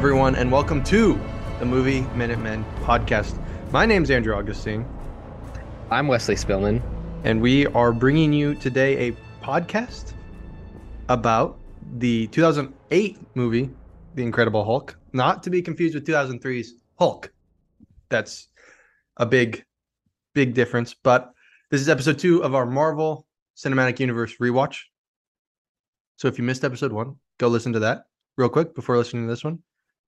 Everyone, and welcome to the Movie Minutemen podcast. My name's Andrew Augustine, I'm Wesley Spillman. and we are bringing you today a podcast about the 2008 movie, The Incredible Hulk, not to be confused with 2003's Hulk. That's a big, big difference. But this is episode two of our Marvel Cinematic Universe rewatch. So if you missed episode one, go listen to that real quick before listening to this one.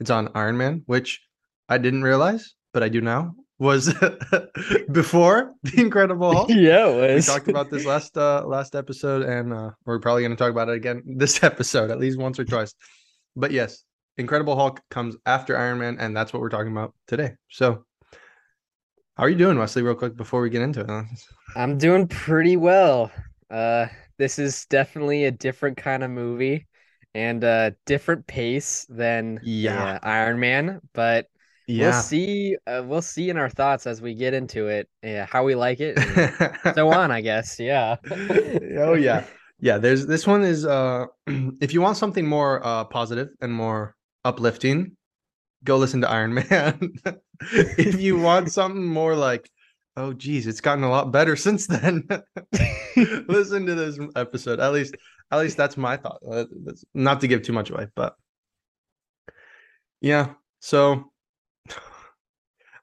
It's on Iron Man, which I didn't realize, but I do now, was before The Incredible Hulk. yeah, it We talked about this last uh last episode, and uh we're probably gonna talk about it again this episode, at least once or twice. But yes, Incredible Hulk comes after Iron Man, and that's what we're talking about today. So how are you doing, Wesley, real quick before we get into it? I'm doing pretty well. Uh, this is definitely a different kind of movie and a different pace than Yeah. uh, Iron Man, but we'll see. Uh, we'll see in our thoughts as we get into it, yeah, how we like it, so on. I guess, yeah. oh yeah yeah there's this one is uh if you want something more uh positive and more uplifting go listen to iron man if you want something more like oh geez it's gotten a lot better since then listen to this episode at least at least that's my thought. Uh, that's- not to give too much away but yeah so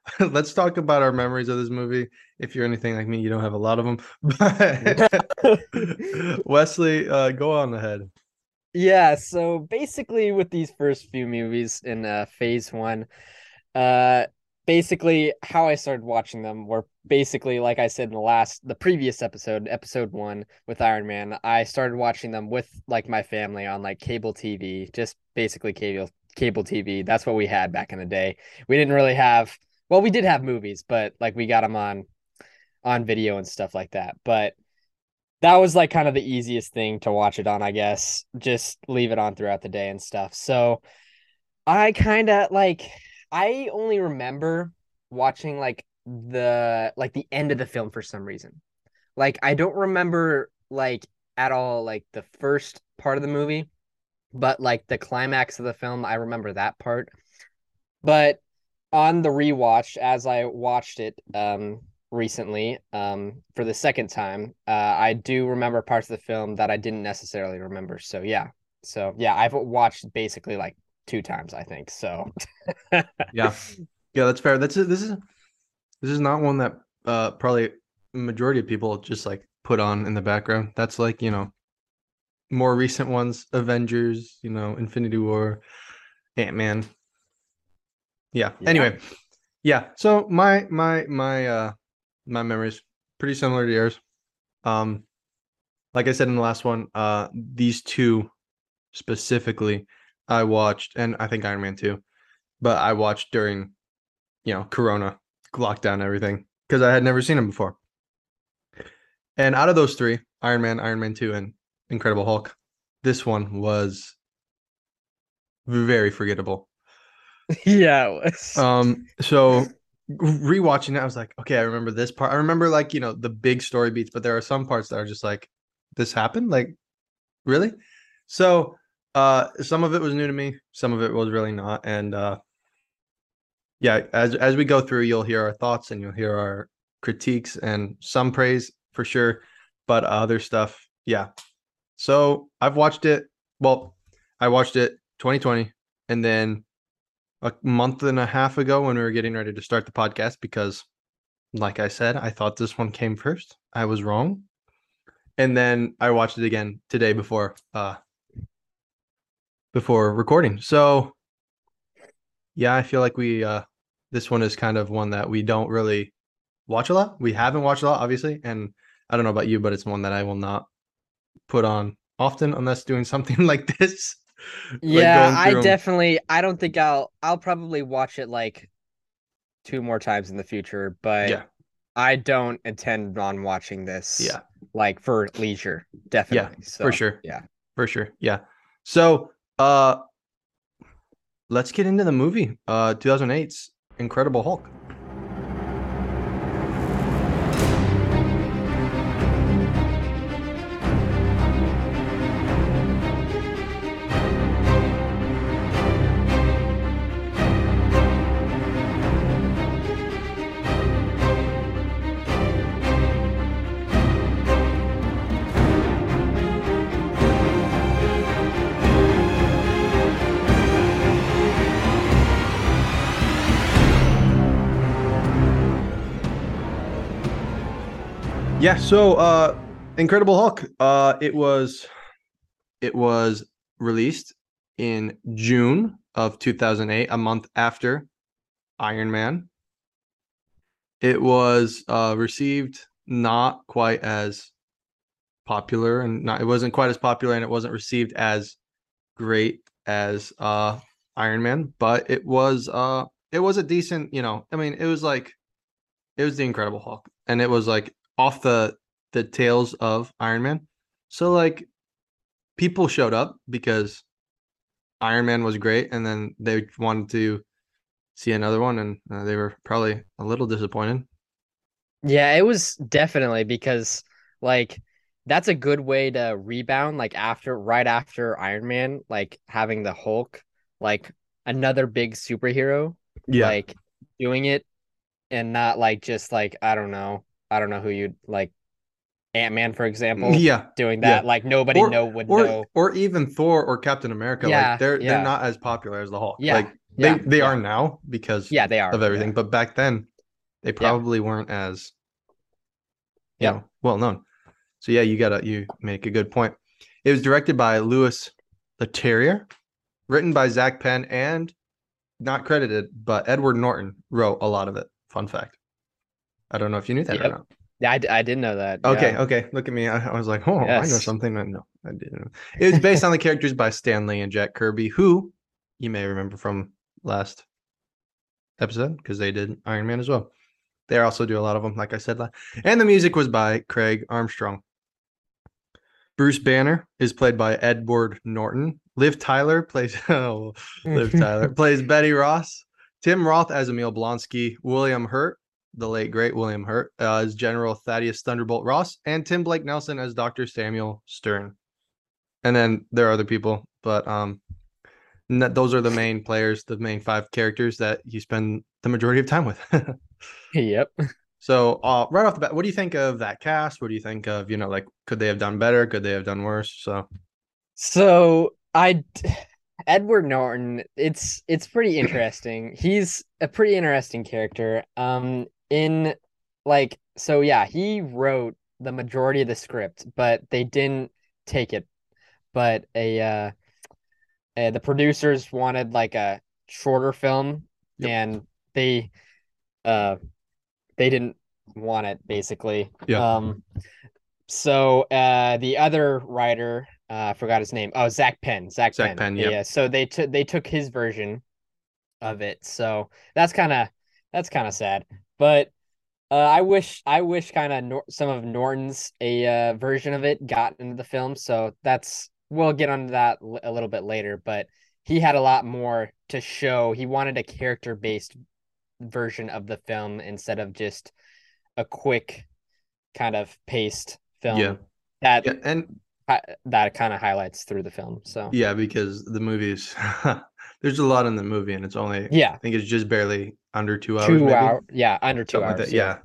let's talk about our memories of this movie. If you're anything like me you don't have a lot of them but wesley uh go on ahead. Yeah, so basically with these first few movies in uh phase one, uh basically how I started watching them were basically like I said in the last the previous episode, episode one with Iron Man, I started watching them with like my family on like cable TV, just basically cable cable TV. That's what we had back in the day. We didn't really have well, we did have movies, but like we got them on on video and stuff like that. But that was like kind of the easiest thing to watch it on, I guess. Just leave it on throughout the day and stuff. So I kind of like I only remember watching like the like the end of the film for some reason. Like I don't remember like at all like the first part of the movie, but like the climax of the film, I remember that part. But on the rewatch as I watched it um recently um for the second time uh i do remember parts of the film that i didn't necessarily remember so yeah so yeah i've watched basically like two times i think so. Yeah. Yeah that's fair. That's this is this is not one that uh probably majority of people just like put on in the background. That's like you know more recent ones avengers you know infinity war ant-man. Yeah. Yeah. anyway. Yeah so my my my uh my memories pretty similar to yours. Um like i said in the last one uh these two specifically i watched and i think iron man too but i watched during you know corona lockdown everything because i had never seen them before and out of those three iron man iron man 2 and incredible hulk this one was very forgettable yeah it was. um, so rewatching it, I was like, okay, I remember this part. I remember like, you know, the big story beats, but there are some parts that are just like, this happened? Like, really? So uh some of it was new to me, some of it was really not. And uh yeah, as as we go through, you'll hear our thoughts and you'll hear our critiques and some praise for sure, but other stuff, yeah. So I've watched it. Well, I watched it 2020 and then a month and a half ago when we were getting ready to start the podcast because like I said, I thought this one came first. I was wrong. And then I watched it again today before uh before recording. So yeah, I feel like we uh this one is kind of one that we don't really watch a lot. We haven't watched a lot obviously, and I don't know about you, but it's one that I will not put on often unless doing something like this. Yeah i definitely i don't think i'll i'll probably watch it like two more times in the future but Yeah. i don't intend on watching this Yeah. like for leisure definitely so, for sure. yeah For sure. Yeah. So, uh let's get into the movie. Uh 2008's Incredible Hulk. So uh Incredible Hulk, uh it was it was released in June of 2008, a month after Iron Man. It was uh received not quite as popular and not it wasn't quite as popular and it wasn't received as great as uh Iron Man, but it was uh it was a decent, you know, I mean, it was like it was the Incredible Hulk and it was like off the the tails of Iron Man. So like people showed up because Iron Man was great and then they wanted to see another one and uh, they were probably a little disappointed. Yeah, it was definitely because like that's a good way to rebound like after right after Iron Man like having the Hulk like another big superhero Yeah. like doing it and not like just like I don't know I don't know who you'd like Ant Man for example yeah. doing yeah. that like nobody Or- know would Or know or even Thor or Captain America. Yeah, like they're yeah. they're not as popular as the Hulk. Yeah, Like yeah, they they yeah. are now because yeah they are of everything. yeah. But back then they probably weren't as you Yeah. know, well known. So yeah, you gotta you make a good point. It was directed by Louis Leterrier, written by Zak Penn, and not credited, but Edward Norton wrote a lot of it. Fun fact. I don't know if you knew that or not. yeah I, I didn't know that Okay, yeah. okay. Look at me. I, I was like, oh, I know something. And No, I didn't. It was based on the characters by Stan Lee and Jack Kirby, who you may remember from last episode because they did Iron Man as well. They also do a lot of them, like I said. And the music was by Craig Armstrong. Bruce Banner is played by Edward Norton. Liv Tyler plays oh, Liv Tyler plays Betty Ross. Tim Roth as Emil Blonsky. William Hurt, the late great William Hurt, uh, as General Thaddeus Thunderbolt Ross, and Tim Blake Nelson as Dr. Samuel Stern. And then there are other people, but um, those are the main players, the main five characters that you spend the majority of time with. yep so, uh, right off the bat, what do you think of that cast? What do you think of, you know, like, could they have done better? Could they have done worse? So, So I Edward Norton, it's it's pretty interesting. He's a pretty interesting character. Um in like so yeah, he wrote the majority of the script, but they didn't take it. But a uh, uh the producers wanted like a shorter film Yep. and they uh they didn't want it basically. Yeah. Um so uh the other writer uh I forgot his name. Oh, Zak Penn. Zak, Zak Penn. Penn. Yeah. So they took they took his version of it. So that's kind of that's kind of sad. But uh, I wish I wish kind of Nor- some of Norton's a uh, version of it got into the film. So that's we'll get onto that l- a little bit later. But he had a lot more to show. He wanted a character based version of the film instead of just a quick kind of paced film. Yeah. That yeah. And hi- that kind of highlights through the film. So yeah, because the movies, there's a lot in the movie, and it's only, yeah, I think it's just barely under two hours. two hour, yeah, under two something hours. like that. Yeah.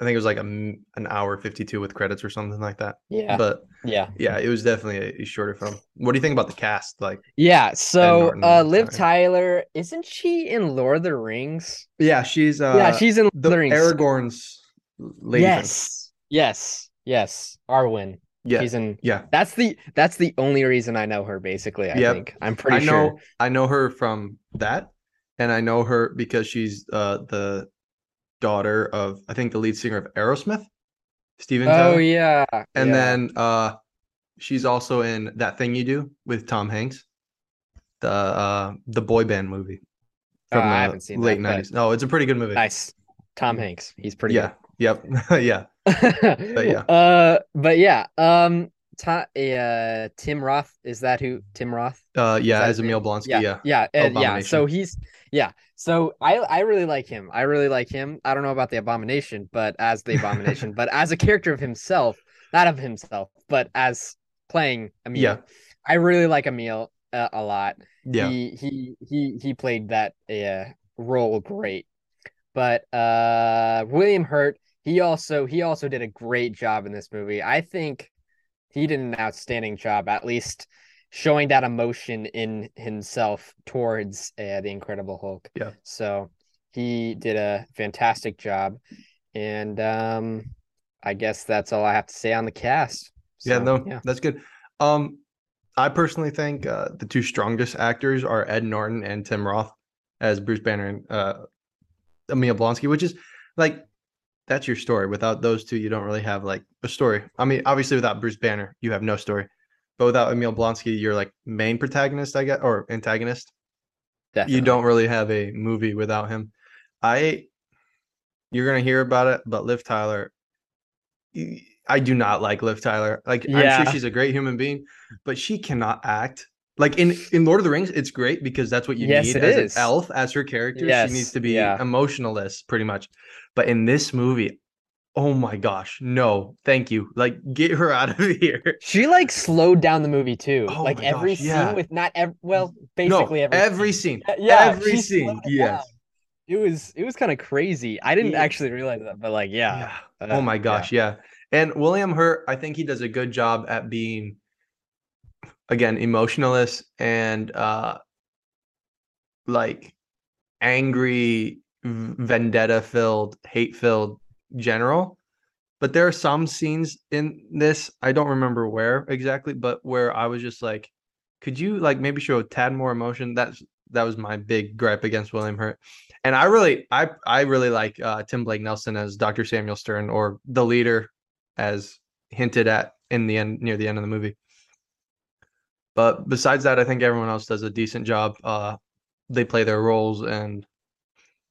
I think it was like a, an hour 52 with credits or something like that. yeah, But yeah, yeah, it was definitely a, a shorter film. What do you think about the cast? Like, yeah. So, uh, Liv sorry. Tyler, isn't she in Lord of the Rings? yeah, she's uh, yeah, she's in the the Rings. Aragorn's lady. friend. yes, yes, yes. Arwen. Yeah. She's in. yeah. That's the that's the only reason I know her. Basically, I Yep. think I'm pretty I know sure. I know her from that. And I know her because she's uh the daughter of I think the lead singer of Aerosmith, Steven Oh Tyler. yeah, And yeah. then uh she's also in that thing you do with Tom Hanks. The uh the boy band movie Oh, from I the haven't seen late nineties. No, it's a pretty good movie. nice. Tom Hanks. He's pretty yeah. Yep. yeah. but yeah. Uh, but yeah. Um, uh, Tim Roth is that who? Tim Roth. Uh yeah, as? Emil Blonsky, Yeah, yeah. yeah, and yeah. So he's yeah. So I I really like him. I really like him. I don't know about the abomination, but as the abomination, but as a character of himself, not of himself, but as playing Emil. Yeah. I really like Emil uh, a lot. Yeah. He he he he played that uh, role great. But uh William Hurt, he also he also did a great job in this movie. I think he did an outstanding job, at least showing that emotion in himself towards uh, the Incredible Hulk. Yeah. So he did a fantastic job, and um, I guess that's all I have to say on the cast. yeah, no, yeah. that's good. Um, I personally think uh, the two strongest actors are Ed Norton and Tim Roth as Bruce Banner and uh, Emil Blonsky, which is like that's your story. Without those two, you don't really have like a story. I mean, obviously, without Bruce Banner, you have no story. But without Emil Blonsky, you're like main protagonist, I guess, or antagonist. Definitely. You don't really have a movie without him. I, you're gonna hear about it, but Liv Tyler, I do not like Liv Tyler. Like I'm sure she's a great human being, but she cannot act. Like in in Lord of the Rings, it's great because that's what you Yes, need as is. an elf as her character. Yes, She needs to be yeah. emotionless, pretty much. But in this movie, oh my gosh, no, thank you. Like get her out of here. She like slowed down the movie too. Oh like every gosh, scene yeah. with not every well, no, basically every, every scene. scene. yeah, every scene, yes. down. It was it was kind of crazy. I didn't Yeah. actually realize that, but like yeah. Yeah. uh, oh my gosh, yeah. And William Hurt, I think he does a good job at being again emotionalist and uh like angry vendetta filled hate filled general but there are some scenes in this i don't remember where exactly but where i was just like could you like maybe show a tad more emotion? That's that was my big gripe against william hurt. And i really i i really like uh tim blake nelson as dr samuel stern or the leader as hinted at in the end near the end of the movie. But besides that i think everyone else does a decent job. Uh they play their roles and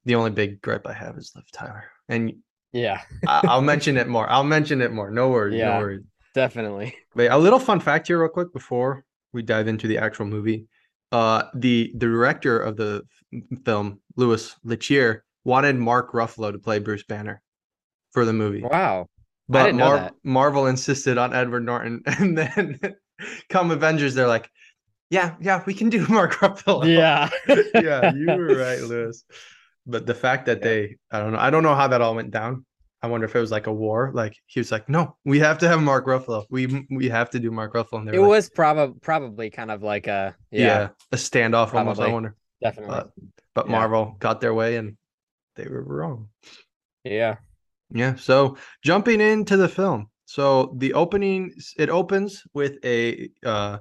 the only big gripe i have is liv tyler. And Yeah, I- I'll mention it more. I'll mention it more. No worries. Yeah. No worries. definitely. Wait, a little fun fact here, real quick, before we dive into the actual movie. Uh, the the director of the film, Louis Leterrier, wanted Mark Ruffalo to play Bruce Banner for the movie, Wow. but Mar-. Marvel insisted on Edward Norton, and then come Avengers, they're like, "Yeah, yeah, we can do Mark Ruffalo." Yeah. yeah, you were right, Lewis. But the fact that Yeah. they, I don't know, I don't know how that all went down. I wonder if it was like a war. Like he was like, "No, we have to have Mark Ruffalo. We we have to do Mark Ruffalo." And It like, was probably probably kind of like a yeah, yeah, a standoff almost. I Probably. wonder, definitely. but but Yeah. Marvel got their way and they were wrong. yeah. Yeah. So jumping into the film. So the opening it opens with a uh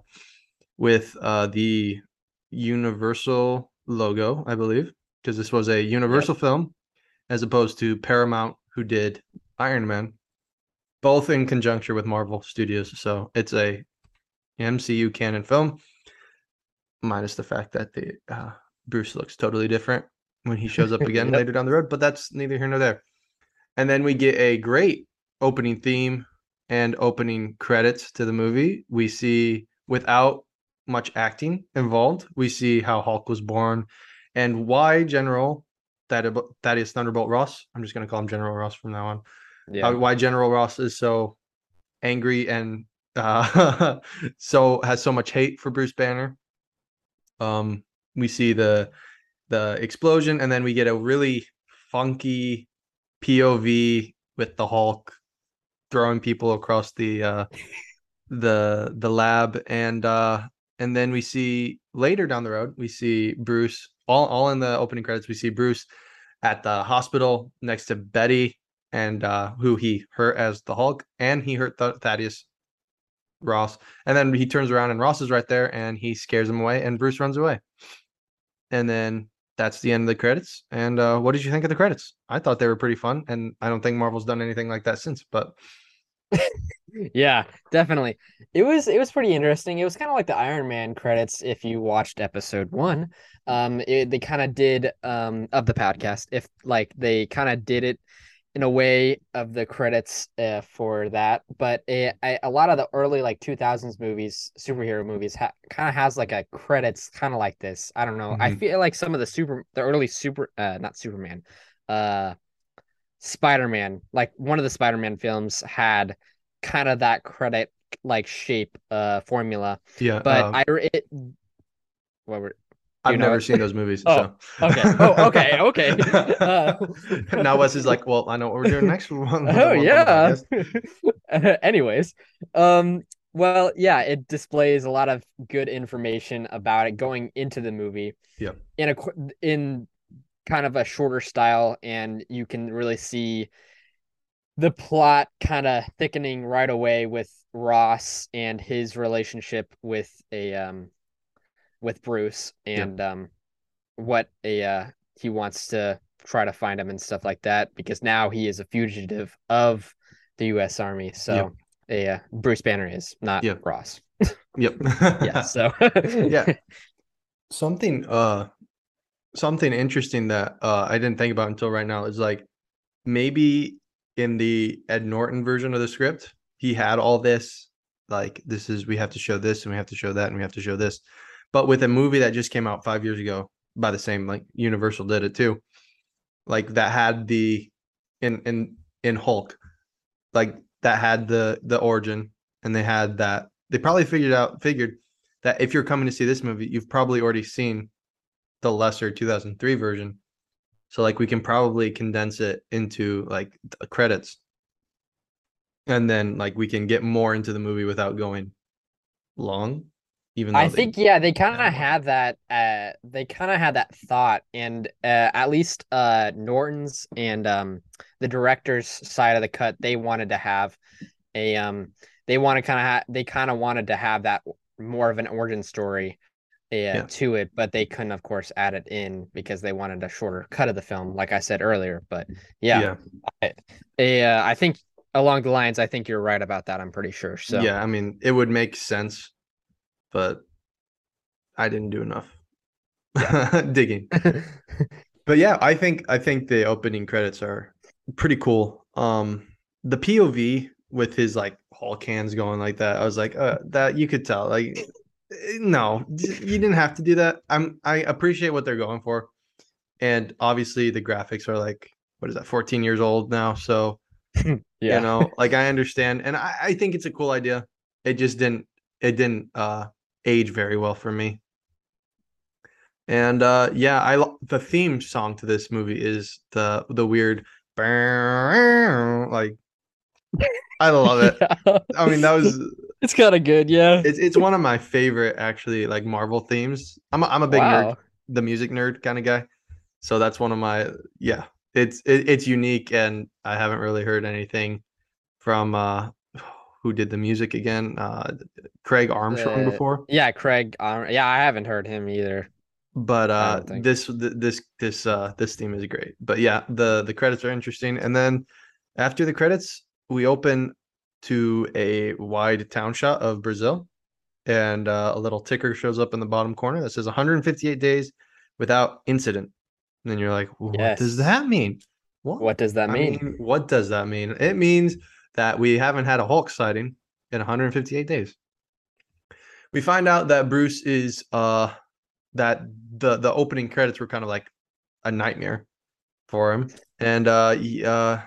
with uh the Universal logo, I believe, because this was a Universal film as opposed to Paramount who did Iron Man both in conjunction with Marvel Studios. So it's a MCU canon film minus the fact that the uh, Bruce looks totally different when he shows up again Yep. later down the road, but that's neither here nor there. And then we get a great opening theme and opening credits to the movie. We see without much acting involved, we see how Hulk was born and why General Thaddeus Thunderbolt Ross, I'm just going to call him General Ross from now on, Yeah. uh, why General Ross is so angry and uh, so has so much hate for Bruce Banner. Um, we see the the explosion, and then we get a really funky POV with the Hulk throwing people across the uh, the the lab, and uh, and then we see later down the road we see Bruce all all in the opening credits. We see Bruce at the hospital next to Betty and uh, who he hurt as the Hulk, and he hurt Th- Thaddeus Ross. And then he turns around and Ross is right there, and he scares him away, and Bruce runs away. And then that's the end of the credits. And uh, what did you think of the credits? I thought they were pretty fun, and I don't think Marvel's done anything like that since. But Yeah, definitely. It was it was pretty interesting. It was kind of like the Iron Man credits if you watched episode one. Um, it, they kind of did um of the podcast. If like they kind of did it in a way of the credits uh, for that, but it, I, a lot of the early like 2000s movies, superhero movies, ha- kind of has like a credits kind of like this. I don't know. I Mhm. feel like some of the super the early super uh not Superman, uh Spider-Man, like one of the Spider-Man films had kind of that credit like shape uh formula yeah, but um, i it what were I've never it? seen those movies. Oh, so. okay. Oh, okay, okay. Uh, now Wes is like, well, I know what we're doing next. one- oh yeah podcast." anyways um well yeah it displays a lot of good information about it going into the movie Yeah. in a in kind of a shorter style and you can really see the plot kind of thickening right away with Ross and his relationship with a um with Bruce and um what a uh he wants to try to find him and stuff like that because now he is a fugitive of the US Army. So a uh, Bruce Banner is not. Ross. Yep. Yeah, so yeah. Something uh something interesting that uh I didn't think about until right now is like maybe in the Ed Norton version of the script, he had all this like this is we have to show this and we have to show that and we have to show this. But with a movie that just came out 5 years ago by the same like Universal did it too. Like that had the in in in Hulk like that had the the origin and they had that they probably figured out figured that if you're coming to see this movie, you've probably already seen the lesser 2003 version. So like we can probably condense it into like credits. And then like we can get more into the movie without going long. Even though I think yeah, they kind of had that. Uh, they kind of had that thought, and uh, at least uh, Norton's and um, the director's side of the cut, they wanted to have a um, they want to kind of ha- they kind of wanted to have that more of an origin story uh, Yeah. to it, but they couldn't, of course, add it in because they wanted a shorter cut of the film, like I said earlier. But yeah, yeah. uh, I think along the lines, I think you're right about that. I'm pretty sure. So Yeah, I mean, it would make sense, but I didn't do enough digging. But yeah, I think I think the opening credits are pretty cool. Um, the POV with his like Hulk cans going like that, I was like, uh, that you could tell. Like, eh, no, you didn't have to do that. I'm I appreciate what they're going for, and obviously the graphics are like, what is that, 14 years old now? So yeah, you know like i understand and I, I think it's a cool idea it just didn't it didn't uh age very well for me and uh yeah i the theme song to this movie is the the weird like i love it i mean that was it's kind of good. Yeah. it's, it's one of my favorite actually like marvel themes i'm a, I'm a big nerd the music nerd kind of guy. So that's one of my yeah. It's it, it's unique, and I haven't really heard anything from uh who did the music again, uh Craig Armstrong Uh, before. Yeah, Craig. Um, yeah, I haven't heard him either. But uh this this this uh this theme is great. But yeah, the the credits are interesting, and then after the credits, we open to a wide town shot of Brazil, and uh, a little ticker shows up in the bottom corner that says 158 days without incident. And then you're like, what does that mean? What does that I mean? what does that mean? It means that we haven't had a Hulk sighting in 158 days. We find out that Bruce is uh that the the opening credits were kind of like a nightmare for him. And uh he, uh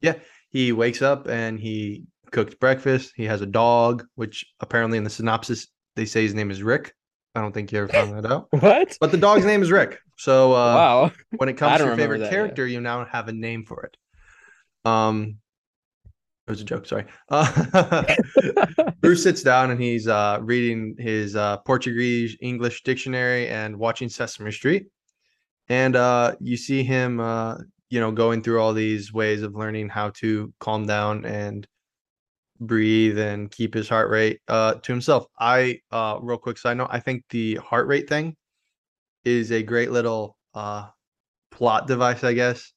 yeah, he wakes up and he cooked breakfast. He has a dog, which apparently in the synopsis they say his name is Rick. I don't think you ever found that out. What? But the dog's name is Rick. So uh wow. when it comes to your favorite that, yeah. character, you now have a name for it. Um, it was a joke. Sorry. Uh, Bruce sits down and he's uh, reading his uh, Portuguese English dictionary and watching Sesame Street, and uh, you see him, uh, you know, going through all these ways of learning how to calm down and breathe and keep his heart rate uh, to himself. I, real quick side note, I think the heart rate thing is a great little plot device, I guess,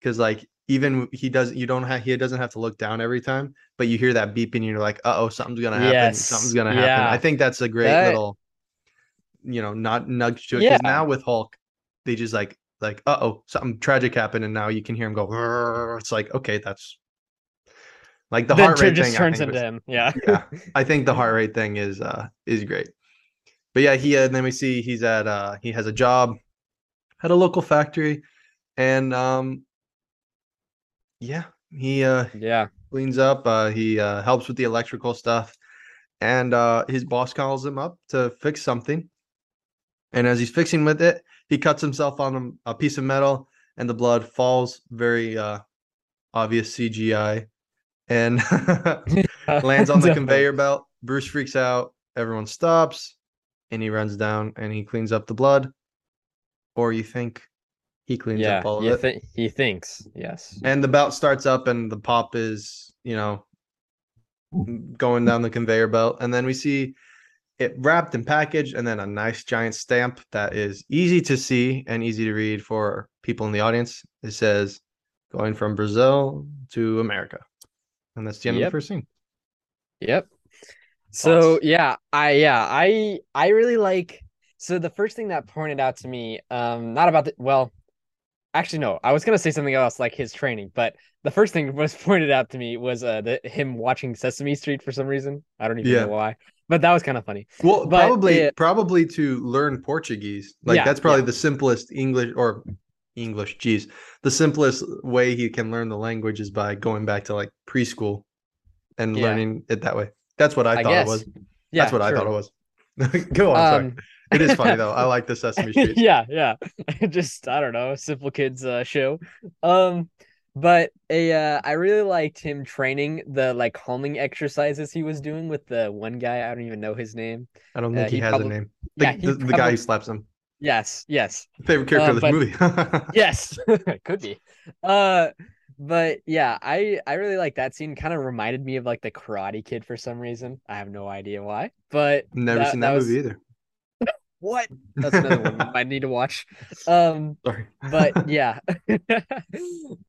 because like even he doesn't, you don't have, he doesn't have to look down every time, but you hear that beeping, and you're like, uh oh, something's gonna happen, Yes, something's gonna happen. I think that's a great That- little, you know, not nudge to it. Because Yeah. now with Hulk, they just like like, uh oh, something tragic happened, and now you can hear him go. "Rrrr." It's like okay, that's like the then heart rate just thing. Turns into was- him. Yeah. yeah, I think the heart rate thing is uh is great. But yeah, he uh, then we see he's at uh he has a job at a local factory, and um yeah, he uh Yeah. cleans up. Uh, he uh, helps with the electrical stuff, and uh, his boss calls him up to fix something. And as he's fixing with it, he cuts himself on a, piece of metal, and the blood falls. Very uh, obvious CGI, and lands on the conveyor belt. Bruce freaks out. Everyone stops, and he runs down and he cleans up the blood. Or you think He cleans yeah, up all of you it. he thinks yes. and the belt starts up and the pop is you know going down the conveyor belt and then we see it wrapped and packaged and then a nice giant stamp that is easy to see and easy to read for people in the audience it says going from brazil to america and that's the end of the first scene Yep. So Thoughts? yeah, I yeah, I I really like so the first thing that pointed out to me, um, not about the well, actually no, I was gonna say something else like his training, but the first thing was pointed out to me was uh the him watching Sesame Street for some reason. I don't even Yeah. know why. But that was kind of funny. well But probably it- probably to learn portuguese like Yeah, that's probably yeah. the simplest english or english geez the simplest way he can learn the language is by going back to like preschool and learning it that way that's what i, I thought guess. it was Yeah, that's what i thought it was go on Um it is funny though i like the sesame street yeah, yeah. Just I don't know, simple kids uh show. Um but a uh I really liked him training the like calming exercises he was doing with the one guy. I don't even know his name. i don't uh, think he, he has probably- a name the, Yeah, he the, the guy who slaps him Yes, yes. favorite character Uh, of this but- movie Yes. Could be. Uh but yeah, I I really like that scene. Kind of reminded me of like the Karate Kid for some reason. I have no idea why. But never seen that, was- movie either What? That's another one might need to watch. Um sorry but yeah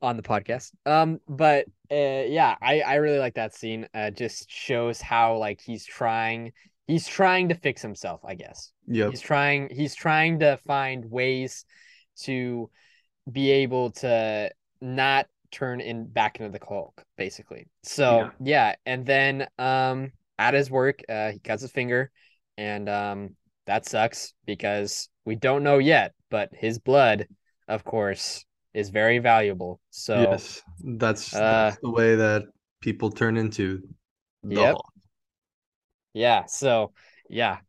on the podcast um but uh yeah i i really like that scene uh just shows how like he's trying he's trying to fix himself i guess yeah he's trying he's trying to find ways to be able to not turn in back into the Hulk, basically. So yeah. and then um at his work, uh he cuts his finger and um that sucks because we don't know yet, but his blood, of course, is very valuable. So yes that's, uh, that's the way that people turn into the Yep. Hulk. yeah, so yeah.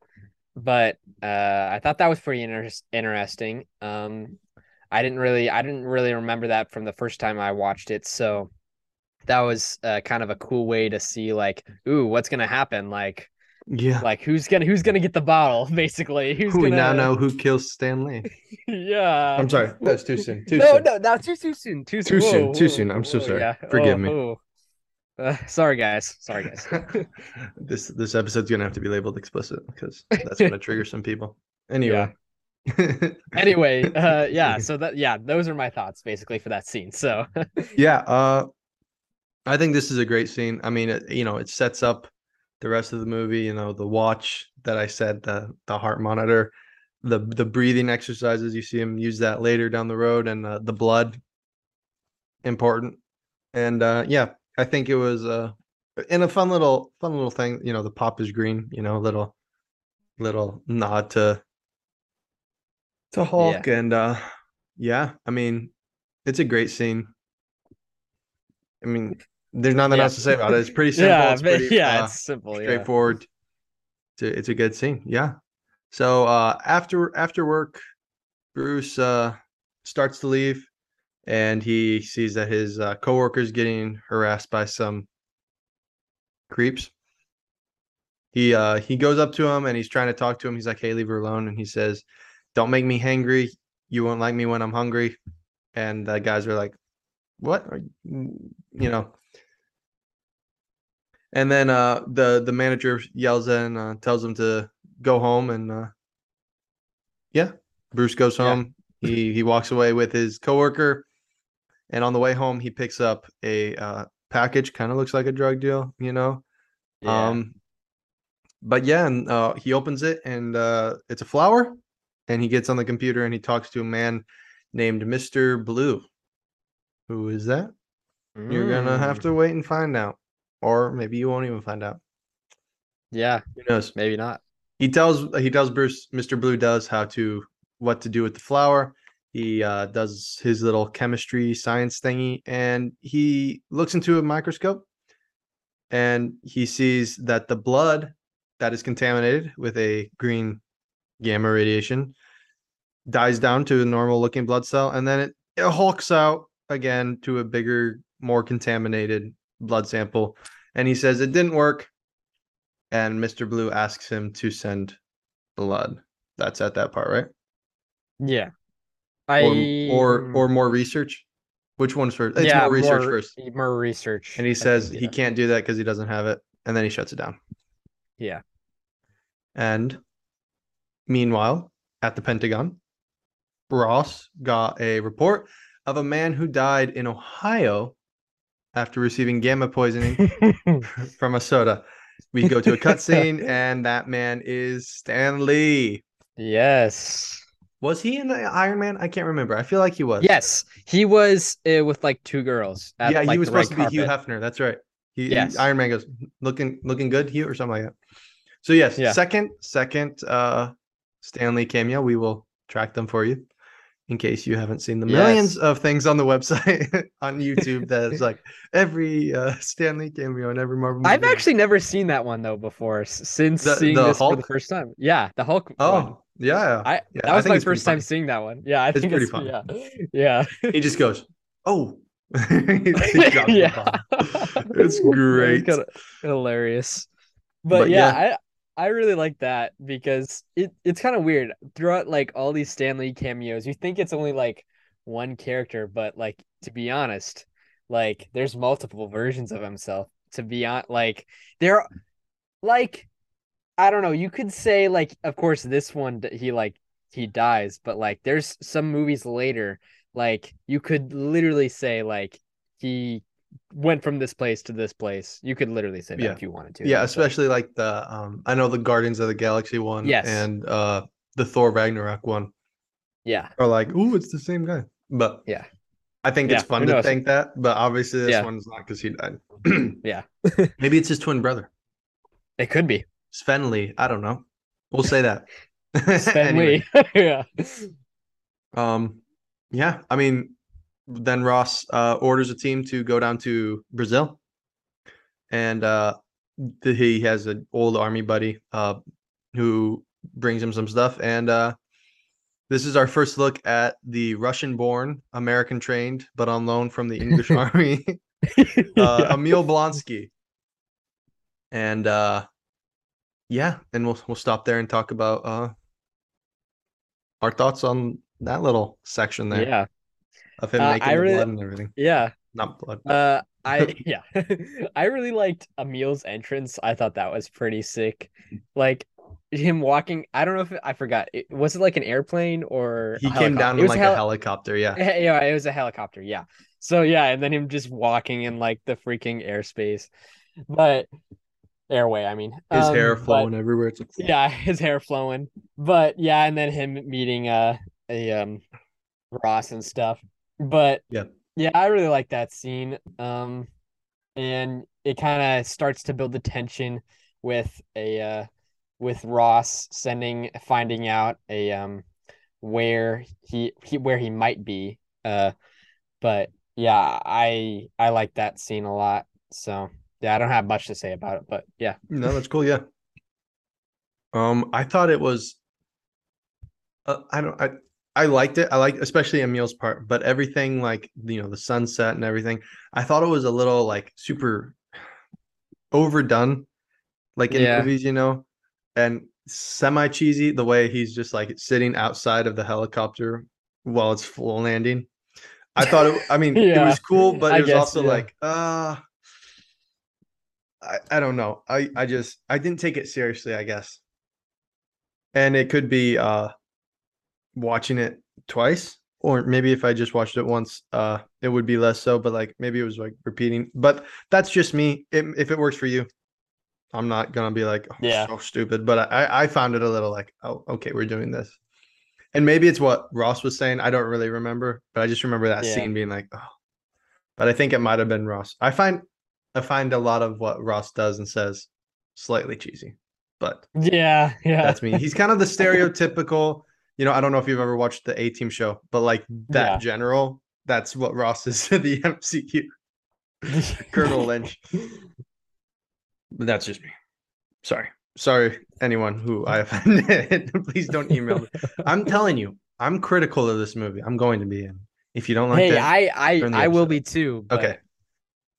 But uh I thought that was pretty inter- interesting. Um I didn't really I didn't really remember that from the first time I watched it. So that was uh, kind of a cool way to see like, ooh, what's gonna happen? Like yeah like who's gonna who's gonna get the bottle, basically. Who's we gonna now know who kills Stan Lee. Yeah. I'm sorry, that's too soon. Too no, soon. no, no, too too soon. Too Too soon. soon, Whoa, too whoa, soon. I'm so whoa, sorry. yeah. Forgive Oh, me. oh. Uh, sorry guys. Sorry guys. this this episode's gonna have to be labeled explicit because that's gonna trigger some people. Anyway. anyway, uh yeah, so that yeah, those are my thoughts basically for that scene. So yeah, uh I think this is a great scene. I mean, it, you know, it sets up the rest of the movie, you know, the watch that I said, the the heart monitor, the the breathing exercises, you see him use that later down the road and uh, the blood important. And uh yeah, I think it was uh in a fun little fun little thing, you know, the pop is green, you know, little little nod to to Hulk and uh yeah, I mean, it's a great scene. I mean, there's nothing Yeah. else to say about it. It's pretty simple. yeah, it's pretty yeah, uh, it's simple. Yeah. straightforward. It's a, it's a good scene. Yeah. So uh after after work, Bruce uh starts to leave and he sees that his uh, coworker's getting harassed by some creeps. He uh he goes up to him and he's trying to talk to him. He's like, "Hey, leave her alone." And he says, "Don't make me hangry. You won't like me when I'm hungry." And the guys are like, "What?" Are you, you know. And then uh the the manager yells in, uh, tells him to go home, and uh yeah, Bruce goes Yeah. home. He he walks away with his coworker, and on the way home, he picks up a uh, package. Kind of looks like a drug deal, you know. Yeah. Um, but yeah, and uh, he opens it, and uh, it's a flower. And he gets on the computer and he talks to a man named Mister Blue. Who is that? You're gonna have to wait and find out, or maybe you won't even find out. Yeah, Who knows? maybe not. he tells he tells Bruce Mr. Blue does how to what to do with the flower. He uh, does his little chemistry science thingy, and he looks into a microscope, and he sees that the blood that is contaminated with a green gamma radiation dies down to a normal looking blood cell, and then it, it hulks out again to a bigger, more contaminated blood sample. And he says it didn't work and Mr. Blue asks him to send blood. That's at that part, right? Yeah. I or or, or more research. Which one's first? It's more research first. More research. And he says he can't do that because he doesn't have it, and then he shuts it down. Yeah. And meanwhile, at the Pentagon, Ross got a report of a man who died in Ohio after receiving gamma poisoning from a soda. We go to a cutscene, and that man is Stan Lee. Yes. Was he in Iron Man? I can't remember. I feel like he was. Yes, he was uh, with like two girls. At, yeah, he was supposed to be carpet. Hugh Hefner. That's right. He, yes. He, Iron Man goes looking looking good, Hugh, or something like that. So yes, yeah. second second uh Stan Lee cameo. We will track them for you in case you haven't seen the millions yes. of things on the website on YouTube that's like every uh, Stan Lee cameo and every Marvel. Movie. I've actually never seen that one though before since the, seeing the this Hulk? for the first time. Yeah, the Hulk. Oh, one. yeah. I yeah, that was my first time seeing that one. Yeah, I it's think pretty it's, fun. Yeah, yeah. he just goes, "Oh." yeah, it's great. It's hilarious. But, but yeah, yeah, I really like that because it, it's kind of weird throughout like all these Stan Lee cameos. You think it's only like one character, but like to be honest, like there's multiple versions of himself. To be on, like there, like I don't know. You could say like, of course, this one he like he dies, but like there's some movies later, like you could literally say like he went from this place to this place. You could literally say that yeah. if you wanted to. Yeah, especially like the um I know the Guardians of the Galaxy one yes. and uh the Thor Ragnarok one. Yeah. Or like, ooh, it's the same guy. But yeah. I think yeah, it's fun to think that, but obviously this yeah. one's not because he died. yeah. Maybe it's his twin brother. It could be. Sven Lee. I don't know. We'll say that. Sven anyway. Yeah. Um yeah, I mean then Ross uh, orders a team to go down to Brazil, and uh, he has an old army buddy uh, who brings him some stuff. And uh, this is our first look at the Russian-born, American-trained, but on loan from the English army, uh, yeah. Emil Blonsky. And uh, yeah, and we'll we'll stop there and talk about uh, our thoughts on that little section there. Yeah of him uh, making really, blood and everything. Yeah, not blood. Uh, I yeah, I really liked Emil's entrance. I thought that was pretty sick. Like him walking. I don't know if it, I forgot. It, was it like an airplane or he came down in like a, hel- a helicopter? Yeah, yeah, it was a helicopter. Yeah. So yeah, and then him just walking in like the freaking airspace, but airway. I mean, his um, hair flowing but, everywhere. It's like, yeah, his hair flowing. But yeah, and then him meeting uh a um Ross and stuff. But yeah, yeah, I really like that scene. Um, and it kind of starts to build the tension with a uh, with Ross sending finding out a um where he, he where he might be. Uh, but yeah, I I like that scene a lot. So yeah, I don't have much to say about it, but yeah. No, that's cool. Yeah. Um, I thought it was. Uh, I don't. I I liked it. I like especially Emil's part, but everything like you know the sunset and everything. I thought it was a little like super overdone, like in yeah. movies, you know, and semi cheesy. The way he's just like sitting outside of the helicopter while it's full landing. I thought it. I mean, yeah. it was cool, but it was guess, also yeah. like, uh I, I don't know. I I just I didn't take it seriously. I guess, and it could be uh watching it twice or maybe if I just watched it once, uh, it would be less so. But like maybe it was like repeating. But that's just me. It, if it works for you, I'm not gonna be like, oh, yeah, so stupid. But I I found it a little like, oh, okay, we're doing this, and maybe it's what Ross was saying. I don't really remember, but I just remember that yeah. scene being like, oh. But I think it might have been Ross. I find I find a lot of what Ross does and says slightly cheesy, but yeah, yeah, that's me. He's kind of the stereotypical you know, I don't know if you've ever watched the A Team show, but like that yeah. general, that's what Ross is to the MCU. Colonel Lynch. But that's just me. Sorry. Sorry, anyone who I offended. Please don't email me. I'm telling you, I'm critical of this movie. I'm going to be in. If you don't like hey, that, I I I will be too. But... Okay.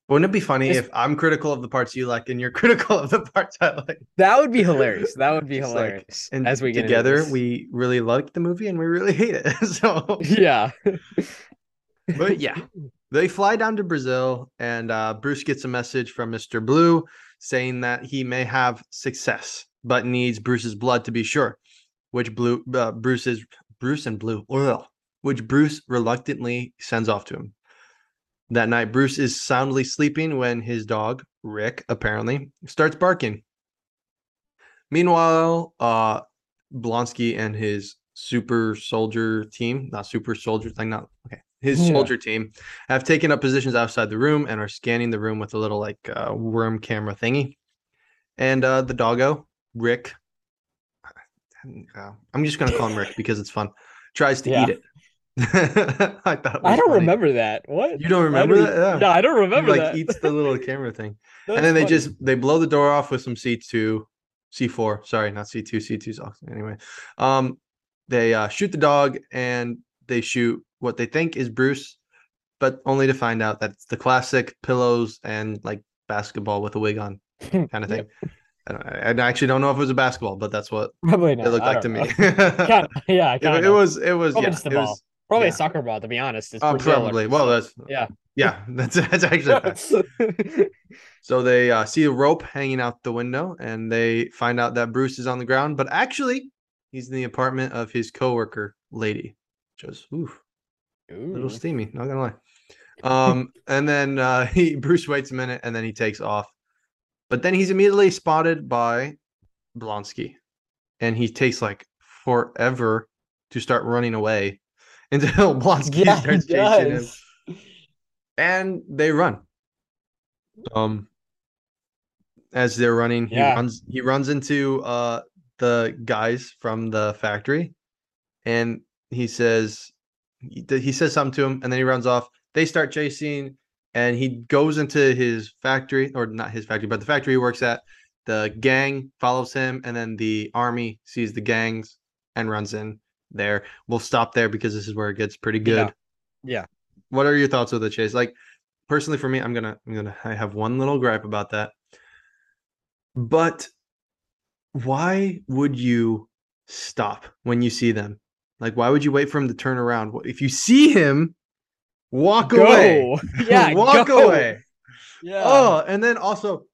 Wouldn't it be funny Just- if I'm critical of the parts you like and you're critical of the parts I like? That would be hilarious. That would be Just like- hilarious. And as we together, we really like the movie and we really hate it. so, yeah. but yeah, they fly down to Brazil, and uh, Bruce gets a message from Mister Blue saying that he may have success, but needs Bruce's blood to be sure. Which Blue uh, Bruce is Bruce and Blue, which Bruce reluctantly sends off to him. That night, Bruce is soundly sleeping when his dog Rick apparently starts barking. Meanwhile, uh, Blonsky and his super soldier team, not super soldiers, like not okay, his Yeah. soldier team have taken up positions outside the room and are scanning the room with a little like uh, worm camera thingy. And uh, the doggo, Rick, uh, I'm just gonna call him Rick because it's fun. Tries to Yeah. eat it. I. I don't funny. remember that. What? You don't remember that? Yeah. No, I don't He, remember like that. eats the little camera thing, and then they funny. just they blow the door off with some C2, C4. Sorry, not C2. C2's awesome. Anyway, um, they uh, shoot the dog and they shoot what they think is Bruce, but only to find out that it's the classic pillows and like basketball with a wig on kind of thing. I, don't, I actually don't know if it was a basketball, but that's what Probably not. it looked like to me. yeah, it, it was it was Probably yeah, it was-. Probably yeah. a soccer ball, to be honest. It's uh, probably. Well, that's Yeah. yeah, that's that's actually. So they uh, see a rope hanging out the window, and they find out that Bruce is on the ground, but actually he's in the apartment of his coworker lady, which was ooh, a little steamy. Not gonna lie. Um, and then uh, he Bruce waits a minute, and then he takes off, but then he's immediately spotted by Blonsky, and he takes like forever to start running away until Blonsky Yeah, starts chasing him and they run. Um, as they're running, he runs. He runs into uh the guys from the factory, and he says he, he says something to him, and then he runs off. They start chasing, and he goes into his factory, or not his factory, but the factory he works at. The gang follows him, and then the army sees the gangs and runs in there. We'll stop there because this is where it gets pretty good Yeah. what are your thoughts with the chase like personally for me i'm gonna i'm gonna i have one little gripe about that but why would you stop when you see them like why would you wait for him to turn around if you see him walk away Yeah. walk go. away Yeah. oh and then also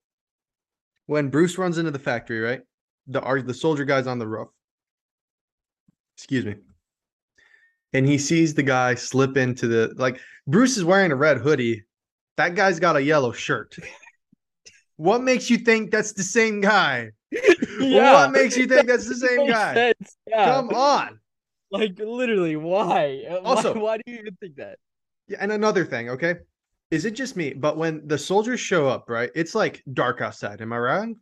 when bruce runs into the factory right the the soldier guy's on the roof excuse me and he sees the guy slip into the like bruce is wearing a red hoodie that guy's got a yellow shirt what makes you think that's the same guy yeah. what makes you think that's the same guy Yeah. come on Like literally, why? Uh, why- Also- why, do you even think that? Yeah, and another thing, okay? Is it just me? But when the soldiers show up, right? It's like dark outside. Am I wrong?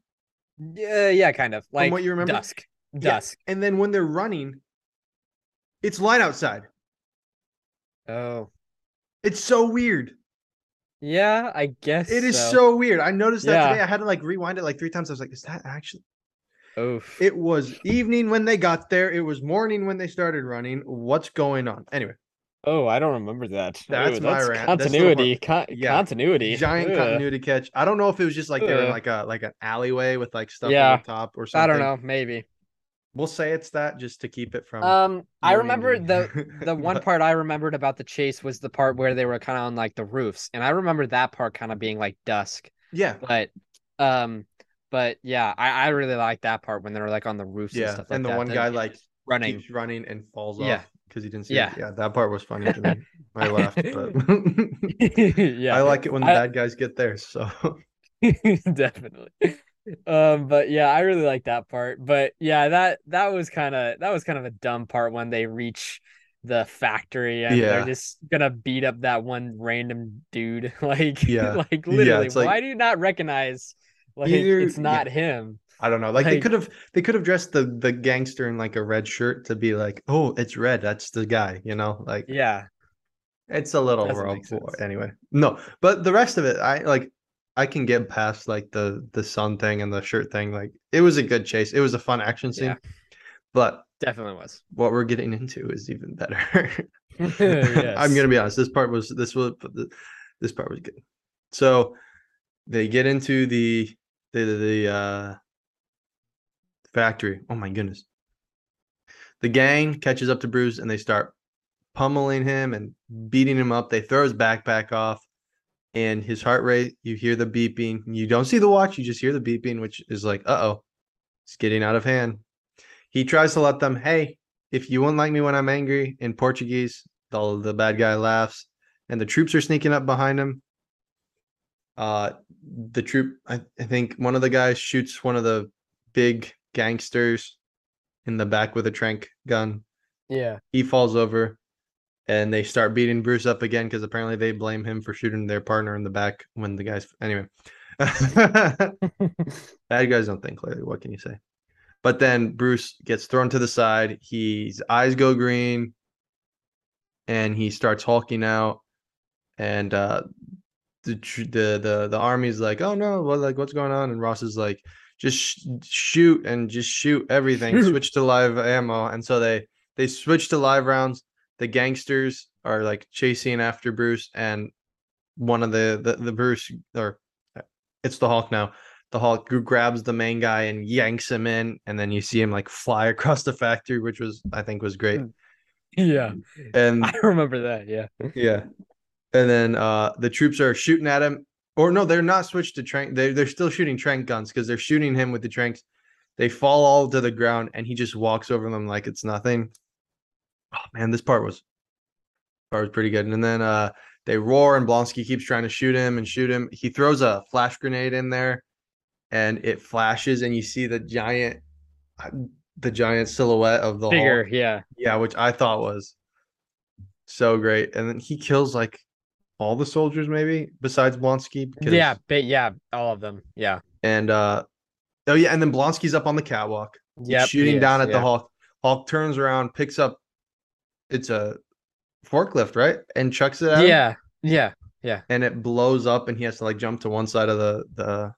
Yeah, yeah, kind of. Like what you remember? dusk. Yeah, Dusk. And then when they're running, it's light outside. Oh. It's so weird. Yeah, I guess It is so, weird. I noticed that Yeah. today. I had to like rewind it like three times. I was like, is that actually? Oof. It was evening when they got there. It was morning when they started running. What's going on? Anyway, oh, I don't remember that. That's Ooh, my that's rant. Continuity. Con- Yeah. Continuity. giant Ugh. continuity catch. I don't know if it was just like they were like a like an alleyway with like stuff Yeah. on the top or something. I don't know. Maybe. We'll say it's that just to keep it from. Um, I remember the the one part I remembered about the chase was the part where they were kind of on like the roofs, and I remember that part kind of being like dusk. Yeah, But, um, but yeah, I I really like that part when they were like on the roofs and yeah. stuff like and the that. one that guy like running. keeps running and falls Yeah. off because he didn't see. Yeah. it. yeah. That part was funny to me. I laughed, but yeah, I like it when the I- bad guys get there. So definitely um but yeah i really like that part but yeah that that was kind of that was kind of a dumb part when they reach the factory and Yeah. they're just gonna beat up that one random dude like Yeah. like Yeah, literally like- why do you not recognize like it's not him I don't know. Like, they could have they could have dressed the the gangster in like a red shirt to be like, oh, it's red. That's the guy. You know, like yeah It's a little rough anyway. No, but the rest of it, I like. I can get past like the the sun thing and the shirt thing. Like it was a good chase. It was a fun action scene. Yeah. But definitely was what we're getting into is even better. Yes. I'm gonna be honest. This part was this was this part was good. So they get into the the the uh factory. Oh my goodness. The gang catches up to Bruce and they start pummeling him and beating him up. They throw his backpack off and his heart rate, you hear the beeping. You don't see the watch, you just hear the beeping, which is like, uh oh, it's getting out of hand. He tries to let them, hey, if you won't like me when I'm angry in Portuguese, the, the bad guy laughs and the troops are sneaking up behind him. Uh, the troop, I, I think one of the guys shoots one of the big gangsters in the back with a trank gun. Yeah. He falls over and they start beating Bruce up again because apparently they blame him for shooting their partner in the back when the guys anyway. Bad guys don't think clearly. What can you say? But then Bruce gets thrown to the side. His eyes go green, and he starts hulking out. And uh, the the the the army's like, "Oh no, what like what's going on?" And Ross is like, "Just sh- shoot and just shoot everything. Switch to live ammo." And so they they switch to live rounds. The gangsters are like chasing after Bruce, and one of the the, the Bruce or it's the Hulk now. The Hulk grabs the main guy and yanks him in, and then you see him like fly across the factory, which was I think was great. Yeah, And I remember that. Yeah. yeah, and then uh the troops are shooting at him, or no, they're not switched to trank. They they're still shooting trank guns because they're shooting him with the tranks. They fall all to the ground, and he just walks over them like it's nothing. Oh man, this part was part was pretty good. And then uh they roar, and Blonsky keeps trying to shoot him and shoot him. He throws a flash grenade in there, and it flashes, and you see the giant, the giant silhouette of the Bigger. Hulk. Yeah. Yeah, which I thought was so great. And then he kills like all the soldiers, maybe besides Blonsky. Because, Yeah. But yeah, all of them. Yeah. And uh, oh yeah, and then Blonsky's up on the catwalk. Yeah. shooting down at the Hulk. Hulk turns around, picks up. It's a forklift, right? And chucks it at him, Yeah. Yeah. and it blows up, and he has to like jump to one side of the the.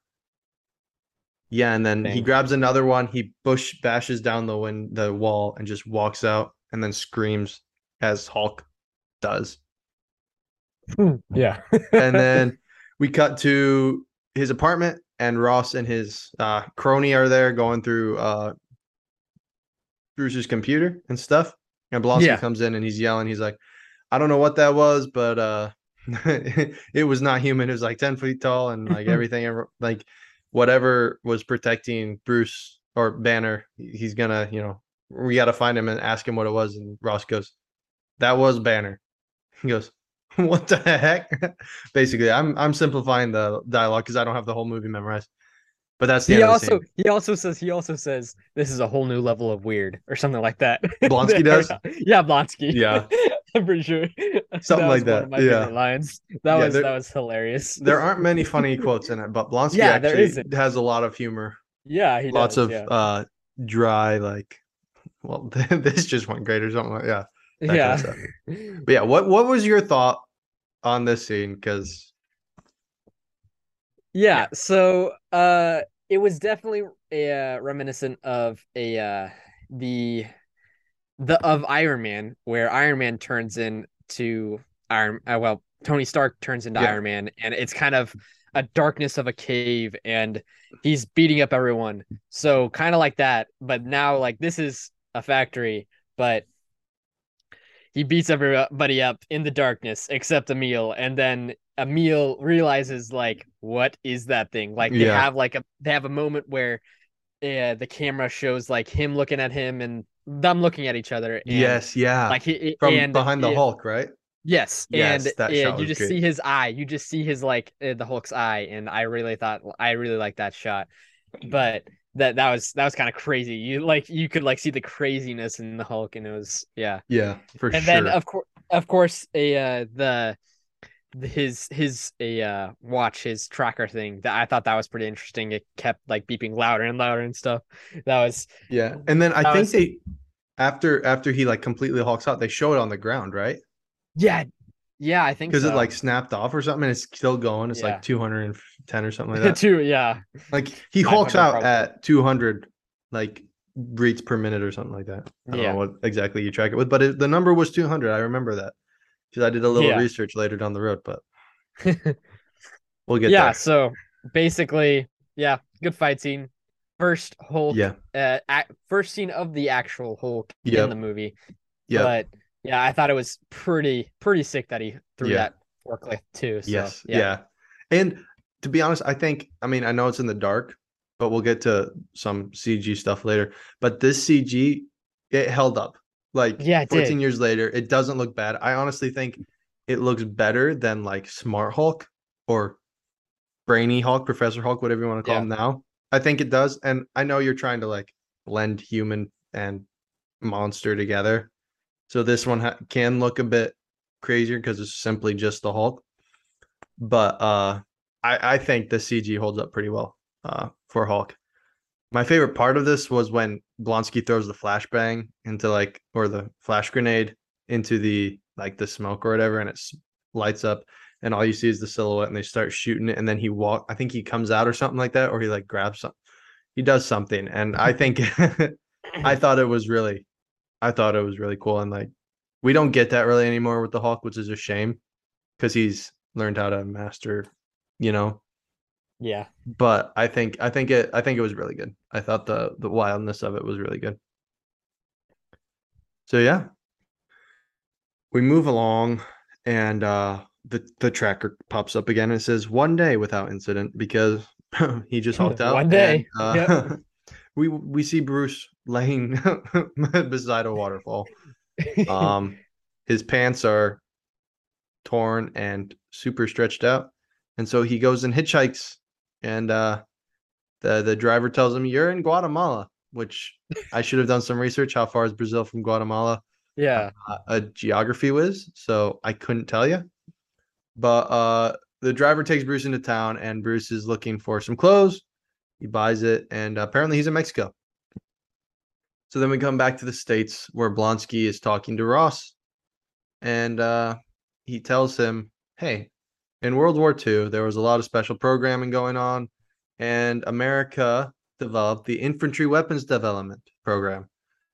Yeah, and then he grabs another one. He bush bashes down the win the wall and just walks out, and then screams as Hulk does. Yeah. and then we cut to his apartment and ross and his uh, crony are there going through uh, bruce's computer and stuff and Blonsky Yeah. comes in and he's yelling. He's like i don't know what that was but uh it was not human. It was like 10 feet tall and like everything ever- like whatever was protecting bruce or banner he's gonna you know we gotta find him and ask him what it was. And ross goes that was banner. He goes what the heck? Basically i'm i'm simplifying the dialogue because i don't have the whole movie memorized but that's the He end of the also scene. he also says he also says this is a whole new level of weird or something like that. Blonsky does? Yeah, Blonsky. Yeah. I'm pretty sure. Something like was one that, my yeah. favorite lines. That Yeah, was there- that was hilarious. there aren't many funny quotes in it but Blonsky Yeah, actually has a lot of humor Yeah, he lots does, of yeah. uh dry like well this just went great or something like yeah that kind yeah. of but yeah what what was your thought on this scene because Yeah, so uh it was definitely a uh, reminiscent of a uh the the of Iron Man where Iron Man turns into Iron uh, well Tony Stark turns into Yeah. Iron Man and it's kind of a darkness of a cave and he's beating up everyone. So kind of like that, but now like this is a factory, but he beats everybody up in the darkness except Emil, and then Emil realizes like, what is that thing? Like they Yeah. have like a they have a moment where uh, the camera shows like him looking at him and them looking at each other. And, yes yeah like he from and behind the it- hulk right Yes, Yes, and that yeah, you just see his eye. You just see his like uh, the Hulk's eye, and I really thought I really liked that shot. But that that was that was kind of crazy. You like you could like see the craziness in the Hulk, and it was yeah. yeah for And sure And then of course, of course, a uh, the- his his a uh watch his tracker thing that I thought that was pretty interesting. It kept like beeping louder and louder and stuff. That was yeah and then i think was- they after after he like completely hulks out they show it on the ground right yeah, yeah. I think because so. it like snapped off or something and it's still going it's Yeah. like 210 or something like that too. Yeah, like he 500 hulks out probably. at 200 like beats per minute or something like that i don't Yeah. know what exactly you track it with but it, the number was 200 i remember that because i did a little Yeah. research later down the road but We'll get yeah, there. so basically, yeah, good fight scene. First Hulk, Yeah. uh, ac- first scene of the actual Hulk Yep. in the movie. Yeah. But yeah, I thought it was pretty pretty sick that he threw Yeah. that forklift too. So, yes. yeah. Yeah. And to be honest, I think I mean I know it's in the dark, but we'll get to some CG stuff later. But this CG, it held up. Like Yeah, 14 did. years later, it doesn't look bad. I honestly think it looks better than like Smart Hulk or Brainy Hulk, Professor Hulk, whatever you want to call Yeah. him now. I think it does. And I know you're trying to like blend human and monster together. So this one ha- can look a bit crazier because it's simply just the Hulk. But uh I, I think the CG holds up pretty well uh for Hulk. My favorite part of this was when Blonsky throws the flashbang into like or the flash grenade into the like the smoke or whatever and it lights up and all you see is the silhouette and they start shooting it and then he walk I think he comes out or something like that or he like grabs something. He does something and I think I thought it was really I thought it was really cool and like we don't get that really anymore with the Hulk, which is a shame because he's learned how to master, you know. Yeah. But I think I think it I think it was really good. I thought the the wildness of it was really good. So yeah. We move along and uh the the tracker pops up again and says one day without incident because he just hulked out. One day. and, uh, we we see Bruce laying beside a waterfall. Um, his pants are torn and super stretched out, and so he goes and hitchhikes. And uh, the the driver tells him, "You're in Guatemala," which I should have done some research. How far is Brazil from Guatemala? yeah. uh, a geography whiz, so I couldn't tell you. But uh, the driver takes Bruce into town, and Bruce is looking for some clothes. He buys it, and apparently he's in Mexico. So then we come back to the states where Blonsky is talking to Ross, and uh, he tells him, "Hey, in World War II, there was a lot of special programming going on, and America developed the Infantry Weapons Development Program."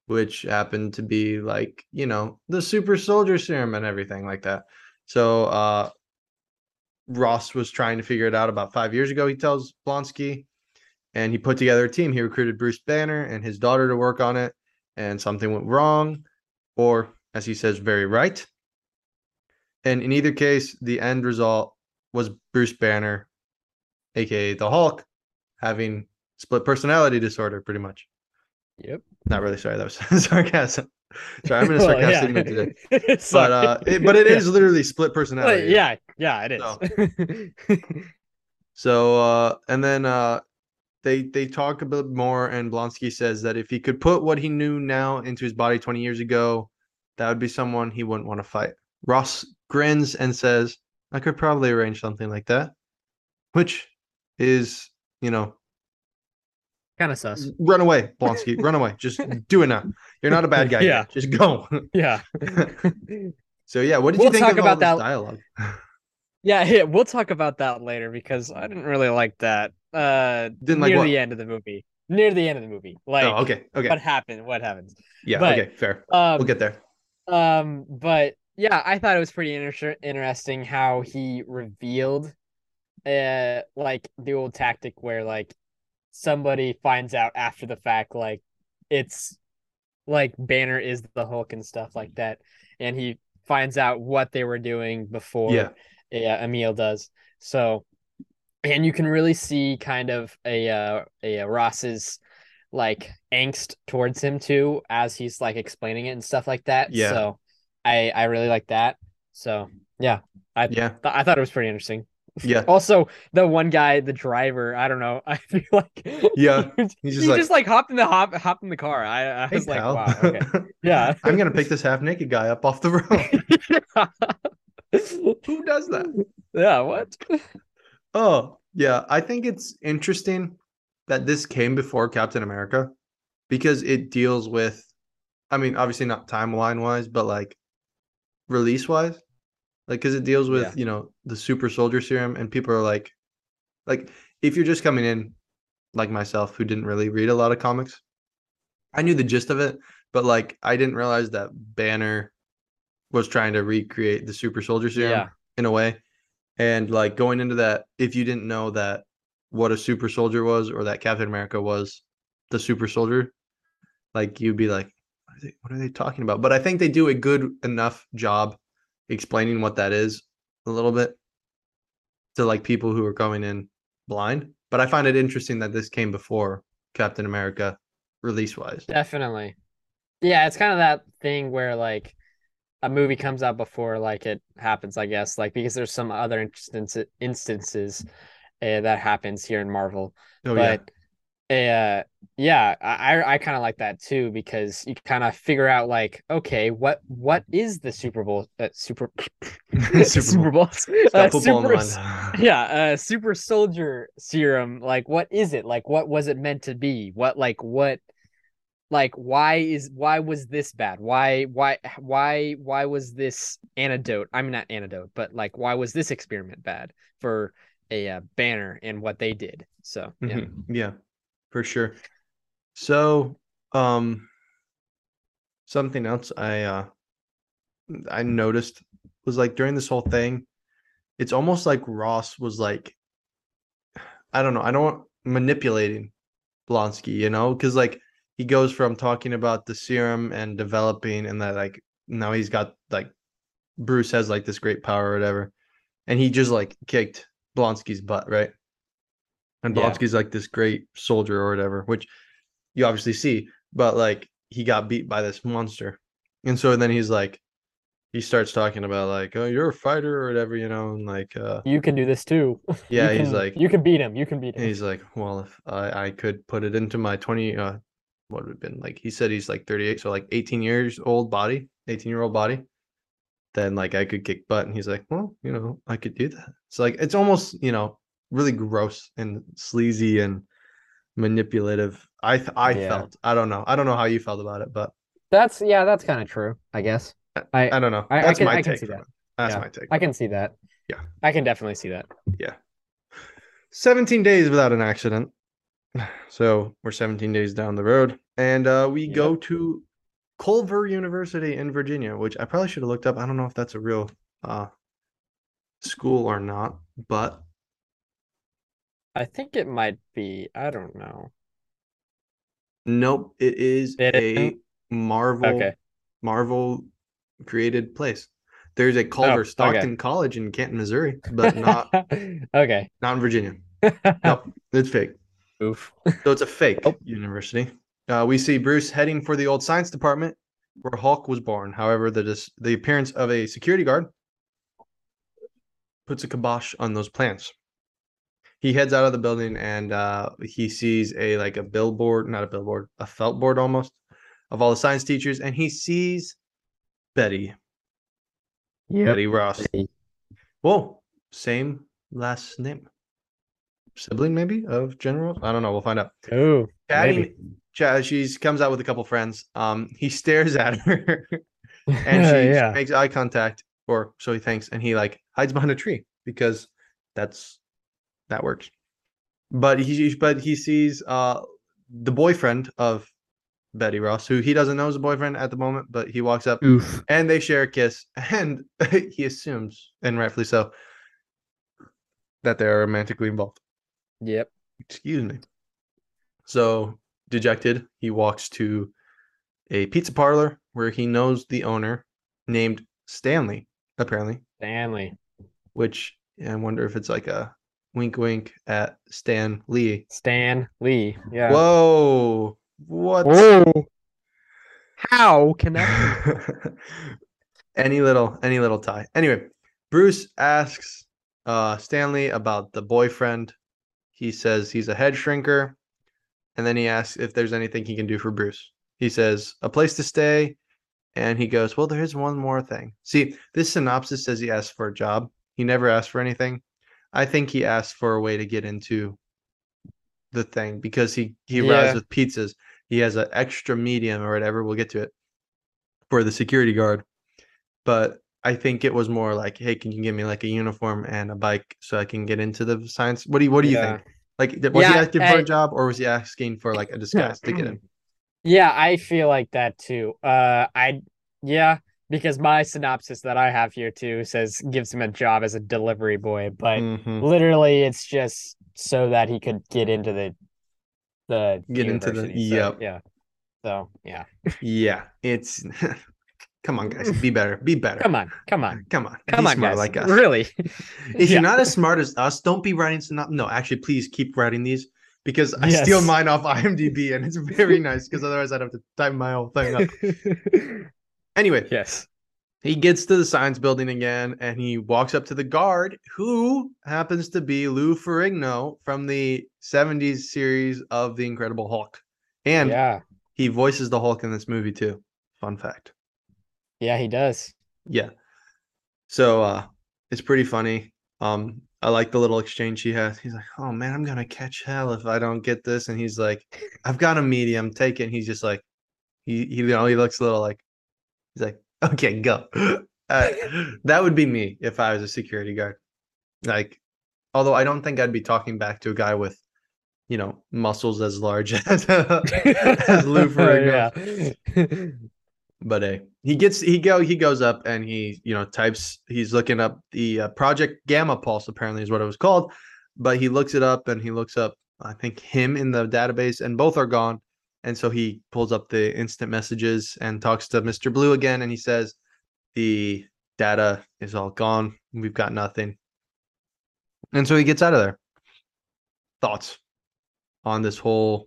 which happened to be like you know the super soldier serum and everything like that so uh ross was trying to figure it out about five years ago he tells blonsky and he put together a team he recruited bruce banner and his daughter to work on it and something went wrong or as he says very right and in either case the end result was bruce banner aka the hulk having split personality disorder pretty much Yep. not really sorry that was sarcasm sorry i'm in a Well, sarcastic yeah. mood today but uh it, but it Yeah. is literally split Well, personality yeah, yeah, it is. So- so uh and then uh they they talk a bit more and blonsky says that if he could put what he knew now into his body 20 years ago that would be someone he wouldn't want to fight ross grins and says i could probably arrange something like that which is you know kind of sus. run away blonsky run away just do it now you're not a bad guy Yeah. yeah just go Yeah. so yeah what did We'll you think talk of all about that- dialogue yeah, yeah, we'll talk about that later because I didn't really like that. Uh Didn't like near what? the end of the movie. Near the end of the movie. Like oh okay okay what happened? What happens? yeah but- okay fair Um we'll get there Um, but yeah, I thought it was pretty inter- interesting how he revealed, uh, like the old tactic where like somebody finds out after the fact, like it's like Banner is the Hulk and stuff like that, and he finds out what they were doing before yeah yeah, Emil does. So, and you can really see kind of a uh, a uh, Ross's like angst towards him too as he's like explaining it and stuff like that. Yeah. So, I I really like that. So yeah, I yeah th- I thought it was pretty interesting. yeah Also, the one guy, the driver, I don't know. I feel like Yeah, he he's just, just like- hopped in the hop hopped in the car. I I Hey, was like, pal. wow, okay, yeah. I'm gonna pick this half naked guy up off the road. Who does that? yeah, what? Oh, yeah. I think it's interesting that this came before Captain America because it deals with, I mean, obviously not timeline wise, but like release wise. Like, because it deals with, Yeah. you know, the super soldier serum, and people are like, like, if you're just coming in, like myself, who didn't really read a lot of comics, I knew the gist of it, but like, I didn't realize that Banner was trying to recreate the super soldier serum Yeah. in a way. And like going into that, if you didn't know that what a super soldier was or that Captain America was the super soldier, like you'd be like, are they, what are they talking about? But I think they do a good enough job explaining what that is a little bit to like people who are going in blind. But I find it interesting that this came before Captain America release wise. Definitely. Yeah, it's kind of that thing where like a movie comes out before like it happens, I guess, like because there's some other instances instances uh, that happens here in Marvel. Oh yeah. but uh yeah, I I kind of like that too because you kind of figure out like okay, what what is the Super Bowl uh, super Super Bowl uh, super yeah, uh super soldier serum like what is it? Like what was it meant to be? What like what like why is why was this bad? Why why why why was this antidote? I mean not antidote, but like why was this experiment bad for a uh, banner and what they did? So, yeah. Mhm. yeah, for sure. So, um, something else I uh I noticed was like during this whole thing, it's almost like Ross was like, I don't know, I don't want manipulating Blonsky, you know, because like he goes from talking about the serum and developing, and that like now he's got like Bruce has like this great power or whatever, and he just like kicked Blonsky's butt, right? And Yeah. Blonsky's like this great soldier or whatever, which you obviously see, but like he got beat by this monster. And so then he's like, he starts talking about like, oh, you're a fighter or whatever, you know, and like, uh, You can do this too. yeah, You he's like, you can beat him. You can beat him. he's like, well, if I, I could put it into my 20, uh, what would have been like, he said he's like 38, so like 18 years old body, 18 year old body, then like I could kick butt. And he's like, well, you know, I could do that. It's like, it's almost, you know, really gross and sleazy and manipulative. I, th- I Yeah. felt, I don't know. I don't know how you felt about it, but That's yeah, that's kind of true, I guess. I I don't know. I- I That's can- my I can take. see that. That's Yeah. my take. I can see that. Yeah. I can definitely see that. Yeah. 17 days without an accident. So we're 17 days down the road, and uh, we Yep. go to Culver University in Virginia, which I probably should have looked up. I don't know if that's a real uh, school or not, but I think it might be. I don't know. nope, it is It a isn't? Marvel Okay. Marvel created place. There's a Culver Oh, okay. Stockton College in Canton, Missouri, but not okay. not in Virginia. Nope, it's fake. Oof. So it's a fake Oh. university. Uh, we see Bruce heading for the old science department where Hulk was born. However, the dis- the appearance of a security guard puts a kibosh on those plans. He heads out of the building and uh, he sees a like a billboard, not a billboard, a felt board almost of all the science teachers, and he sees Betty, Yeah. Betty Ross. Betty. Whoa, same last name, sibling maybe of General. I don't know. We'll find out. Oh, Chatting, chat, she's comes out with a couple friends. Um, he stares at her and she yeah. makes eye contact, or so he thinks, and he like hides behind a tree because that's that works. But he but he sees uh the boyfriend of Betty Ross, who he doesn't know is a boyfriend at the moment, but he walks up Oof. and they share a kiss, and he assumes, and rightfully so, that they're romantically involved. Yep. Excuse me. So dejected, he walks to a pizza parlor where he knows the owner named Stanley, apparently, Stanley. which I wonder if it's like a wink wink at Stan Lee. Stan Lee. Yeah. Whoa. What? Whoa. How can that? any little any little tie. Anyway, Bruce asks uh Stanley about the boyfriend. He says he's a head shrinker. And then he asks if there's anything he can do for Bruce. He says a place to stay. And he goes, Well, there is one more thing. See, this synopsis says he asked for a job. He never asked for anything. I think he asked for a way to get into the thing because he he Yeah. rides with pizzas. He has an extra medium or whatever. We'll get to it for the security guard. But I think it was more like, hey, can you give me like a uniform and a bike so I can get into the science? What do you what do you Yeah. think? Like, was he Yeah, asking for a job or was he asking for like a disguise to get in? Yeah, I feel like that too. Uh, I yeah, because my synopsis that I have here too says gives him a job as a delivery boy, but Mhm. literally it's just so that he could get into the the Get into the- so, yep. yeah. So yeah, Yeah, it's come on, guys, be better, be better. come on, come on, come on, come be on, smart guys, like us. really. If Yeah. you're not as smart as us, don't be writing synop. No, actually, please keep writing these because I Yes. steal mine off IMDb and it's very nice because otherwise I'd have to type my whole thing up. Anyway, yes, he gets to the science building again and he walks up to the guard who happens to be Lou Ferrigno from the 70s series of The Incredible Hulk. And yeah, he voices the Hulk in this movie too. Fun fact. yeah, he does. Yeah. So uh it's pretty funny. Um I like the little exchange he has. He's like, "Oh man, I'm going to catch hell if I don't get this." And he's like, "I've got a medium, take it." And he's just like he he you know, he looks a little like he's like, "Okay, go." Uh, that would be me if I was a security guard. Like although I don't think I'd be talking back to a guy with you know, muscles as large as, as Lou Ferrigno. yeah. but uh, he gets he go he goes up and he you know types he's looking up the uh, project gamma pulse apparently is what it was called but he looks it up and he looks up i think him in the database and both are gone and so he pulls up the instant messages and talks to mr blue again and he says the data is all gone we've got nothing and so he gets out of there thoughts on this whole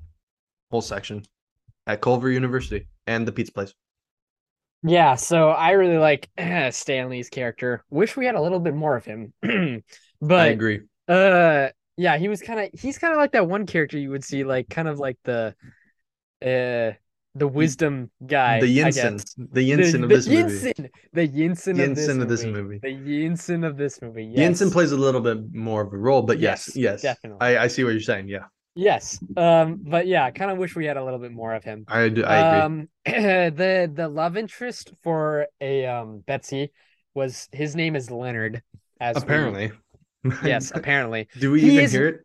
whole section at culver university and the pizza place Yeah, so I really like Stanley's character. Wish we had a little bit more of him. But I agree. uh yeah, he was kind of he's kind of like that one character you would see like kind of like the uh the wisdom guy. the Yinsen, the Yinsen of this movie. Yinsen, the Yinsen, of, this Yinsen of this movie. movie. The Yinsen of this movie. Yes. Yinsen plays a little bit more of a role, but yes, Yes, yes, definitely. I, I see what you're saying. Yeah, Yes. Um but yeah, I kind of wish we had a little bit more of him. I do. I agree. Um, the the love interest for a um Betsy was his name is Leonard. As we- apparently, yes, apparently. do we He even is- hear it?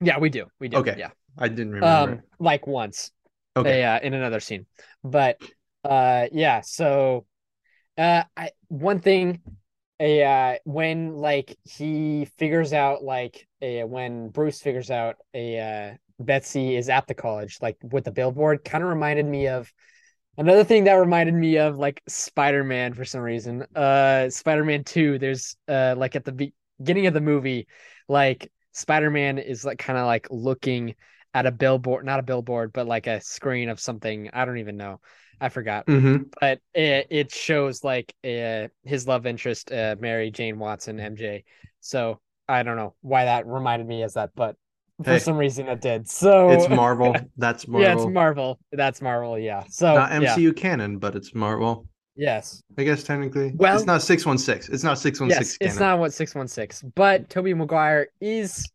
Yeah, we do. We do. Okay, Yeah. I didn't remember. Um, like once. Okay, uh, in another scene. But uh yeah, so uh I one thing a uh when like he figures out like a when Bruce figures out a uh Betsy is at the college like with the billboard kind of reminded me of another thing that reminded me of like Spider-Man for some reason. Uh Spider-Man 2 there's uh like at the be- beginning of the movie like Spider-Man is like kind of like looking at a billboard, not a billboard, but like a screen of something. I don't even know. I forgot. Mhm. But it, it shows like uh, his love interest, uh, Mary Jane Watson, MJ. So I don't know why that reminded me as that, but for Hey. some reason it did. So it's Marvel. That's Marvel. yeah, it's Marvel. That's Marvel. Yeah. So Not yeah. MCU canon, but it's Marvel. Yes. I guess technically. Well- it's not six one six. It's not 616. Yes. six. It's not what six one six, but Tobey Maguire is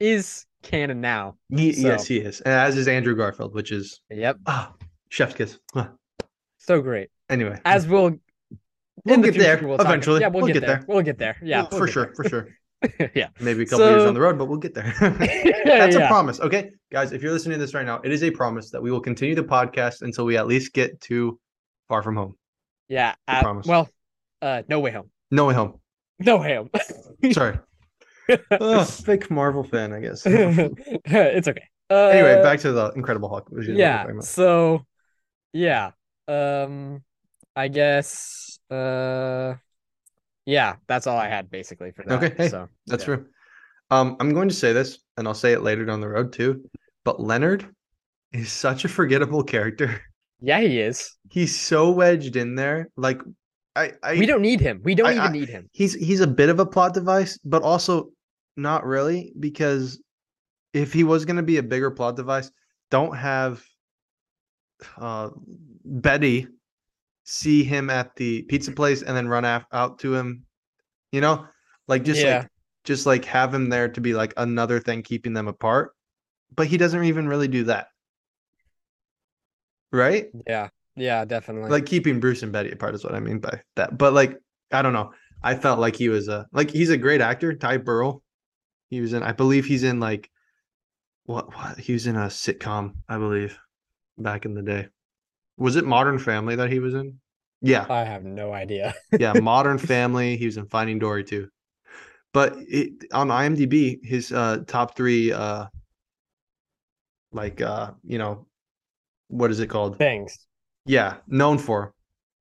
is canon now. So- Yes, he is. As is Andrew Garfield, which is Yep. ah, chef's kiss. So great. Anyway, As we'll We'll the get there we'll talk- eventually. Yeah, we'll, We'll get, get there. there. We'll get there. Yeah, Well, for sure, for sure. yeah. Maybe a couple years So- down the road, but we'll get there. That's a promise. Okay, guys, if you're listening to this right now, it is a promise that we will continue the podcast until we at least get to Far From Home. Yeah. Uh, promise. well, uh, no way home. No Way Home. No way home. Sorry. Oh, fake Marvel fan, I guess. it's okay. Uh, anyway, back to the Incredible Hulk. which is what we're yeah. So, yeah. Um, I guess. Uh, yeah. That's all I had basically for that. Okay, hey, So That's yeah. true. Um, I'm going to say this, and I'll say it later down the road too. But Leonard is such a forgettable character. Yeah, he is. He's so wedged in there. Like, I, I we don't need him. We don't I- even I- need him. he's he's a bit of a plot device, but also not really because if he was going to be a bigger plot device, don't have uh Betty see him at the pizza place and then run af- out to him, you know, like just Yeah. like just like have him there to be like another thing keeping them apart, but he doesn't even really do that, right? Yeah. Yeah. Definitely. like keeping Bruce and Betty apart is what I mean by that. But like, I don't know. I felt like he was a like he's a great actor, Ty Burrell. He was in, I believe he's in like what what he was in a sitcom, I believe, back in the day. Was it Modern Family that he was in? Yeah, I have no idea. yeah. Modern Family. He was in Finding Dory too. But it, on IMDb, his uh, top three, uh, like uh, you know, what is it called? Things Yeah, known for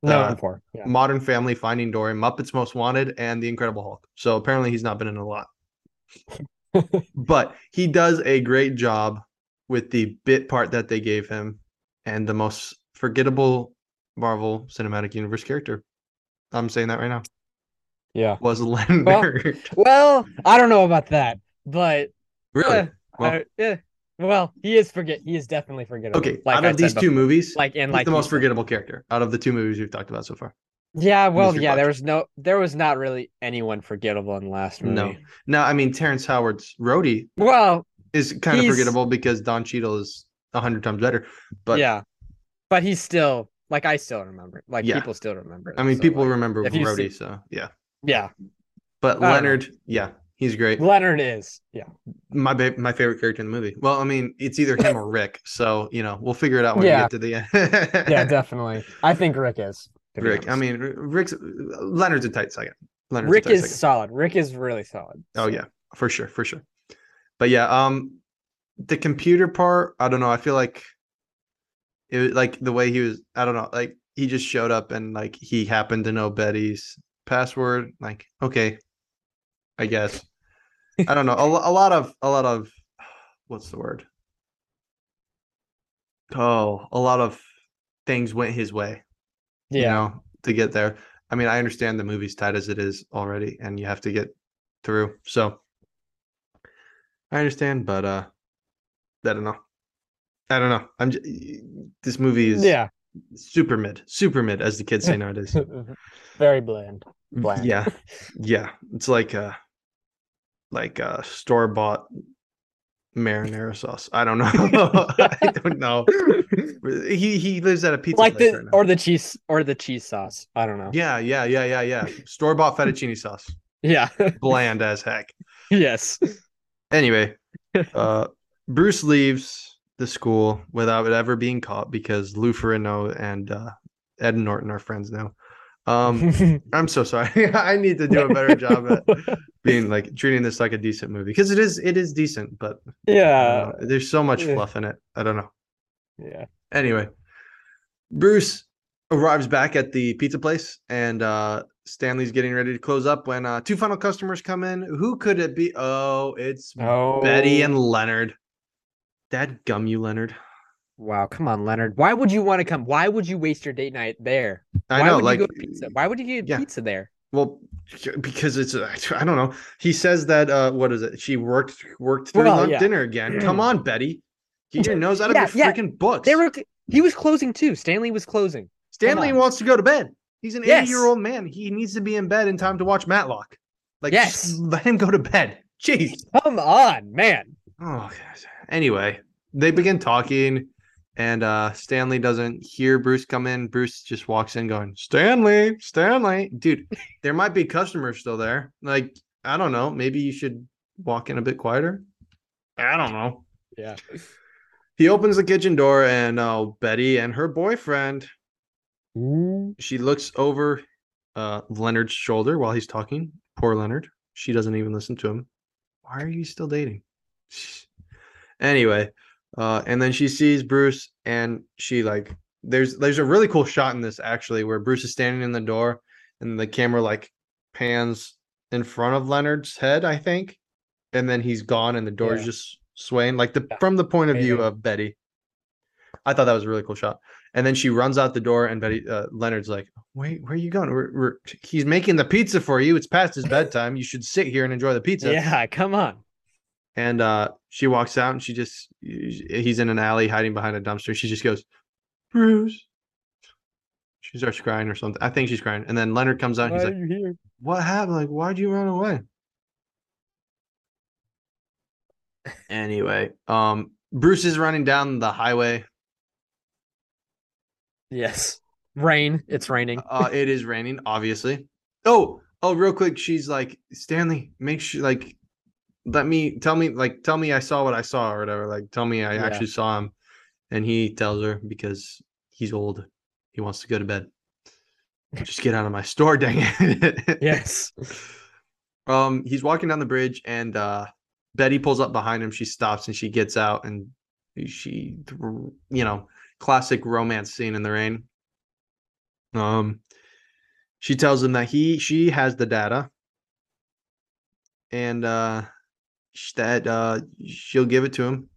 known Uh, for. Yeah. Modern Family, Finding Dory, Muppets Most Wanted, and The Incredible Hulk. So apparently he's not been in a lot. but he does a great job with the bit part that they gave him and the most forgettable Marvel Cinematic Universe character. I'm saying that right now. yeah. Was Leonard. Well, I don't know about that, but really? eh, Well- I- yeah. Well, he is forget. He is definitely forgettable. Okay, like out I of these two before. movies, like in he's like the most forgettable character out of the two movies we've talked about so far. Yeah, well, yeah. There was no, there was not really anyone forgettable in the last movie. No. Now, I mean, Terrence Howard's Rhodey Well, is kind of forgettable because Don Cheadle is a hundred times better. But yeah, but he's still like I still remember. Like Yeah. people still remember. I mean, so, people like, remember Rhodey, see- so yeah. Yeah, But I. Leonard, yeah, he's great. Leonard is. Yeah, My ba- my favorite character in the movie. Well, I mean, it's either him or Rick. So you know, we'll figure it out when Yeah. we get to the end. yeah, definitely. I think Rick is. To be Rick. I mean, Rick's Leonard's a tight second. Leonard's Rick tight is second. solid. Rick is really solid. Oh yeah, for sure, for sure. But yeah, um, the computer part, I don't know. I feel like it was like the way he was. I don't know. Like he just showed up and like he happened to know Betty's password. Like okay, I guess. I don't know. A, a lot of a lot of what's the word? Oh, a lot of things went his way Yeah. you know, to get there. I mean, I understand the movie's tight as it is already, and you have to get through. So I understand, but uh I don't know. I don't know. I'm j- this movie is yeah. super mid, super mid, as the kids say nowadays. Very bland. Bland. Yeah, yeah. It's like uh like a store bought marinara sauce. I don't know. I don't know. He he lives at a pizza like place the right now. or the cheese or the cheese sauce. I don't know. Yeah, yeah, yeah, yeah, yeah. Store bought fettuccine sauce. Yeah. Bland as heck. yes. Anyway, uh Bruce leaves the school without it ever being caught because Lou and uh Ed Norton are friends now. Um I'm so sorry. I need to do a better job at being like treating this like a decent movie because it is it is decent, but yeah. there's so much fluff in it. I don't know. Yeah. Anyway, Bruce arrives back at the pizza place and uh Stanley's getting ready to close up when uh two final customers come in. Who could it be? Oh, it's Oh. Betty and Leonard. Dad gum you, Leonard. Wow, come on, Leonard. Why would you want to come? Why would you waste your date night there? I Why know, would like you go to pizza? Why would you get yeah. pizza there? well, because it's uh, I don't know. He says that uh what is it? She worked worked through Well, lunch yeah. dinner again. Come on, Betty. Get your nose out of Yeah, your yeah. freaking books. They were he was closing too. Stanley was closing. Stanley wants to go to bed. He's an Yes. 80 year old man. He needs to be in bed in time to watch Matlock. Like, Yes. just let him go to bed. Jeez. Come on, man. Oh, gosh. Anyway, they begin talking, and uh Stanley doesn't hear Bruce come in. Bruce just walks in, going, "Stanley, Stanley, dude, there might be customers still there. Like, I don't know. Maybe you should walk in a bit quieter. I don't know." Yeah. He opens the kitchen door, and oh, Betty and her boyfriend Ooh. she looks over uh Leonard's shoulder while he's talking. Poor Leonard. She doesn't even listen to him. Why are you still dating? Anyway, uh and then she sees Bruce and she like there's there's a really cool shot in this actually where Bruce is standing in the door and the camera like pans in front of Leonard's head, I think. And then he's gone and the door's Yeah. just swaying like the Yeah. from the point of view of Betty. I thought that was a really cool shot. And then she runs out the door, and Betty uh, Leonard's like, "Wait, where are you going? We're, we're he's making the pizza for you. It's past his bedtime. You should sit here and enjoy the pizza." Yeah, come on. And uh, she walks out, and she just he's in an alley hiding behind a dumpster. She just goes, "Bruce." She starts crying or something. I think she's crying. And then Leonard comes out. And Why he's are like, you here? "What happened? Like, why'd you run away?" Anyway, um, Bruce is running down the highway. Yes. Rain. It's raining. uh it is raining obviously oh oh real quick she's like stanley make sure like let me tell me like tell me i saw what i saw or whatever like tell me i Yeah. actually saw him and he tells her because he's old he wants to go to bed Just get out of my store, dang it. Yes. Um, he's walking down the bridge and uh Betty pulls up behind him. She stops and she gets out and she you know, classic romance scene in the rain. Um she tells him that he she has the data and uh that uh she'll give it to him.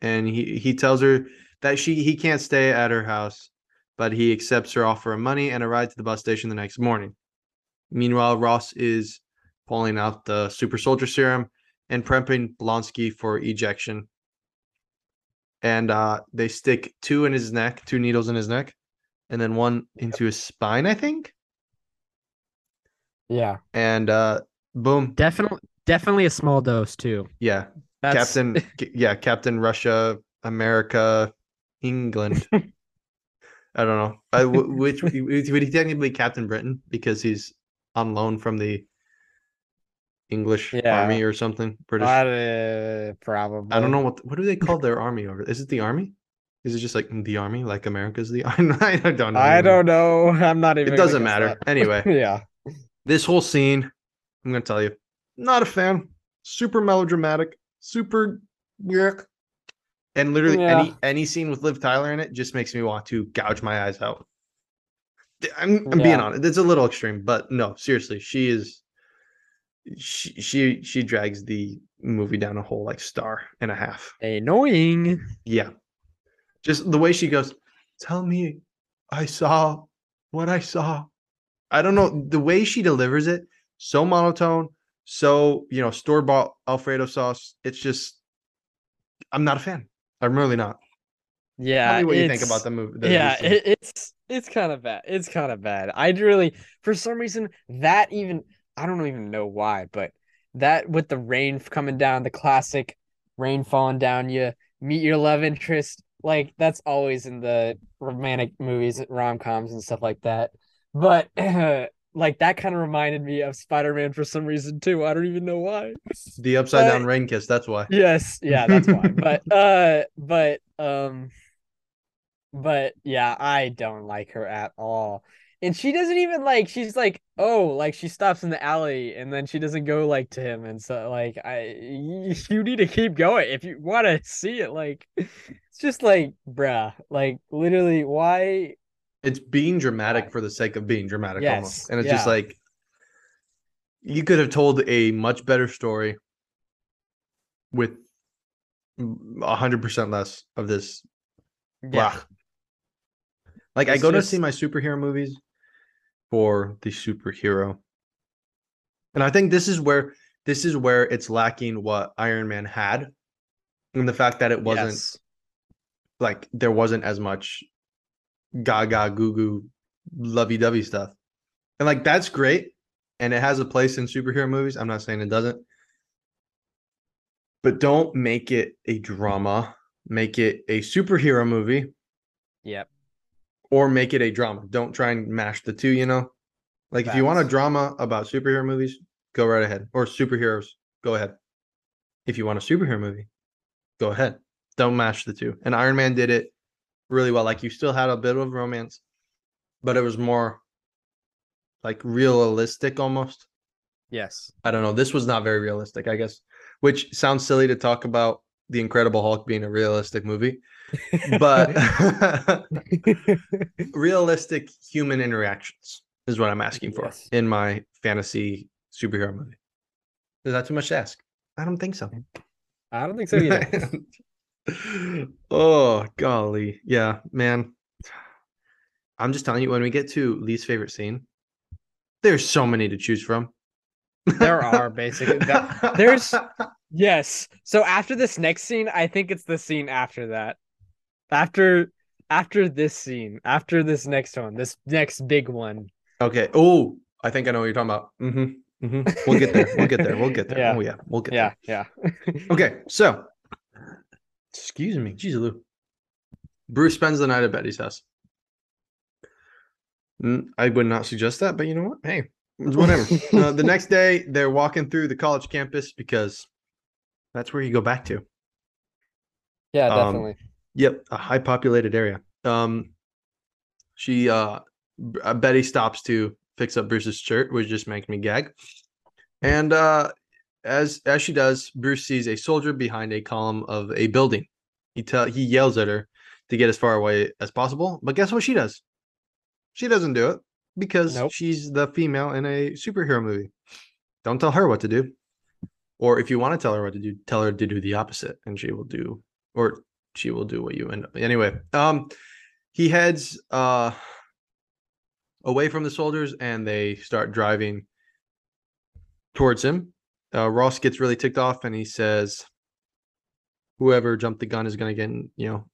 And he he tells her that she he can't stay at her house, but he accepts her offer of money and a ride to the bus station the next morning. Meanwhile, Ross is pulling out the super soldier serum and prepping Blonsky for ejection. And uh, they stick two in his neck, two needles in his neck, and then one into his spine, I think. Yeah. And uh, boom, Definitely, definitely a small dose too. yeah, That's Captain, yeah, Captain Russia, America, England. I don't know. I, which would he technically be Captain Britain because he's on loan from the English Yeah. army or something? British. uh, probably. I don't know what what do they call their army over? Is it the army? Is it just like the army, like America's the army? I don't know. I don't know. I'm not even. It doesn't matter. that. Anyway, yeah. this whole scene, I'm gonna tell you, not a fan. Super melodramatic, super yuck. And literally any Yeah. any scene with Liv Tyler in it just makes me want to gouge my eyes out. I'm, I'm being Yeah. honest. It's a little extreme, but no, seriously, she is she she she drags the movie down a whole like star and a half. Annoying. Yeah. Just the way she goes, tell me I saw what I saw. I don't know. The way she delivers it, so monotone, so, you know, store bought Alfredo sauce. It's just, I'm not a fan. I'm really not. Yeah. Tell me what you think about the movie. the- yeah, it, it's it's kind of bad. It's kind of bad. I'd really, for some reason, that even I don't even know why, but that with the rain coming down, the classic rain falling down, you meet your love interest. Like that's always in the romantic movies, rom coms, and stuff like that. But like that kind of reminded me of Spider Man for some reason too. I don't even know why. the upside down rain kiss. That's why. Yes, yeah, that's why. But uh but um but yeah, I don't like her at all. And she doesn't even like she's like, "Oh, like she stops in the alley and then she doesn't go like to him and so like I you need to keep going if you want to see it like it's just like, bruh, like literally why It's being dramatic for the sake of being dramatic Yes, almost. And it's just like, you could have told a much better story with a hundred percent less of this yeah. Blah. Like I It's go to see my superhero movies for the superhero. And I think this is where this is where it's lacking what Iron Man had. And the fact that it wasn't Yes. like there wasn't as much gaga goo goo lovey dovey stuff. And like that's great. And it has a place in superhero movies. I'm not saying it doesn't. But don't make it a drama. Make it a superhero movie Yep. or make it a drama. Don't try and mash the two, you know? Like if you want a drama about superhero movies, go right ahead. Or superheroes, go ahead. If you want a superhero movie, go ahead. Don't mash the two. And Iron Man did it really well. Like you still had a bit of romance, but it was more like realistic almost. Yes. I don't know. This was not very realistic, I guess, which sounds silly to talk about the Incredible Hulk being a realistic movie, but realistic human interactions is what I'm asking for Yes. in my fantasy superhero movie. Is that too much to ask? I don't think so. I don't think so either. oh, golly. Yeah, man. I'm just telling you, when we get to least favorite scene, there's so many to choose from. There are basically that, there's Yes. So after this next scene, I think it's the scene after that. After after this scene, after this next one, this next big one. Okay. Oh, I think I know what you're talking about. Mm-hmm. Mm-hmm. We'll get there. We'll get there. We'll get there. Yeah. Oh yeah. We'll get Yeah, yeah. Okay. So, excuse me. Jeez, Lou. Bruce spends the night at Betty's house. Mm, I would not suggest that, but you know what? Hey, whatever. uh, the next day, they're walking through the college campus because that's where you go back to. Yeah, Um, definitely. Yep, a high populated area. Um, she uh B- uh, Betty stops to fix up Bruce's shirt, which just makes me gag. And uh, as as she does, Bruce sees a soldier behind a column of a building. He tell he yells at her to get as far away as possible, but guess what she does? She doesn't do it because Nope. she's the female in a superhero movie. Don't tell her what to do. Or if you want to tell her what to do, tell her to do the opposite and she will do or she will do what you end up. Anyway, um he heads uh away from the soldiers and they start driving towards him. Uh, Ross gets really ticked off and he says, "Whoever jumped the gun is going to get, you know,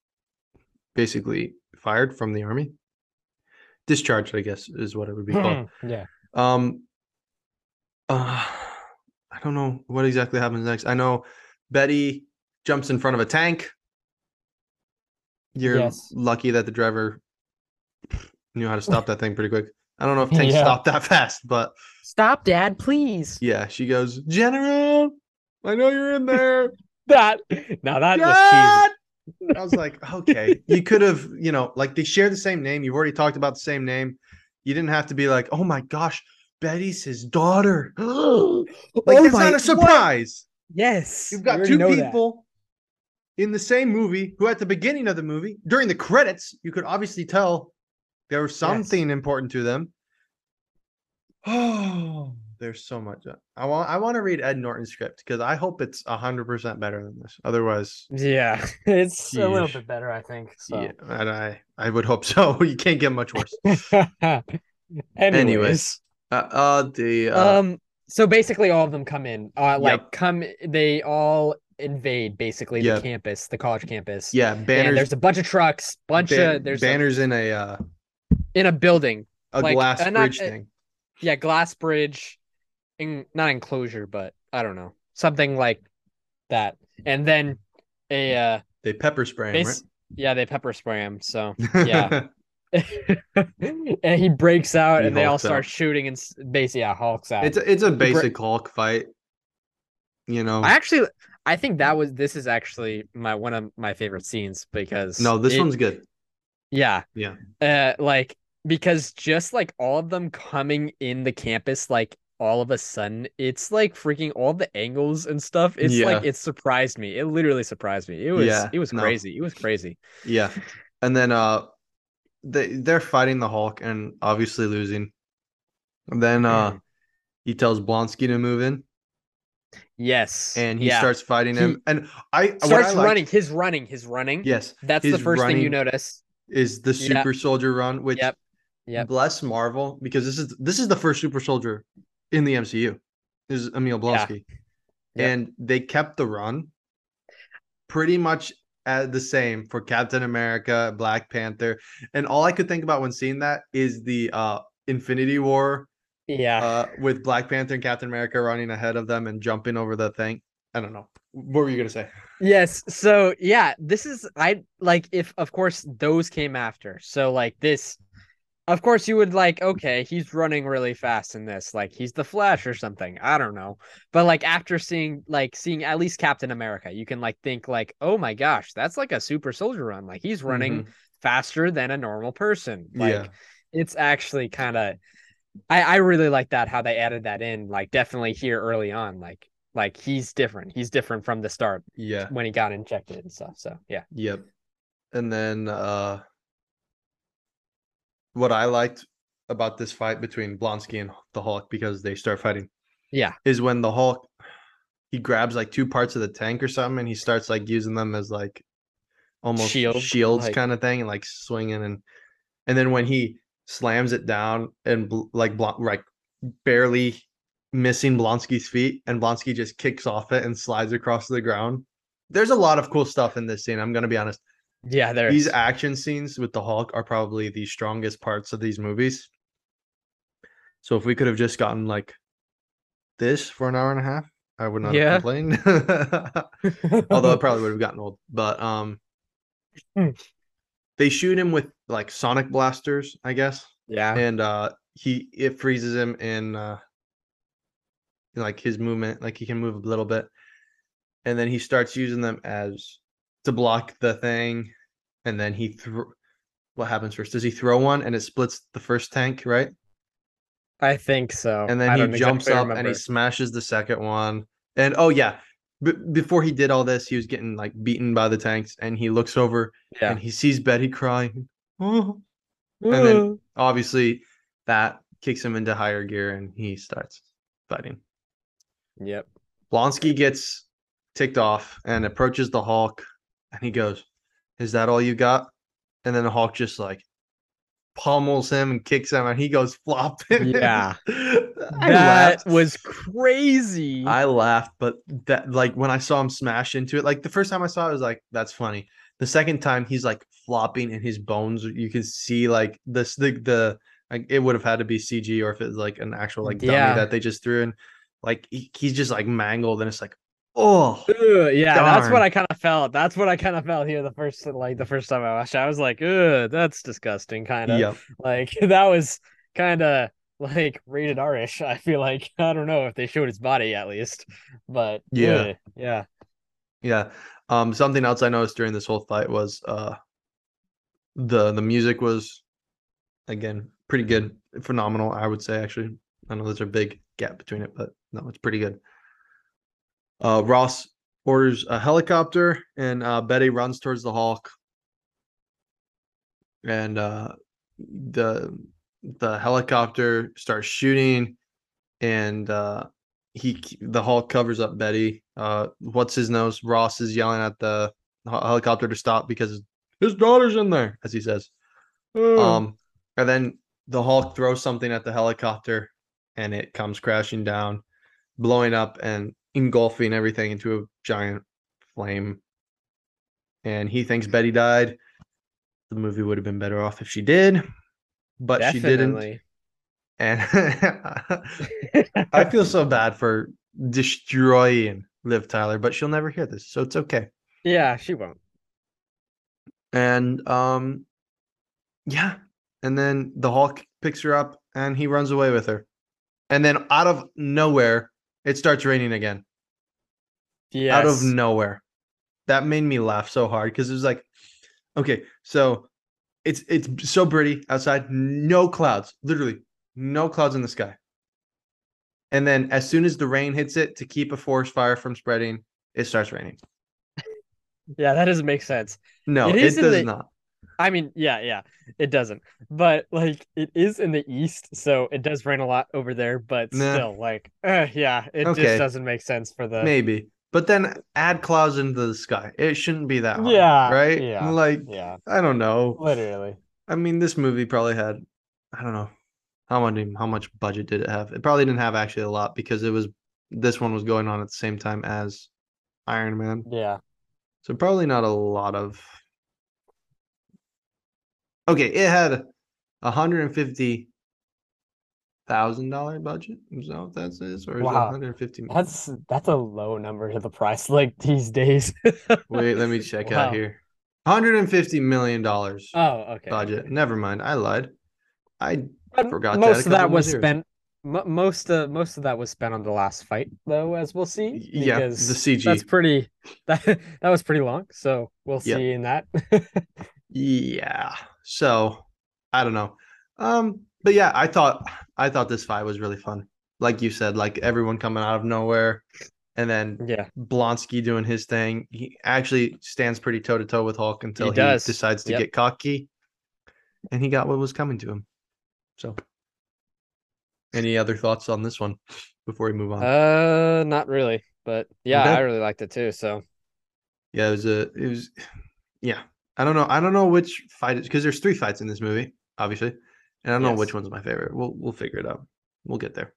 basically fired from the army, discharged. I guess is what it would be called." yeah. Um, uh, I don't know what exactly happens next. I know Betty jumps in front of a tank. You're Yes. lucky that the driver knew how to stop that thing pretty quick. I don't know if tanks Yeah. stop that fast, but Stop, Dad, please. yeah, she goes, General, I know you're in there. That now that was Dad! I was like, okay, you could have, you know, like they share the same name. You've already talked about the same name. You didn't have to be like, oh my gosh, Betty's his daughter. like Oh that's my- not a surprise. cheesy. Yes. You've got two know that. people in the same movie who, at the beginning of the movie, during the credits, you could obviously tell there was something important to them. Oh, there's so much. uh, I want. I want to read Ed Norton's script because I hope it's hundred percent better than this. Otherwise, Yeah, it's a little bit better, I think. So. yeah, and I I would hope so. you can't get much worse. Anyways, Anyways, uh, uh the uh, um, so basically, all of them come in. Uh, like Yep. come, they all invade basically Yep. the campus, the college campus. yeah, and banners. there's a bunch of trucks, bunch ban- of there's a- banners in a uh, in a building. a like, glass not- bridge uh, thing. Yeah, glass bridge, in, not enclosure, but I don't know, something like that. And then a uh, They pepper spray him, base, yeah, they pepper spray him. So yeah. and he breaks out, He and they all start out. shooting, and basically, yeah, Hulk's out. it's a, it's a bra- basic Hulk fight. You know, I actually, I think that was this is actually my one of my favorite scenes because no, this it- one's good. yeah, Yeah. uh, like because just like all of them coming in the campus, like all of a sudden, it's like freaking all the angles and stuff. It's like it surprised me. It literally surprised me. It was Yeah, it was no. crazy. It was crazy. Yeah. And then uh they they're fighting the Hulk and obviously losing. And then uh Mm. he tells Blonsky to move in Yes, and he yeah. starts fighting He him. And I starts I liked- running. His running. His running. Yes. that's the first thing you notice. Is the Yeah. super soldier run, which Yep. Yep. bless Marvel, because this is this is the first super soldier in the MCU. This is Emil Yeah. Blonsky. Yep. And they kept the run pretty much at the same for Captain America, Black Panther. And all I could think about when seeing that is the uh Infinity War Yeah. uh with Black Panther and Captain America running ahead of them and jumping over the thing. I don't know. What were you gonna say? Yes. So yeah, this is I like if of course those came after. So like this of course you would like okay, he's running really fast in this. Like he's the Flash or something. I don't know. But like after seeing like seeing at least Captain America, you can like think like, "Oh my gosh, that's like a super soldier run. Like he's running faster than a normal person." Like yeah. it's actually kind of I I really like that how they added that in like definitely here early on like like he's different. He's different from the start Yeah. when he got injected and stuff. So yeah. Yep. And then uh what I liked about this fight between Blonsky and the Hulk because they start fighting Yeah. is when the Hulk he grabs like two parts of the tank or something and he starts like using them as like almost Shield, shields like- kind of thing and like swinging and and then when he slams it down and bl- like Bl- like barely missing Blonsky's feet and Blonsky just kicks off it and slides across the ground. There's a lot of cool stuff in this scene. I'm gonna be honest. Yeah, there These is. action scenes with the Hulk are probably the strongest parts of these movies. So if we could have just gotten like this for an hour and a half, I would not Yeah. have complained. Although it probably would have gotten old. But um Hmm. they shoot him with like sonic blasters, I guess. yeah. And uh he it freezes him in uh in, like his movement, like he can move a little bit. And then he starts using them as to block the thing. And then he threw what happens first? Does he throw one and it splits the first tank, right? I think so. And then I he jumps exactly up and he smashes the second one. And oh yeah, b- before he did all this, he was getting like beaten by the tanks, and he looks over yeah. and he sees Betty crying. Oh. and then- Obviously, that kicks him into higher gear, and he starts fighting. yep. Blonsky gets ticked off and approaches the Hulk, and he goes, "Is that all you got?" And then the Hulk just like pummels him and kicks him, and he goes flopping. Yeah. That was crazy. I laughed, but that like when I saw him smash into it, like the first time I saw it, I was like, "That's funny." The second time, he's like flopping, and his bones you can see like this the the like it would have had to be CG or if it's like an actual like dummy Yeah. that they just threw in, like he, he's just like mangled, and it's like, oh, Ugh, yeah, that's what I kind of felt. That's what I kind of felt here the first like the first time I watched. it. I was like, "Ugh, that's disgusting." Kind of yep, like that was kind of like rated R-ish. I feel like I don't know if they showed his body at least, but Yeah. ugh, yeah, yeah. Um, something else I noticed during this whole fight was uh, the the music was again pretty good, phenomenal. I would say actually. I know there's a big gap between it, but no, it's pretty good. Uh, Ross orders a helicopter, and uh, Betty runs towards the Hulk, and uh, the the helicopter starts shooting, and uh, he the Hulk covers up Betty. Uh, what's his nose? Ross is yelling at the helicopter to stop because his daughter's in there, as he says. Um, and then the Hulk throws something at the helicopter, and it comes crashing down, blowing up and engulfing everything into a giant flame. And he thinks Betty died. The movie would have been better off if she did, but she didn't. And I feel so bad for destroying Liv Tyler, but she'll never hear this, so it's okay. yeah, she won't. And um yeah, and then the Hulk picks her up and he runs away with her. And then out of nowhere, it starts raining again. Yes. Out of nowhere. That made me laugh so hard because it was like, okay, so it's it's so pretty outside, no clouds, literally no clouds in the sky. And then as soon as the rain hits it to keep a forest fire from spreading, it starts raining. Yeah, that doesn't make sense. No, It it, does the- not. I mean, yeah, yeah, it doesn't. But like, it is in the east, so it does rain a lot over there. But Nah. still, like, uh, yeah, it Okay. just doesn't make sense for the. Maybe. But then add clouds into the sky. It shouldn't be that hard. Yeah, Right? yeah. Like, Yeah, I don't know. literally. I mean, this movie probably had, I don't know, how much how much budget did it have? It probably didn't have actually a lot because it was this one was going on at the same time as Iron Man, Yeah. so probably not a lot of. Okay, it had a hundred and fifty thousand dollar budget. Is that what that is, or is it Wow. one hundred fifty? That's that's a low number to the price like these days. Wait, let me check Wow. out here. Hundred and fifty million dollars Oh, okay. budget. okay. Never mind, I lied. I forgot to add a most of that was zeros. spent. mo most of most of that was spent on the last fight, though, as we'll see. Yeah, the CG. That's pretty. That that was pretty long. So we'll Yep. see in that. Yeah. So I don't know. Um, but yeah, I thought I thought this fight was really fun. Like you said, like everyone coming out of nowhere, and then yeah. Blonsky doing his thing. He actually stands pretty toe to toe with Hulk until he, does. decides to Yep. get cocky, and he got what was coming to him. So, any other thoughts on this one before we move on? Uh, not really, but yeah, Okay. I really liked it too. So yeah, it was a it was yeah. I don't know. I don't know which fight is because there's three fights in this movie, obviously. And I don't know which one's my favorite. We'll we'll figure it out. We'll get there.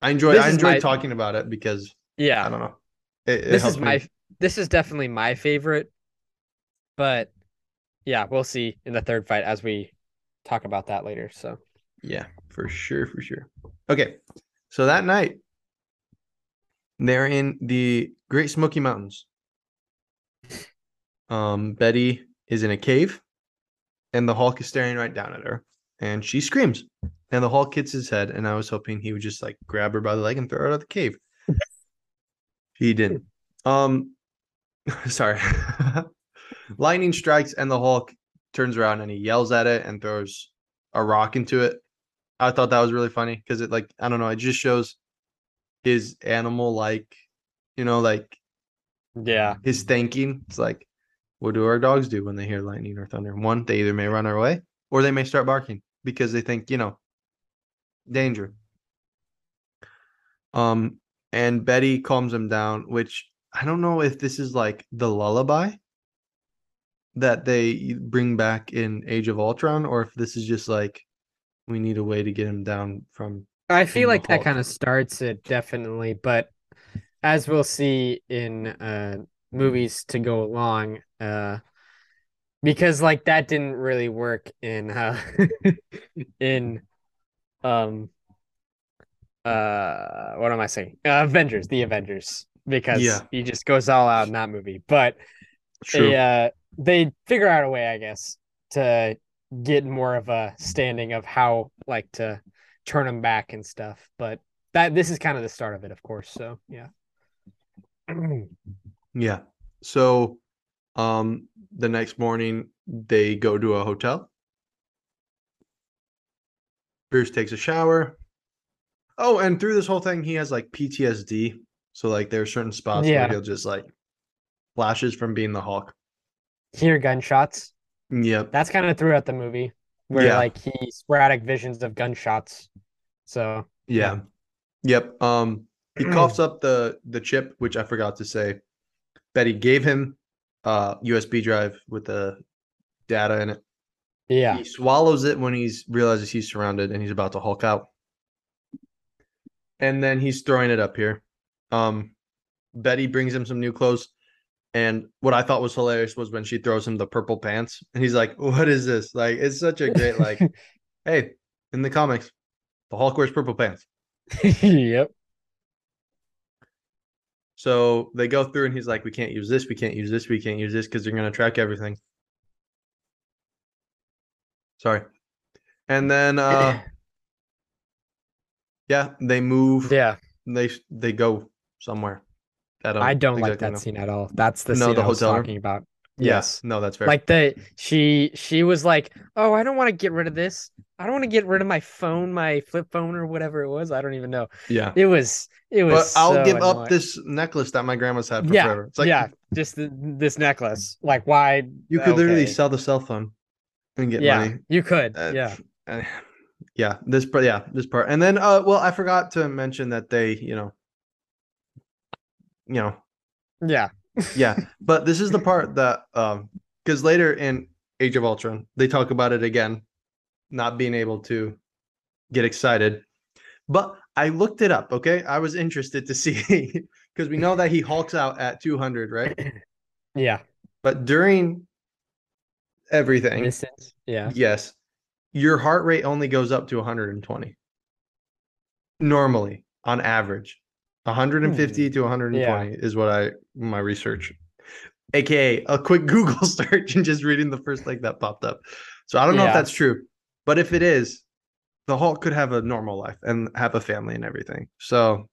I enjoy This I is enjoyed my- talking about it because yeah, I don't know. It, it this is me- my this is definitely my favorite, but yeah, we'll see in the third fight as we talk about that later. So Yeah, for sure, for sure. Okay. So that night, they're in the Great Smoky Mountains. Um, Betty is in a cave, and the Hulk is staring right down at her, and she screams. And the Hulk hits his head, and I was hoping he would just like grab her by the leg and throw her out of the cave. he didn't. Um, sorry. Lightning strikes, and the Hulk turns around and he yells at it and throws a rock into it. I thought that was really funny because it like I don't know, it just shows his animal like, you know, like Yeah. his thinking. It's like, what do our dogs do when they hear lightning or thunder? One, they either may run away or they may start barking because they think, you know, danger. Um, and Betty calms him down, which I don't know if this is like the lullaby that they bring back in Age of Ultron, or if this is just like we need a way to get him down from I feel like that kind of starts it definitely, but as we'll see in uh movies to go along, uh because like that didn't really work in uh in um uh what am I saying? Uh, Avengers, the Avengers, because Yeah. he just goes all out in that movie. But True. they uh they figure out a way, I guess, to get more of a standing of how like to turn him back and stuff. But that this is kind of the start of it, of course. So yeah. Yeah. So um the next morning they go to a hotel. Bruce takes a shower. Oh, and through this whole thing he has like PTSD. So like there are certain spots Yeah. where he'll just like flashes from being the Hulk. Hear gunshots. Yep. That's kind of throughout the movie where Yeah. like he sporadic visions of gunshots. So Yeah. Yep. Um he coughs up the the chip, which I forgot to say. Betty gave him uh USB drive with the data in it. yeah. He swallows it when he's realizes he's surrounded and he's about to Hulk out. And then he's throwing it up here. Um, Betty brings him some new clothes. And what I thought was hilarious was when she throws him the purple pants and he's like, What is this? Like, it's such a great, like, hey, in the comics, the Hulk wears purple pants. yep. So they go through and he's like, We can't use this, we can't use this, we can't use this because they're gonna track everything. Sorry. And then uh yeah, they move Yeah. they they go somewhere. that I don't like that know. scene at all. That's the No, scene the I was hotel room? talking about. Yeah, Yes. no, that's fair. Like the she she was like, "Oh, I don't want to get rid of this. I don't want to get rid of my phone, my flip phone or whatever it was. I don't even know. yeah, It was it was but was I'll so give up this necklace that my grandma's had for yeah, forever. It's like yeah, just the, this necklace. Like why you could literally sell the cell phone and get Yeah, money. you could. Uh, yeah. uh, yeah, this part, yeah, this part, and then uh, well, I forgot to mention that they, you know, you know, Yeah. yeah, but this is the part that um, because later in Age of Ultron, they talk about it again, not being able to get excited. But I looked it up. Okay, I was interested to see because we know that he hulks out at 200, right? Yeah. But during everything, Distance. Yeah. yes, your heart rate only goes up to 120. Normally, on average, 150 hmm. to 120 is what I my research, aka a quick Google search and just reading the first link that popped up. So I don't know if that's true, but if it is, the Hulk could have a normal life and have a family and everything. So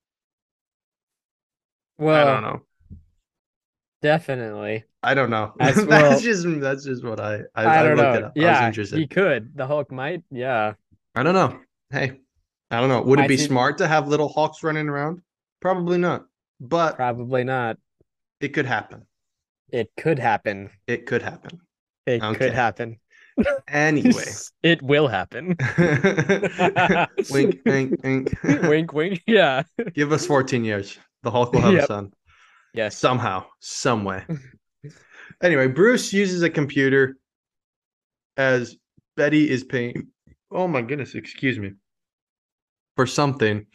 Well, I don't know. definitely. I don't know. As that's well- just that's just what I I, I, I, looked know. it up. I was Yeah, interested. he could. The Hulk might. Yeah. I don't know. Hey, I don't know. Would it be see- smart to have little Hulks running around? Probably not. But Probably not. it could happen. It could happen. It could happen. It Okay. could happen. Anyway. it will happen. wink, wink, wink. wink, wink. Yeah. Give us 14 years. The Hulk will have a son. Yes. Somehow, some way. anyway, Bruce uses a computer as Betty is paying. Oh my goodness, excuse me. For something.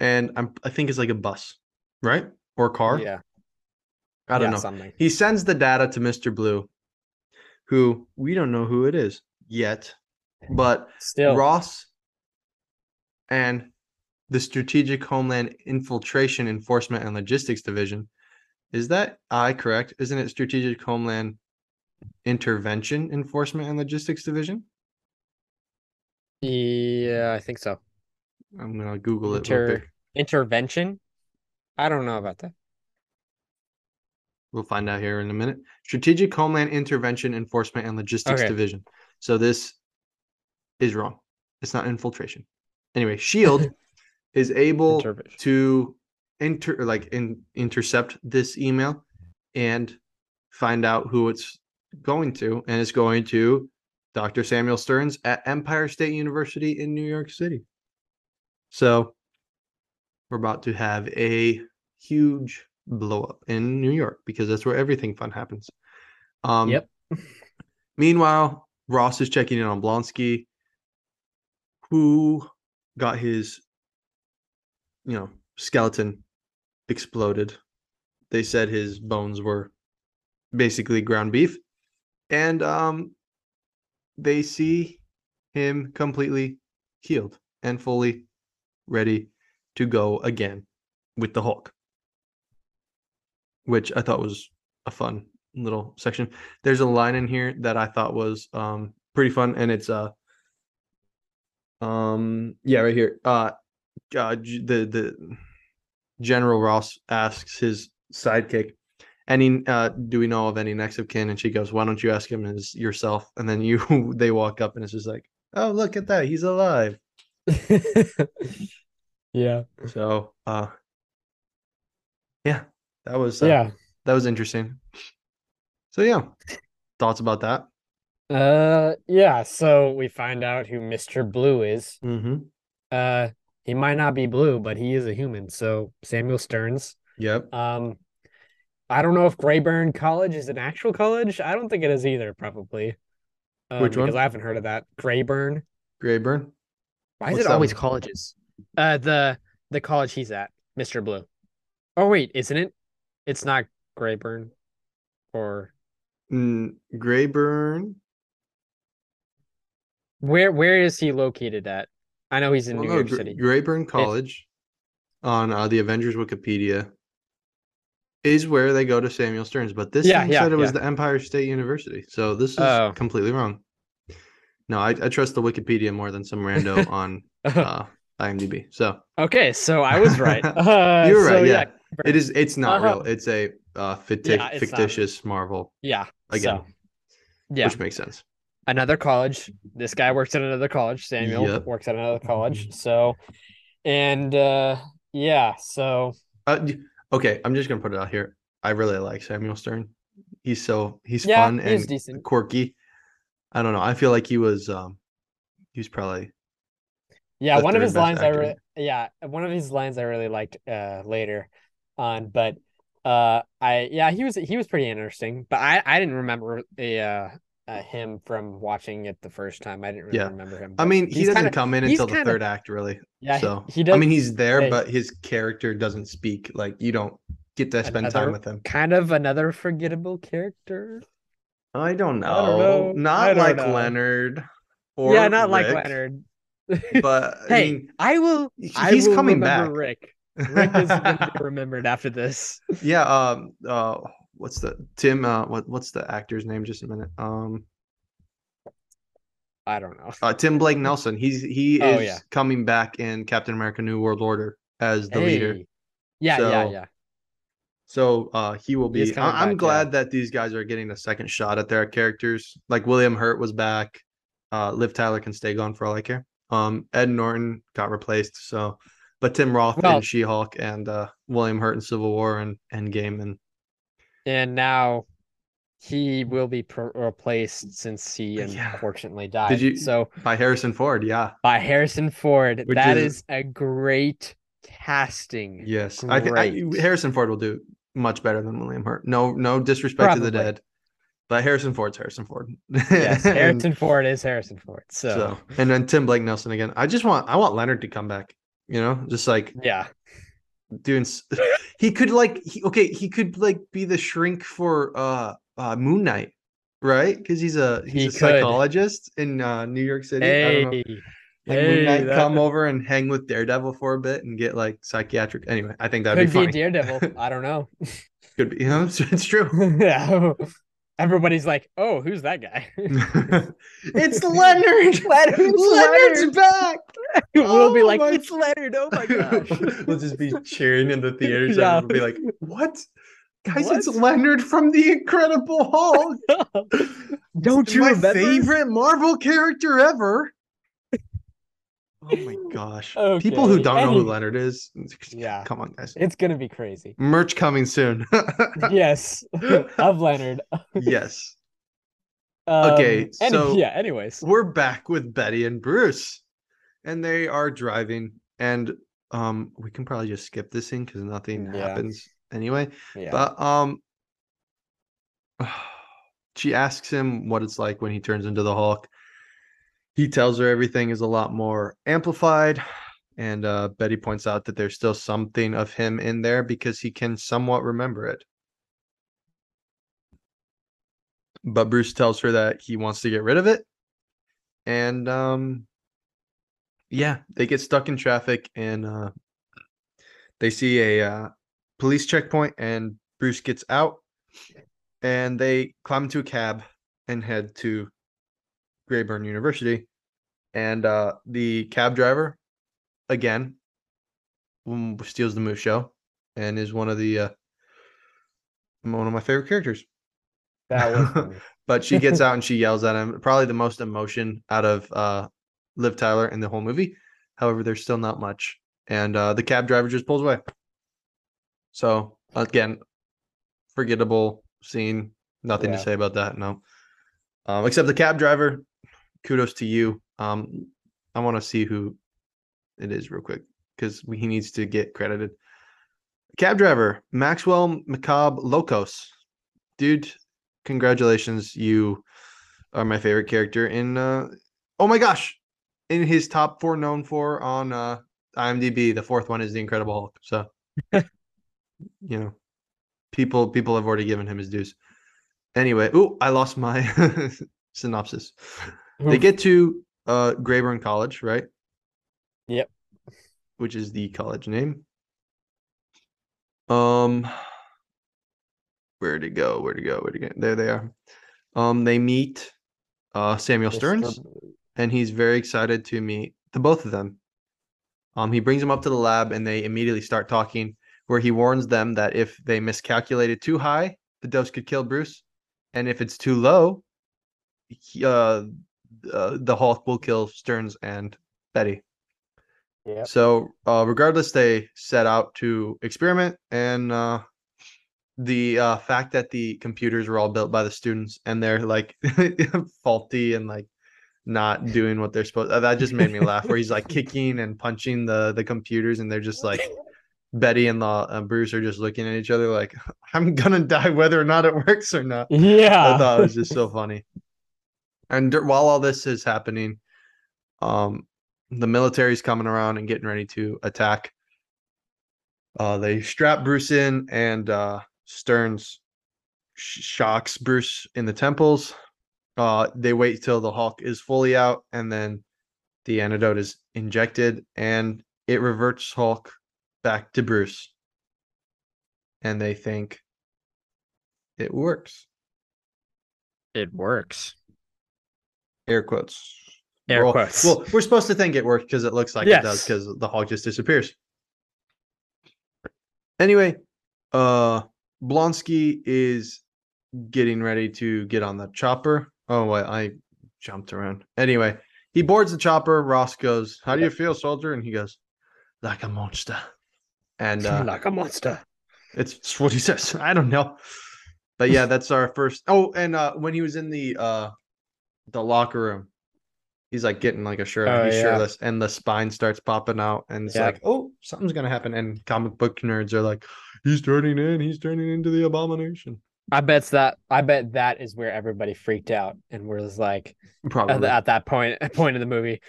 And I'm I think it's like a bus, right? Or a car. Yeah. I don't yeah, know. Something. He sends the data to Mr. Blue, who we don't know who it is yet, but Still. Ross and the Strategic Homeland Infiltration Enforcement and Logistics Division. Is that I correct? Isn't it Strategic Homeland Intervention Enforcement and Logistics Division? Yeah, I think so. I'm gonna Google it. real Inter- quick. intervention. I don't know about that. We'll find out here in a minute. Strategic Homeland Intervention Enforcement and Logistics Okay. Division. So this is wrong. It's not infiltration. Anyway, Shield is able Intervention. to inter or like in, intercept this email and find out who it's going to, and it's going to Dr. Samuel Stearns at Empire State University in New York City. So we're about to have a huge blow up in New York because that's where everything fun happens. Um, Yep. Meanwhile, Ross is checking in on Blonsky, who got his, you know, skeleton exploded. They said his bones were basically ground beef, and um, they see him completely healed and fully ready to go again with the Hulk, which I thought was a fun little section. There's a line in here that I thought was um pretty fun, and it's uh um yeah right here uh, uh the the General Ross asks his sidekick. Any uh do we know of any next of kin? And she goes, Why don't you ask him as yourself? And then you they walk up and it's just like, Oh, look at that, he's alive. yeah. So uh yeah, that was uh, Yeah. that was interesting. So yeah, thoughts about that? Uh yeah, so we find out who Mr. Blue is. Mm-hmm. Uh he might not be blue, but he is a human. So Samuel Stearns. Yep. Um I don't know if Grayburn College is an actual college. I don't think it is either, probably. Um, Which one? Because I haven't heard of that. Grayburn. Grayburn. Why What's is it always one? colleges? Uh the the college he's at, Mr. Blue. Oh wait, isn't it? It's not Grayburn or Mm, Grayburn. where where is he located at? I know he's in Well, New no, York Gra- City. Grayburn College on uh, the Avengers Wikipedia is where they go to Samuel Stearns, but this Yeah, yeah, said it was the Empire State University. So this is Oh. completely wrong. No, I, I trust the Wikipedia more than some rando on uh, IMDb. So okay, so I was right. Uh, You're right, so, yeah. It is. It's not Uh-huh. real. It's a uh, ficti- Yeah, it's not- fictitious Marvel Yeah. again, So, yeah. which makes sense. another college. This guy works at another college. Samuel Yep. works at another college. So, and uh yeah, so Uh, okay, I'm just gonna put it out here. I really like Samuel Stern. He's so he's yeah, fun and decent. quirky. I don't know. I feel like he was um he was probably Yeah, one of his lines I actor. really yeah, one of his lines I really liked uh later on, but uh I yeah, he was he was pretty interesting, but I I didn't remember the uh, uh him from watching it the first time. I didn't really Yeah. remember him. I mean, he doesn't kinda- come in until the kinda- third act, really. Yeah, so he does I mean, he's there, yeah. but his character doesn't speak. Like you don't get to spend Another- time with him. kind of another forgettable character. I don't know. I don't know. Not don't like know. Leonard. Or yeah, not like Leonard. But I hey, mean, I will. he- I he's will coming back. Rick. Rick is going to be remembered after this. yeah. Um. Uh. What's the Tim? Uh. What? What's the actor's name? Just a minute. Um. I don't know. Uh, Tim Blake Nelson. He's he Oh, is yeah. coming back in Captain America: New World Order as the leader. Hey. Yeah, yeah, So, yeah. So uh, he will be. I- I'm back, glad yeah. that these guys are getting a second shot at their characters. Like William Hurt was back. Uh, Liv Tyler can stay gone for all I care. Um, Ed Norton got replaced. So, but Tim Roth Well- in She-Hulk and uh, William Hurt in Civil War and Endgame and And now he will be replaced since he Yeah. unfortunately died. Did you- So by Harrison Ford. Yeah. by Harrison Ford. Which That is- is a great casting. Yes. I think I, Harrison Ford will do much better than William Hurt. No, no disrespect to the dead, but Harrison Ford's Harrison Ford. Yes, And- Harrison Ford is Harrison Ford. So, So and then Tim Blake Nelson again. I just want I want Leonard to come back. You know, just like yeah. doing. He could like he, okay, he could like be the shrink for uh, uh Moon Knight, right? Because he's a he's He a could. psychologist in uh, New York City. I don't know. Hey. Moon hey, Knight that- come over and hang with Daredevil for a bit and get like psychiatric. Anyway, I think that'd Could be be. Daredevil. I don't know. Could be. You know, it's, it's true. yeah. Everybody's like, "Oh, who's that guy?" it's Leonard. Leonard, Leonard's back. we'll be Oh like, my- "It's Leonard!" Oh my gosh! we'll just be cheering in the theaters. Yeah. and we'll be like, "What? Guys, it's Leonard from The Incredible Hulk. Don't you my remember? favorite Marvel character ever. Oh my gosh. People who don't know who Leonard is, Yeah. come on, guys. It's gonna be crazy. Merch coming soon. yes, of Leonard. yes. Um, Okay, any- so- yeah. Anyways, We're back with Betty and Bruce. And they are driving. And um we can probably just skip this scene because nothing Yeah. happens anyway. yeah. But um she asks him what it's like when he turns into the Hulk. He tells her everything is a lot more amplified. And uh, Betty points out that there's still something of him in there because he can somewhat remember it. But Bruce tells her that he wants to get rid of it. And um yeah, they get stuck in traffic and uh they see a uh, police checkpoint and Bruce gets out and they climb into a cab and head to Grayburn University. And uh, the cab driver, again, steals the Moose Show and is one of the uh, one of my favorite characters. that was. But she gets out and she yells at him. Probably the most emotion out of uh, Liv Tyler in the whole movie. However, there's still not much, and uh, the cab driver just pulls away. So again, forgettable scene. Nothing Yeah. to say about that. No, um, except the cab driver. Kudos to you. Um, I want to see who it is real quick because he needs to get credited. Cab driver Maxwell McCabe-Lokos, dude. Congratulations, you are my favorite character in. uh Oh my gosh, in his top four known for on uh IMDb. The fourth one is the Incredible Hulk. So, you know, people people have already given him his dues. Anyway, oh, I lost my synopsis. They get to uh Grayburn College, right? Yep. Which is the college name. Um where'd it go? Where'd it go? Where'd it go? There they are. Um they meet uh Samuel. Stearns and he's very excited to meet the both of them. Um, he brings them up to the lab, and they immediately start talking. Where he warns them that if they miscalculated too high, the dose could kill Bruce, and if it's too low, he, uh, uh, the Hulk will kill Stearns and Betty. Yep. So, uh, regardless, they set out to experiment, and uh, the uh, fact that the computers were all built by the students and they're like faulty and like not doing what they're supposed. uh, That just made me laugh. Where he's like kicking and punching the the computers, and they're just like Betty and the uh, Bruce are just looking at each other like, "I'm gonna die whether or not it works or not." Yeah. I thought it was just so funny. And while all this is happening, um, the military's coming around and getting ready to attack. Uh, they strap Bruce in, and uh, Stearns sh- shocks Bruce in the temples. Uh, they wait till the Hulk is fully out, and then the antidote is injected, and it reverts Hulk back to Bruce. And they think it works. It works. Air quotes. Air quotes. Well, we're supposed to think it worked because it looks like it does because the Hulk just disappears. Anyway, uh Blonsky is getting ready to get on the chopper. Oh wait, I jumped around. Anyway, he boards the chopper. Ross goes, How do you feel, soldier? And he goes, Like a monster. And uh like a monster. it's, it's what he says. I don't know. But yeah, that's our first. Oh, and uh when he was in the uh the locker room, he's like getting like a shirt. Oh, he's yeah. shirtless, and the spine starts popping out, and it's Yeah. like, oh, something's gonna happen. And comic book nerds are like, he's turning in. He's turning into the abomination. I bet that I bet that is where everybody freaked out and was like Probably. at, at that point point in the movie,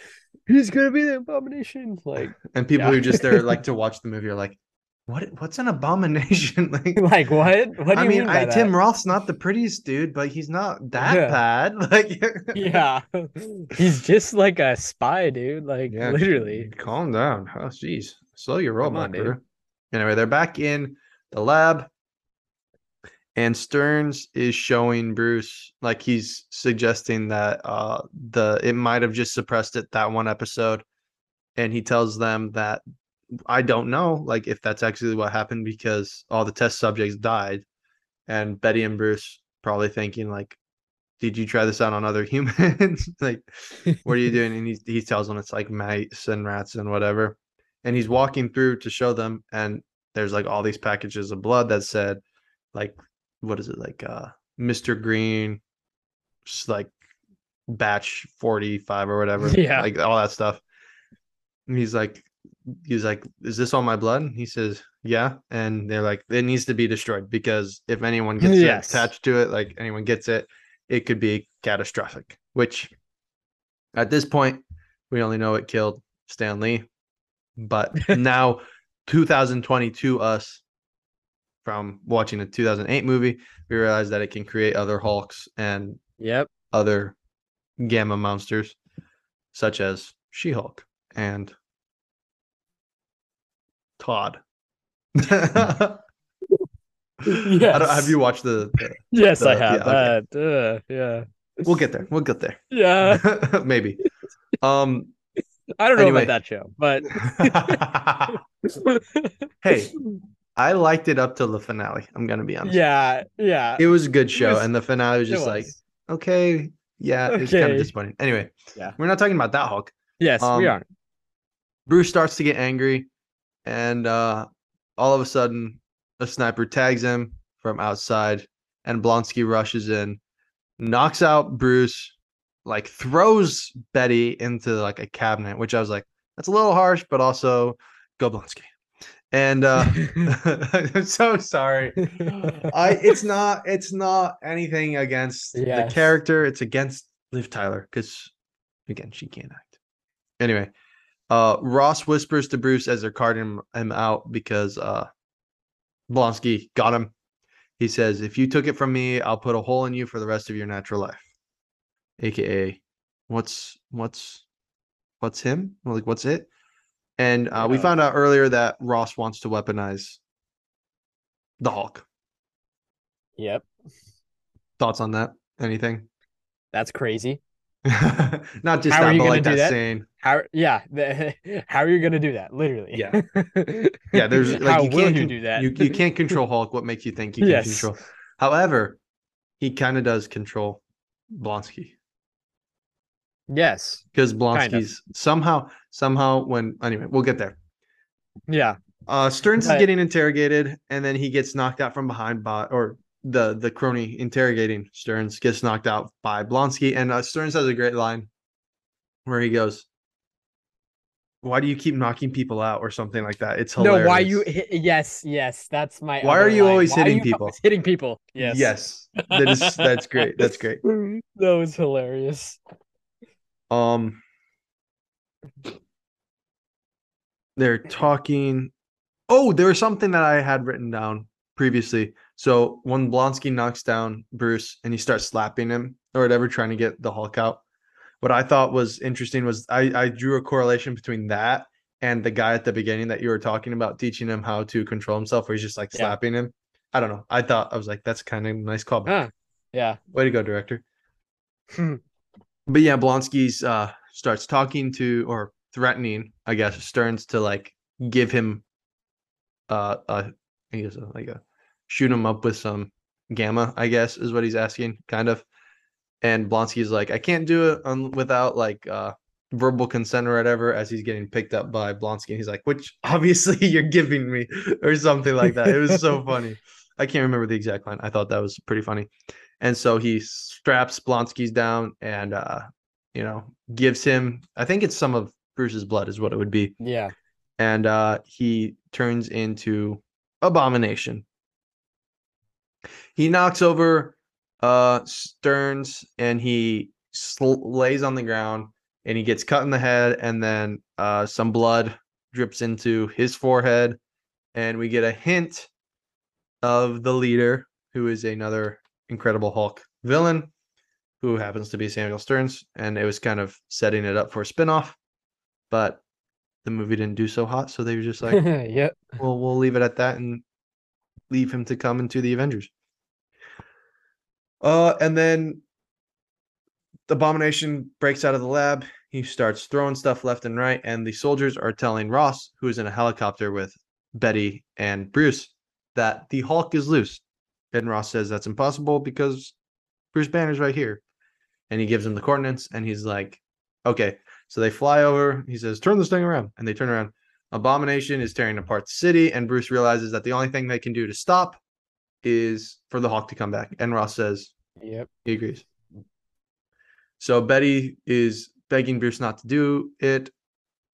he's gonna be the abomination. Like and people yeah. who just there like to watch the movie are like, what? What's an abomination? like, like what? What do I you mean, mean by I, Tim? Roth's not the prettiest dude, but he's not that Yeah. bad. Like, Yeah, he's just like a spy, dude. Like Yeah, literally. Calm down. Oh, jeez. Slow your roll, Come on, dude. Anyway, they're back in the lab, and Stearns is showing Bruce like he's suggesting that uh the it might have just suppressed it that one episode, and he tells them that I don't know like if that's actually what happened because all the test subjects died. and Betty and Bruce probably thinking like, "Did you try this out on other humans? like, what are you doing?" And he he tells them it's like mice and rats and whatever. And he's walking through to show them, and there's like all these packages of blood that said, like, what is it like, uh, Mr. Green, like batch 45 or whatever. Yeah. Like all that stuff. And he's like, he's like, is this all my blood? And he says, yeah. And they're like, it needs to be destroyed because if anyone gets Yes. attached to it, like anyone gets it, it could be catastrophic. Which at this point, we only know it killed Stan Lee. But now 2022 us from watching a 2008 movie, we realize that it can create other Hulks and Yep. other gamma monsters, such as She Hulk and Todd. I don't, have you watched the, the- Yes, I have yeah, okay. Uh, yeah. We'll get there. We'll get there. Yeah. Maybe. Um. I don't know Anyway. about that show, but hey, I liked it up till the finale. I'm gonna be honest. yeah, yeah. It was a good show, was- and the finale was just like, okay, yeah, it's kind of disappointing. Anyway, Yeah. we're not talking about that Hulk. yes, um, we are. Bruce starts to get angry, and uh, all of a sudden, a sniper tags him from outside, and Blonsky rushes in, knocks out Bruce, like throws Betty into like a cabinet, which I was like, that's a little harsh, but also go Blonsky. And uh, I'm so sorry. I it's not it's not anything against Yes. the character. It's against Liv Tyler because again she can't act. Anyway, uh, Ross whispers to Bruce as they're carting him, him out because uh, Blonsky got him. He says, "If you took it from me, I'll put a hole in you for the rest of your natural life." AKA, what's what's what's him? Like what's it? And uh, we found out earlier that Ross wants to weaponize the Hulk. yep. Thoughts on that? Anything? That's crazy. Not just How are that, you but like do that, that? saying, How yeah, the, how are you gonna do that? Literally. Yeah. yeah, there's like how you will can't you do that? You, you can't control Hulk. What makes you think you can Yes. control? However, he kind of does control Blonsky yes. because Kind of. Blonsky's somehow somehow when anyway we'll get there. Yeah. Uh, Stearns But- is getting interrogated, and then he gets knocked out from behind by, or the the crony interrogating Stearns gets knocked out by Blonsky, and uh, Stearns has a great line where he goes, "Why do you keep knocking people out?" or something like that. It's hilarious. No, why you hit, yes, yes, that's my Why are you line. always Why hitting you people? always hitting people. Yes. Yes, that is that's great. That's great. that was hilarious. Um, they're talking. Oh, there was something that I had written down previously. So when Blonsky knocks down Bruce and he starts slapping him or whatever, trying to get the Hulk out, what I thought was interesting was I, I drew a correlation between that and the guy at the beginning that you were talking about teaching him how to control himself, where he's just like Yeah. slapping him. I don't know. I thought I was like, that's kind of a nice call. Huh. Yeah. Way to go, director. Hmm. but yeah, Blonsky's uh starts talking to or threatening, I guess, Stearns to like give him uh uh I guess like a shoot him up with some gamma, I guess is what he's asking, kind of. And Blonsky's like, I can't do it un- without like uh verbal consent or whatever as he's getting picked up by Blonsky. And he's like, which obviously you're giving me or something like that. It was so funny. I can't remember the exact line. I thought that was pretty funny. And so he straps Blonsky's down and uh, you know, gives him I think it's some of Bruce's blood is what it would be. Yeah. And uh he turns into abomination. He knocks over uh Stearns and he sl- lays on the ground and he gets cut in the head and then uh some blood drips into his forehead and we get a hint of the leader who is another incredible Hulk villain who happens to be Samuel Stearns and it was kind of setting it up for a spin-off but the movie didn't do so hot so they were just like yep. well, we'll leave it at that and leave him to come into the Avengers. Uh, and then the abomination breaks out of the lab. He starts throwing stuff left and right, and the soldiers are telling Ross, who is in a helicopter with Betty and Bruce, that the Hulk is loose. And Ross says that's impossible because Bruce Banner's right here. And he gives him the coordinates and he's like, okay. So they fly over. He says, turn this thing around. And they turn around. Abomination is tearing apart the city. And Bruce realizes that the only thing they can do to stop is for the Hulk to come back. And Ross says, Yep. he agrees. So Betty is begging Bruce not to do it,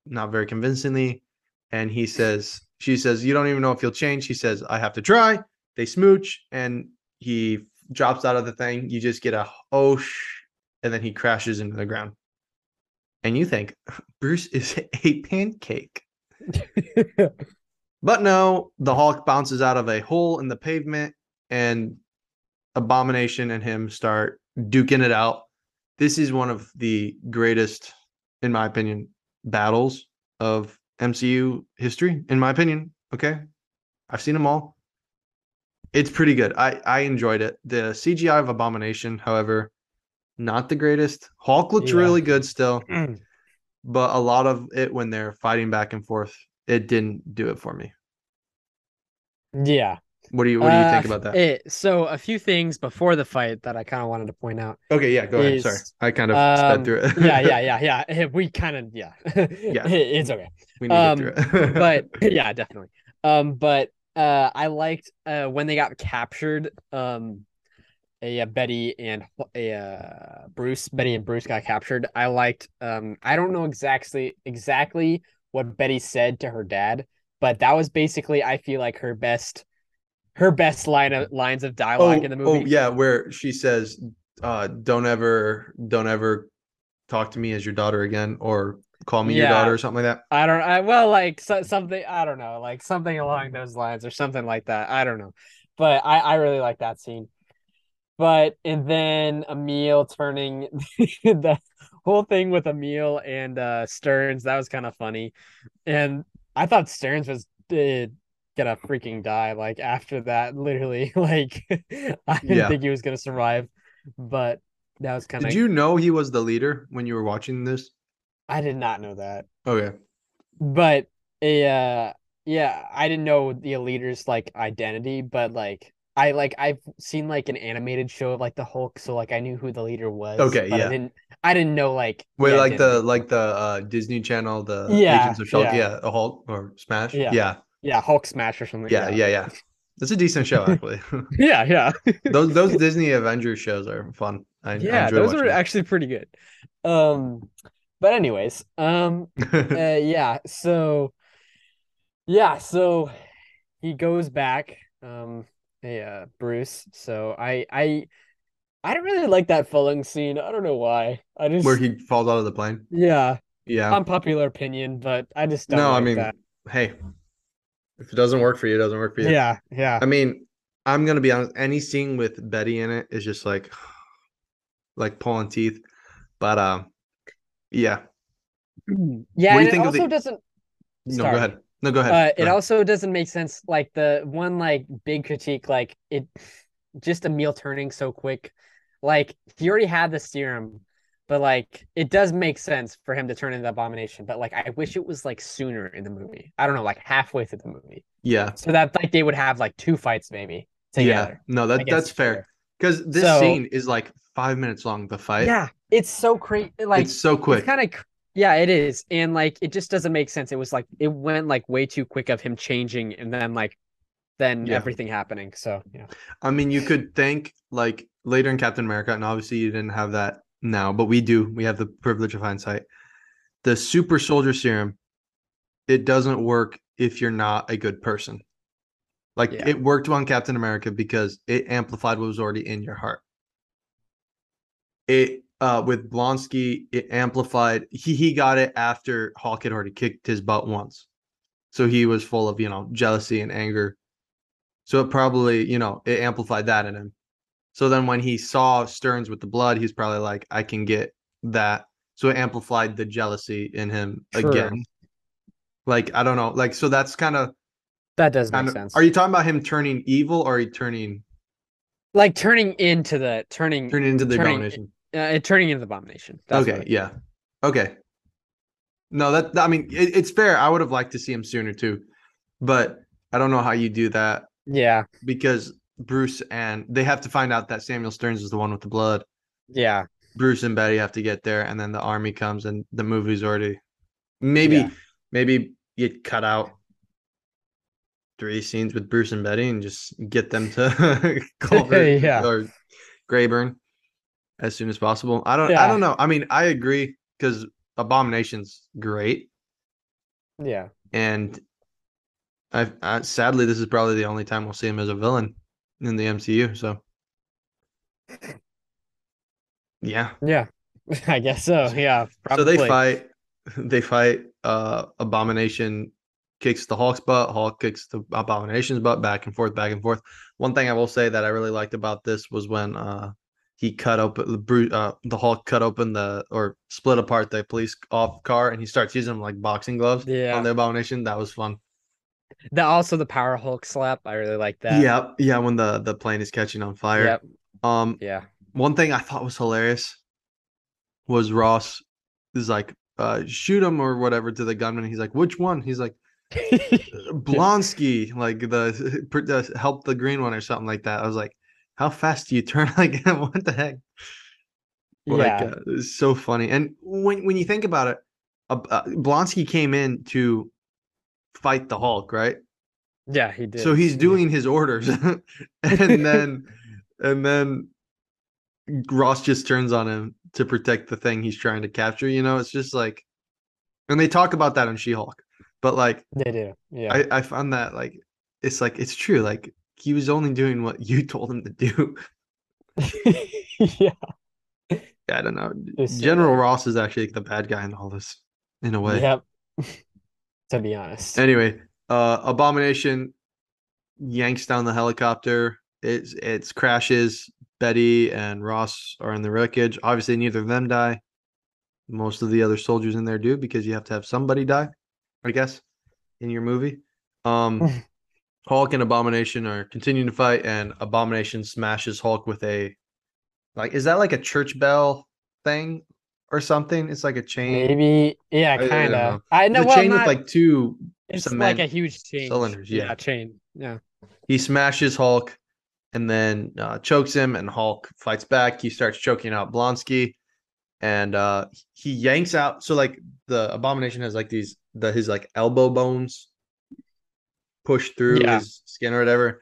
not very convincingly. And he says, she says, You don't even know if you'll change. He says, I have to try. They smooch and he drops out of the thing. You just get a oh, sh- and then he crashes into the ground. And you think Bruce is a pancake. But no, the Hulk bounces out of a hole in the pavement, and Abomination and him start duking it out. This is one of the greatest, in my opinion, battles of MCU history, in my opinion. Okay. I've seen them all. It's pretty good. I, I enjoyed it. The CGI of Abomination, however, not the greatest. Hulk looks Yeah. really good still, but a lot of it when they're fighting back and forth, it didn't do it for me. yeah. What do you what do you Uh, think about that? it- so a few things before the fight that I kind of wanted to point out. okay, yeah, go ahead. Sorry. I kind of Um, sped through it. yeah, yeah, yeah, yeah. We kind of yeah. Yeah. it's okay. we need to get through it. but yeah, definitely. Um, but uh, I liked uh when they got captured. Um, a, uh, Betty and a uh, Bruce, Betty and Bruce got captured. I liked. Um, I don't know exactly exactly what Betty said to her dad, but that was basically I feel like her best, her best line of lines of oh, dialogue in the movie. oh yeah, where she says, uh, don't ever don't ever talk to me as your daughter again or call me your daughter or something like that. I don't. I well, like so, something. I don't know, like something along those lines or something like that. I don't know, but I I really like that scene. But and then Emil turning the whole thing with Emil and uh Stearns that was kind of funny, and I thought Stearns was uh, gonna freaking die like after that. Literally, like I didn't Yeah. think he was gonna survive, but that was kind of. Did you know he was the leader when you were watching this? I did not know that. Okay. but a uh yeah i didn't know the leader's like identity but like i like i've seen like an animated show of like the hulk so like i knew who the leader was Okay, but yeah. i didn't i didn't know like Wait, the like the like the uh Disney Channel, the Yeah, Agents of Shield, yeah. yeah, Hulk or Smash, Yeah. yeah, yeah hulk smash or something yeah, yeah, yeah. That's a decent show actually. yeah yeah those those Disney Avengers shows are fun. I, I yeah enjoy those are them. actually pretty good um but anyways um uh, yeah so yeah so he goes back um uh bruce so i i i don't really like that falling scene i don't know why i just Where he falls out of the plane. yeah Yeah. unpopular opinion but i just don't no, I mean, that. hey, if it doesn't work for you, it doesn't work for you. yeah yeah I mean, I'm gonna be honest. Any scene with Betty in it is just like, like pulling teeth. But um, yeah. yeah What do and you it also the- doesn't No, Sorry. go ahead. No, go ahead. uh Go it ahead. also doesn't make sense like the one like big critique like it just Emil turning so quick like he already had the serum but like it does make sense for him to turn into the abomination but like i wish it was like sooner in the movie i don't know like halfway through the movie yeah. so that like they would have like two fights maybe together. Yeah. No, that that's fair. Because this So- scene is like five minutes long. The fight. yeah it's so crazy like it's so quick. Kind of yeah, it is, and like it just doesn't make sense. It was like it went like way too quick of him changing, and then like then Yeah. everything happening. So yeah, I mean, you could think like later in Captain America, and obviously you didn't have that now, but we do. We have the privilege of hindsight. The super soldier serum, it doesn't work if you're not a good person. Like Yeah. it worked on Captain America because it amplified what was already in your heart. It uh with Blonsky, it amplified he he got it after Hulk had already kicked his butt once. So he was full of, you know, jealousy and anger. So it probably, you know, it amplified that in him. So then when he saw Stearns with the blood, he's probably like, I can get that. So it amplified the jealousy in him again. Like, I don't know. Like, so that's kind of that does make of sense. are you talking about him turning evil or are you turning like turning into the turning turning into the Turning- abomination? Uh, turning into the abomination? That's okay, yeah. Okay. No, that I mean it, it's fair. I would have liked to see him sooner too. But I don't know how you do that yeah, because Bruce and they have to find out that Samuel Stearns is the one with the blood. Yeah. Bruce and Betty have to get there, and then the army comes, and the movie's already maybe Yeah. maybe you cut out three scenes with Bruce and Betty and just get them to Culver Yeah. or Grayburn as soon as possible. I don't I don't know. I mean, I agree because Abomination's great, Yeah. and I, I sadly this is probably the only time we'll see him as a villain in the MCU. So yeah. Yeah. I guess so. Yeah. Probably. So they fight. They fight. Uh, Abomination kicks the Hulk's butt. Hulk kicks the Abomination's butt. Back and forth, back and forth. One thing I will say that I really liked about this was when uh he cut open. Uh, the Hulk cut open the or split apart the police off car, and he starts using them like boxing gloves Yeah. on the Abomination. That was fun. The also the Power Hulk slap. I really like that. Yeah, yeah. When the the plane is catching on fire. Yep. Um, Yeah. one thing I thought was hilarious was Ross is like, uh, shoot him or whatever to the gunman. He's like, which one? He's like, Blonsky, like the, the help the green one or something like that. I was like, how fast do you turn? Like, what the heck? Like, yeah. uh, it's so funny. And when when you think about it, uh, uh, Blonsky came in to fight the Hulk, right? yeah. He did. So he's Yeah. doing his orders, and then and then Ross just turns on him to protect the thing he's trying to capture. You know, it's just like, and they talk about that in She-Hulk, but like They do. Yeah. I I found that like it's like it's true. Like he was only doing what you told him to do. yeah. I don't know. It's General. Ross is actually the bad guy in all this, in a way. Yep. to be honest. Anyway, uh Abomination yanks down the helicopter. It's it's crashes. Betty and Ross are in the wreckage. Obviously, neither of them die. Most of the other soldiers in there do because you have to have somebody die, I guess, in your movie. Um Hulk and Abomination are continuing to fight, and Abomination smashes Hulk with a like is that like a church bell thing or something? It's like a chain. Maybe. Yeah. I- I Kind know. of. I know. It's a well, chain with like two It's like a huge chain. cylinders, yeah. chain. Yeah. he smashes Hulk and then uh, chokes him, and Hulk fights back. He starts choking out Blonsky, and uh, he yanks out. So like the Abomination has like these the his like elbow bones push through Yeah. his skin or whatever,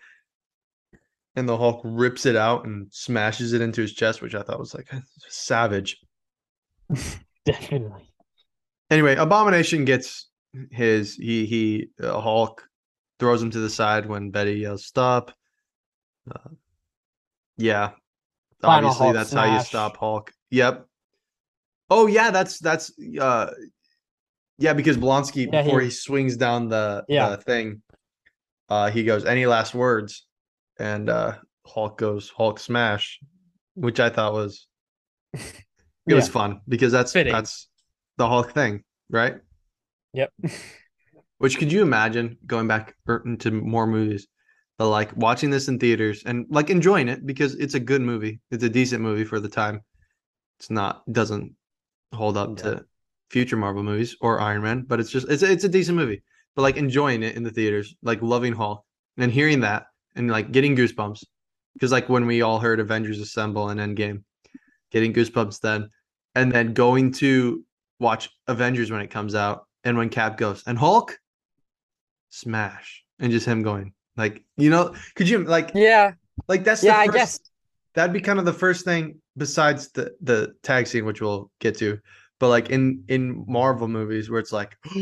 and the Hulk rips it out and smashes it into his chest, which I thought was like savage. Definitely. Anyway, Abomination gets his he he uh, Hulk throws him to the side when Betty yells stop. Uh, yeah, Final obviously Hulk that's how you stop Hulk. Yep. Oh yeah, that's that's uh yeah because Blonsky Yeah, before he- he, swings down the, Yeah. the thing, uh he goes any last words, and uh Hulk goes Hulk smash, which I thought was it was fun because that's Fitting. that's the Hulk thing, right? Yep. Which could you imagine going back er, into more movies, the like watching this in theaters and like enjoying it because it's a good movie. It's a decent movie for the time. It's not doesn't hold up Yeah. to future Marvel movies or Iron Man, but it's just it's it's a decent movie. But like enjoying it in the theaters, like loving Hulk and hearing that and like getting goosebumps because like when we all heard Avengers Assemble and Endgame, getting goosebumps then, and then going to watch Avengers when it comes out and when Cap goes and Hulk smash and just him going like you know could you like Yeah. like that's Yeah. the I guess. that'd be kind of the first thing besides the the tag scene which we'll get to but like in in Marvel movies where it's like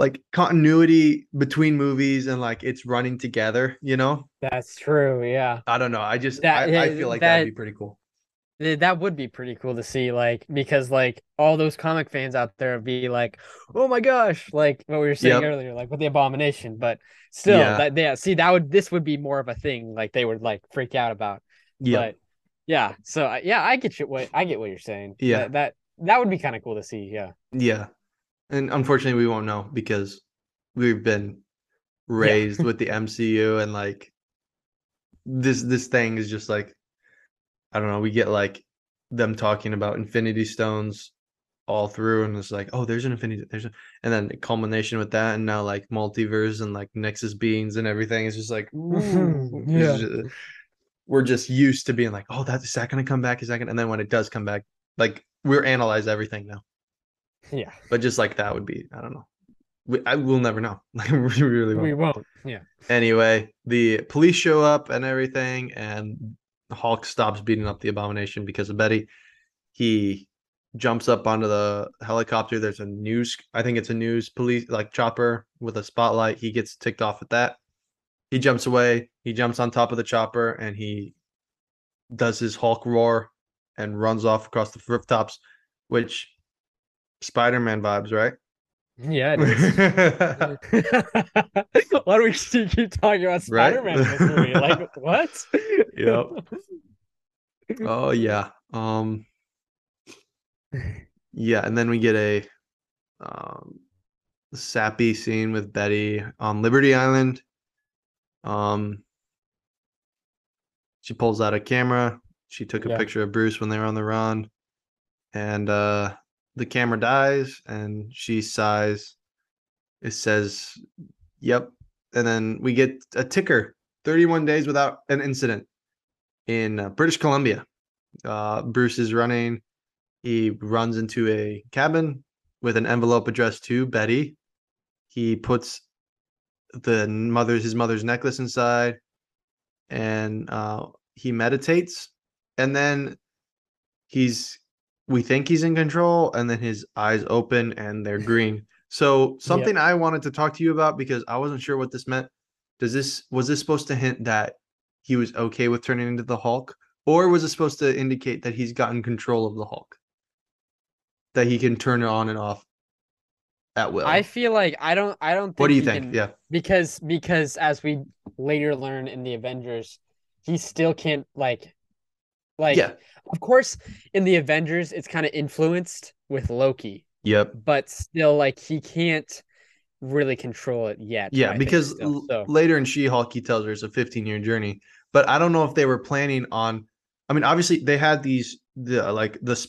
like continuity between movies and like it's running together you know That's true. Yeah. I don't know I just That- I, I feel like that- that'd be pretty cool That would be pretty cool to see, like, because like all those comic fans out there would be like, "Oh my gosh!" Like what we were saying Yep. earlier, like with the Abomination. But still, Yeah. that yeah, see, that would this would be more of a thing, like they would like freak out about. yeah But yeah, so yeah, I get you. What I get what you're saying. Yeah. that that, that would be kind of cool to see. Yeah, Yeah. And unfortunately we won't know because we've been raised with the MCU and like this this thing is just like I don't know, we get like them talking about infinity stones all through and it's like, oh there's an infinity there's a and then the culmination with that and now like multiverse and like Nexus beings and everything is just like Yeah. ju- uh, we're just used to being like, oh, that is that gonna come back? Is that gonna and then when it does come back, like we're analyze everything now. Yeah, But just like that would be, I don't know. We, I will never know. Like we really won't. we won't. Yeah, Anyway, the police show up and everything, and Hulk stops beating up the abomination because of Betty. He jumps up onto the helicopter. There's a news, I think it's a news police like chopper with a spotlight. He gets ticked off at that. He jumps away. He jumps on top of the chopper and he does his Hulk roar and runs off across the rooftops, which Spider-Man vibes, right? yeah. It is. Why do we keep talking about Spider-Man in this movie? Like what? Yep. Oh yeah. Um Yeah, and then we get a um sappy scene with Betty on Liberty Island. Um she pulls out a camera. She took a Yeah. picture of Bruce when they were on the run. And uh the camera dies and she sighs. It says, Yep. And then we get a ticker 31 days without an incident in uh, British Columbia. Uh, Bruce is running. He runs into a cabin with an envelope addressed to Betty. He puts the mother's his mother's necklace inside, and uh, he meditates. And then he's we think he's in control, and then his eyes open and they're green. So something I wanted to talk to you about because I wasn't sure what this meant. Does this was this supposed to hint that he was okay with turning into the Hulk, or was it supposed to indicate that he's gotten control of the Hulk, that he can turn it on and off at will? I feel like I don't. I don't. what do you think? can- Yeah, because because as we later learn in the Avengers, he still can't like like yeah, of course in the Avengers it's kind of influenced with Loki, yep, but still like he can't really control it yet. yeah. Because still, so. later in She-Hulk, he tells her it's a 15-year journey, but I don't know if they were planning on. I mean, obviously they had these the like this.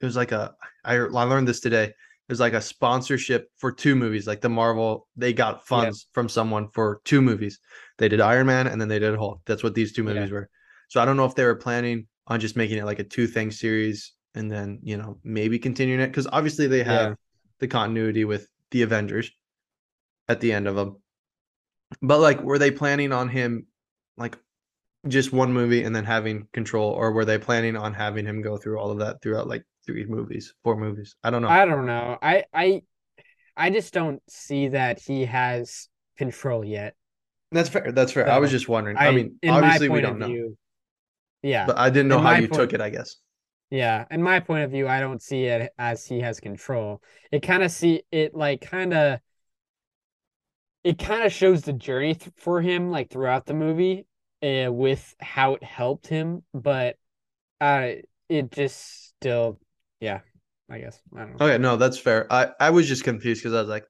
It was like a. I I learned this today. It was like a sponsorship for two movies, like the Marvel. They got funds from someone for two movies. They did Iron Man and then they did Hulk. That's what these two Yeah. movies were. So I don't know if they were planning on just making it like a two thing series and then you know maybe continuing it because obviously they have Yeah. the continuity with the Avengers at the end of them. But like, were they planning on him like just one movie and then having control, or were they planning on having him go through all of that throughout like three movies, four movies? I don't know. I don't know. I I I just don't see that he has control yet. That's fair. That's fair. I was just wondering. I, mean, obviously we don't know, view, yeah, but I didn't know in how my you point- took it. I guess. yeah. In my point of view, I don't see it as he has control. It kind of see it like kind of. It kind of shows the journey th- for him, like throughout the movie, uh, with how it helped him. But, uh, it just still, yeah. I guess I don't know. Okay, no, that's fair. I I was just confused because I was like,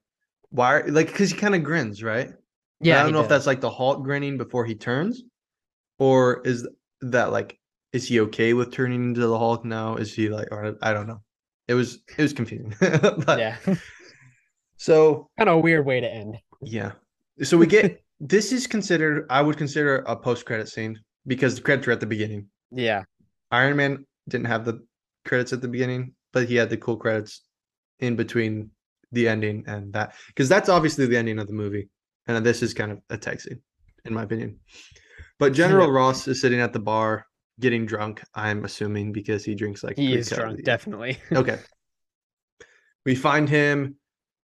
why? Are, like, because he kind of grins, right? But Yeah, I don't he know if that's like the Hulk grinning before he turns, or is that like is he okay with turning into the Hulk now? Is he like, or I don't know. It was it was confusing. but, yeah, So kind of a weird way to end. yeah, so we get this is considered I would consider a post credit scene because the credits are at the beginning. Yeah, Iron Man didn't have the credits at the beginning, but he had the cool credits in between the ending and that because that's obviously the ending of the movie, and this is kind of a tag scene, in my opinion. But General Ross is sitting at the bar getting drunk. I'm assuming because he drinks like he is drunk, definitely. Okay. We find him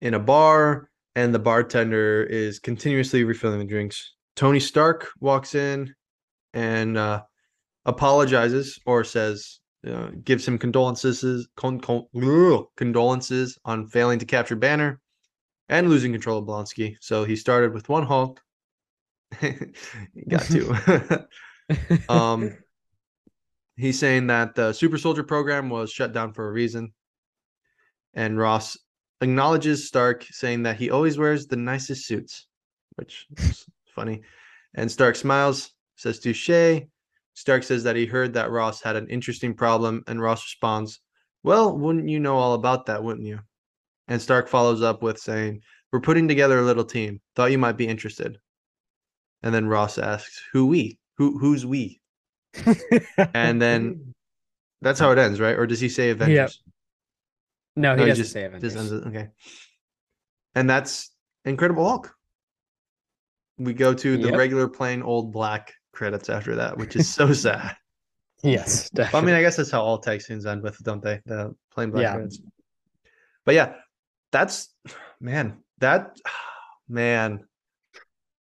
in a bar, and the bartender is continuously refilling the drinks. Tony Stark walks in and uh, apologizes or says, uh, gives him condolences, con- con- condolences on failing to capture Banner and losing control of Blonsky. So he started with one Hulk. Got to. um, he's saying that the super soldier program was shut down for a reason. And ross acknowledges stark saying that he always wears the nicest suits which is funny. And stark smiles says touche. Stark says that he heard that ross had an interesting problem and ross responds well wouldn't you know all about that wouldn't you? And stark follows up with saying we're putting together a little team. Thought you might be interested and then ross asks who we who who's we and then that's how it ends, right? Or does he say Avengers? no, he No, doesn't just, say just Avengers. ends it. Okay. And that's Incredible Hulk. We go to the Yep. regular plain old black credits after that, which is so sad. Yes, I mean, I guess that's how all tag scenes end with, don't they? The plain black Yeah. credits. But yeah, that's man, that man.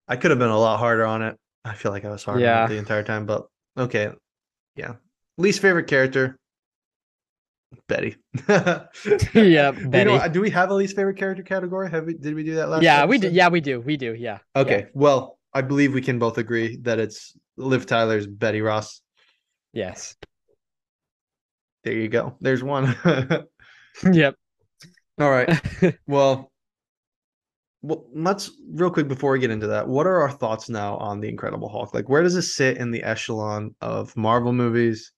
I could have been a lot harder on it. I feel like I was hard on Yeah. it the entire time, but okay. Yeah. Least favorite character. Betty. yeah, You Betty. know, do we have a least favorite character category? Have we did we do that last yeah, we do. Yeah, we do. We do. Yeah. Okay. Well, I believe we can both agree that it's Liv Tyler's Betty Ross. Yes. There you go. There's one. yep. All right. Well, well, let's real quick before we get into that. What are our thoughts now on the Incredible Hulk? Like, where does it sit in the echelon of Marvel movies?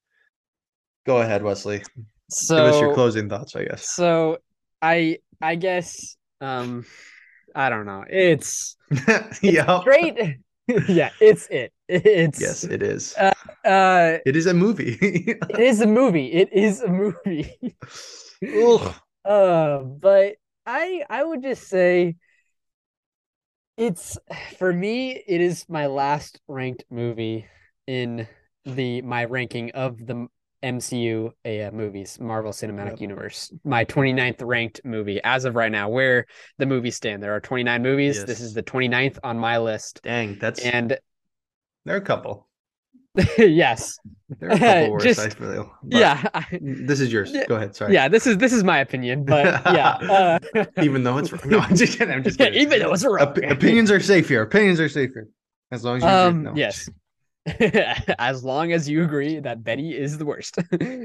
Go ahead, Wesley. So Give us your closing thoughts, I guess. So I I guess um I don't know. It's yeah. great. yeah, it's it. It's Yes, it is. uh It is a movie. it is a movie. It is a movie. Uh but I I would just say it's for me it is my last ranked movie in the my ranking of the MCU uh, movies, Marvel Cinematic Yep. Universe. My 29th ranked movie as of right now, where the movies stand. There are 29 movies. This is the 29th on my list. Dang, that's And there are a couple. yes. There are a couple worse, Just- I feel. Yeah. I- This is yours. Go ahead. Sorry. yeah, this is this is my opinion, but yeah. Uh, Even though it's wrong. No, I'm just kidding. I'm just kidding. even though it's wrong. Op- opinions are safe here. Opinions are safe here. As long as you agree. Um, No, yes. as long as you agree that Betty is the worst.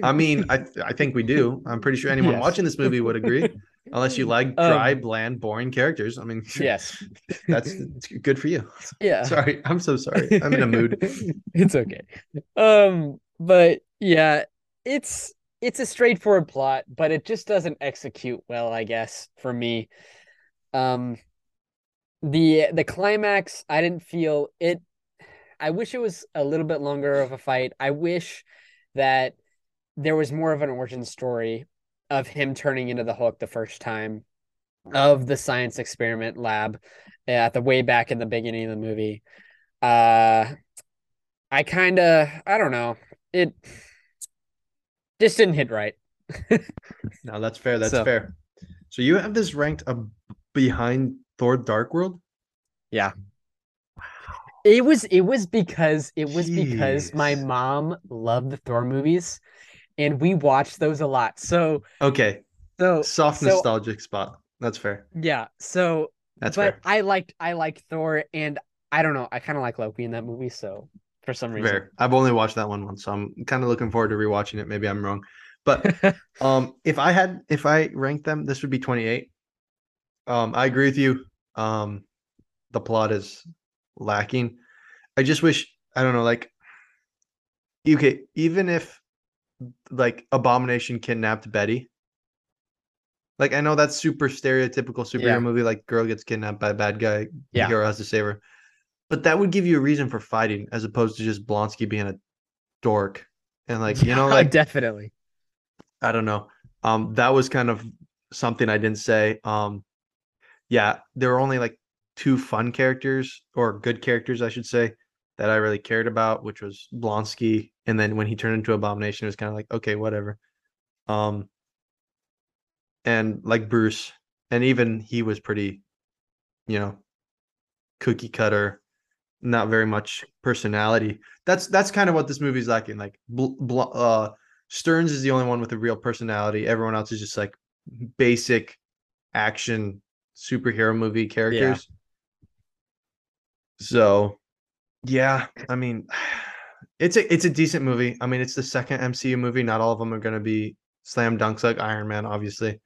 I mean, I I think we do. I'm pretty sure anyone Yes. watching this movie would agree, unless you like dry, Um, bland, boring characters. I mean, yes. that's it's good for you. Yeah. Sorry, I'm so sorry. I'm in a mood. it's okay. Um, but yeah, it's it's a straightforward plot, but it just doesn't execute well, I guess, for me. Um the the climax, I didn't feel it I wish it was a little bit longer of a fight. I wish that there was more of an origin story of him turning into the Hulk the first time, of the science experiment lab at the way back in the beginning of the movie. Uh I kind of I don't know. It just didn't hit right. No, that's fair. That's So- fair. So you have this ranked up behind Thor: Dark World. Yeah. It was it was because it was because my mom loved the Thor movies and we watched those a lot. So Okay, so soft so- nostalgic spot. That's fair. yeah, so That's but fair. I liked I liked Thor and I don't know, I kind of like Loki in that movie so for some reason. Fair. I've only watched that one once, so I'm kind of looking forward to rewatching it. Maybe I'm wrong, but um, if I had if I ranked them, this would be 28. Um, I agree with you. Um, the plot is lacking. I just wish I don't know, like okay, even if like Abomination kidnapped Betty. Like I know that's super stereotypical superhero Yeah. movie, like girl gets kidnapped by a bad guy, Yeah. hero has to save her. But that would give you a reason for fighting as opposed to just Blonsky being a dork. And like, you know, like definitely. I don't know. Um, that was kind of something I didn't say. Um, yeah, there were only like two fun characters or good characters, I should say, that I really cared about, which was Blonsky, and then when he turned into Abomination, it was kind of like okay, whatever. Um, and like Bruce, and even he was pretty, you know, cookie cutter, not very much personality. That's that's kind of what this movie's lacking. Like, bl- bl- uh, Stearns is the only one with a real personality. Everyone else is just like basic action superhero movie characters. So, yeah, I mean, it's a it's a decent movie. I mean, it's the second MCU movie. Not all of them are going to be slam dunks like Iron Man, obviously.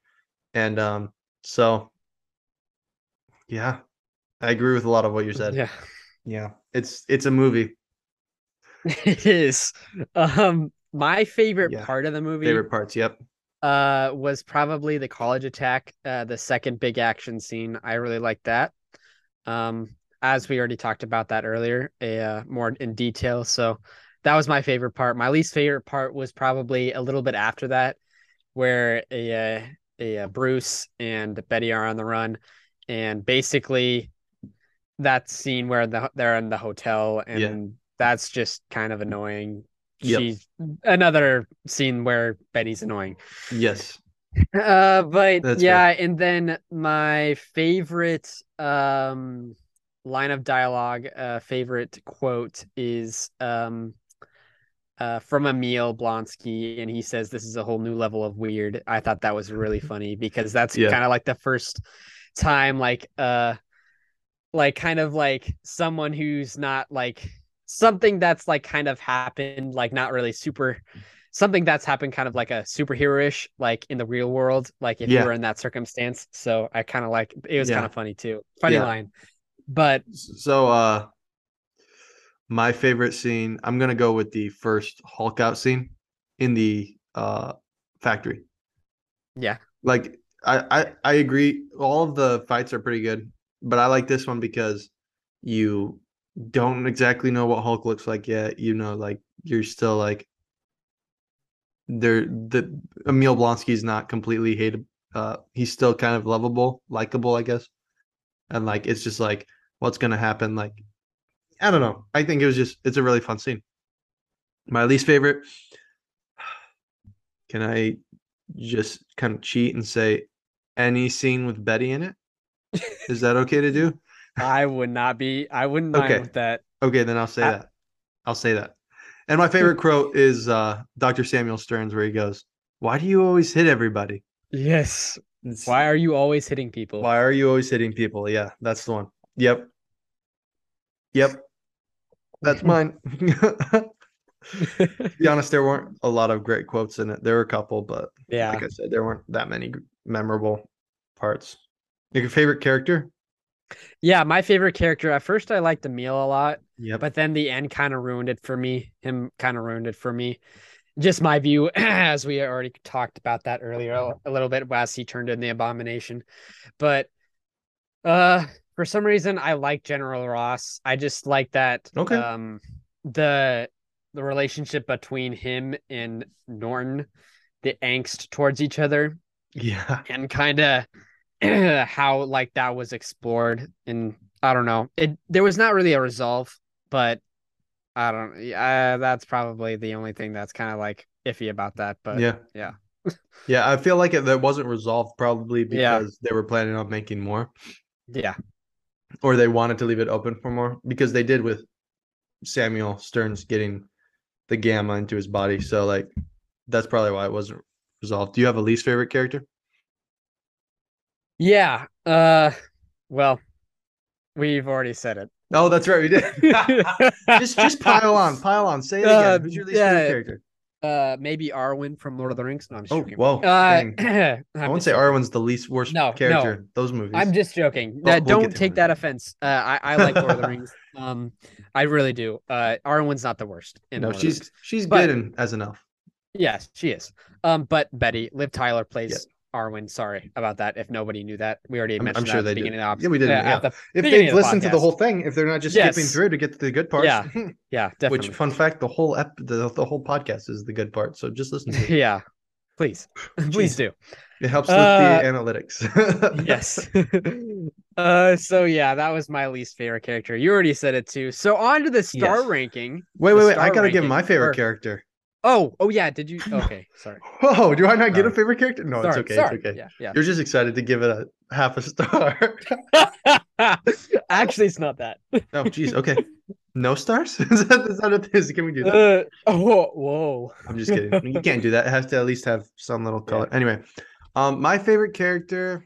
And um, so yeah, I agree with a lot of what you said. Yeah. Yeah, it's it's a movie. It is. Um my favorite Yeah. part of the movie Favorite parts. Yep. uh was probably the college attack, uh the second big action scene. I really liked that. Um as we already talked about that earlier, uh more in detail. So that was my favorite part. My least favorite part was probably a little bit after that, where a, uh, a, uh Bruce and Betty are on the run, and basically that scene where the, they're in the hotel and Yeah. that's just kind of annoying. Yep. She's another scene where Betty's annoying. Yes. Uh, but That's yeah, and then my favorite um line of dialogue, uh, favorite quote is um uh from Emil Blonsky, and he says this is a whole new level of weird. I thought that was really funny because that's Yeah. kind of like the first time like uh like kind of like someone who's not like something that's like kind of happened like not really super something that's happened kind of like a superhero-ish like in the real world like if Yeah. you were in that circumstance so i kind of like it was Yeah. kind of funny too funny Yeah. line but So uh my favorite scene, I'm gonna go with the first Hulk out scene in the uh factory. yeah Like I, I I agree. All of the fights are pretty good, but I like this one because you don't exactly know what Hulk looks like yet. You know, like you're still like there the Emil Blonsky's not completely hated. Uh he's still kind of lovable, likable, I guess. And like it's just like what's gonna happen. Like I don't know. I think it was just it's a really fun scene. My least favorite. Can I just kind of cheat and say any scene with Betty in it? Is that okay to do? i would not be i wouldn't mind Okay. with that Okay, then I'll say I- that. I'll say that. And my favorite quote is uh Dr. Samuel Stearns where he goes, "Why do you always hit everybody? yes why are you always hitting people why are you always hitting people?" Yeah, that's the one. Yep. Yep. That's mine. to be honest, there weren't a lot of great quotes in it. There were a couple, but yeah like I said, there weren't that many memorable parts. Like your favorite character? yeah my favorite character at first i liked emil a lot Yep. but then the end kind of ruined it for me him kind of ruined it for me just my view as we already talked about that earlier a- a little bit as he turned in the abomination but uh for some reason i like general ross i just like that Okay. um the the relationship between him and norton the angst towards each other yeah. and kind of how like that was explored and i don't know it there was not really a resolve but i don't yeah that's probably the only thing that's kind of like iffy about that but yeah. yeah. yeah, I feel like it that wasn't resolved probably Yeah. because they were planning on making more yeah or they wanted to leave it open for more because they did with Samuel Stearns getting the gamma into his body. So like that's probably why it wasn't resolved. Do you have a least favorite character? yeah uh well we've already said it Oh, that's right, we did. just just pile on, pile on. Say it again. Uh, Who's your least yeah. favorite character? Uh maybe arwen from lord of the rings no i'm just Oh, joking whoa. uh. I'm won't say. Arwen's the least worst No, no. character. Those movies. I'm just joking. Well, Uh, don't to take that offense. Uh, I I like Lord of the Rings. Um, I really do. Uh, Arwen's not the worst. In no, Lord she's she's But- good and as an elf. yes, she is. Um, but Betty, Liv Tyler plays Arwen. Sorry about that. If nobody knew that, we already I'm- I'm sure they the did. beginning of the Yeah, we did, uh, yeah. the- If they've of the listened to the whole thing, if they're not just skipping through to get to the good parts. Yeah, yeah, definitely. Which fun fact, the whole ep the, the whole podcast is the good part. So just listen to it. yeah, please, please do. It helps Uh, with the analytics. yes. uh, so yeah, that was my least favorite character. You already said it too. So on to the star Yes. ranking. Wait, wait, wait. I gotta give my favorite or- character. Oh, oh yeah. Did you? Okay, sorry. Whoa, do I not get a Sorry. favorite character? No, sorry, it's okay. sorry. It's okay. Yeah, yeah. You're just excited to give it a half a star. Actually, it's not that. oh, geez. Okay. No stars? is, that, is that is? Can we do that? Uh, oh, whoa. I'm just kidding. You can't do that. It has to at least have some little color. Anyway, um, my favorite character.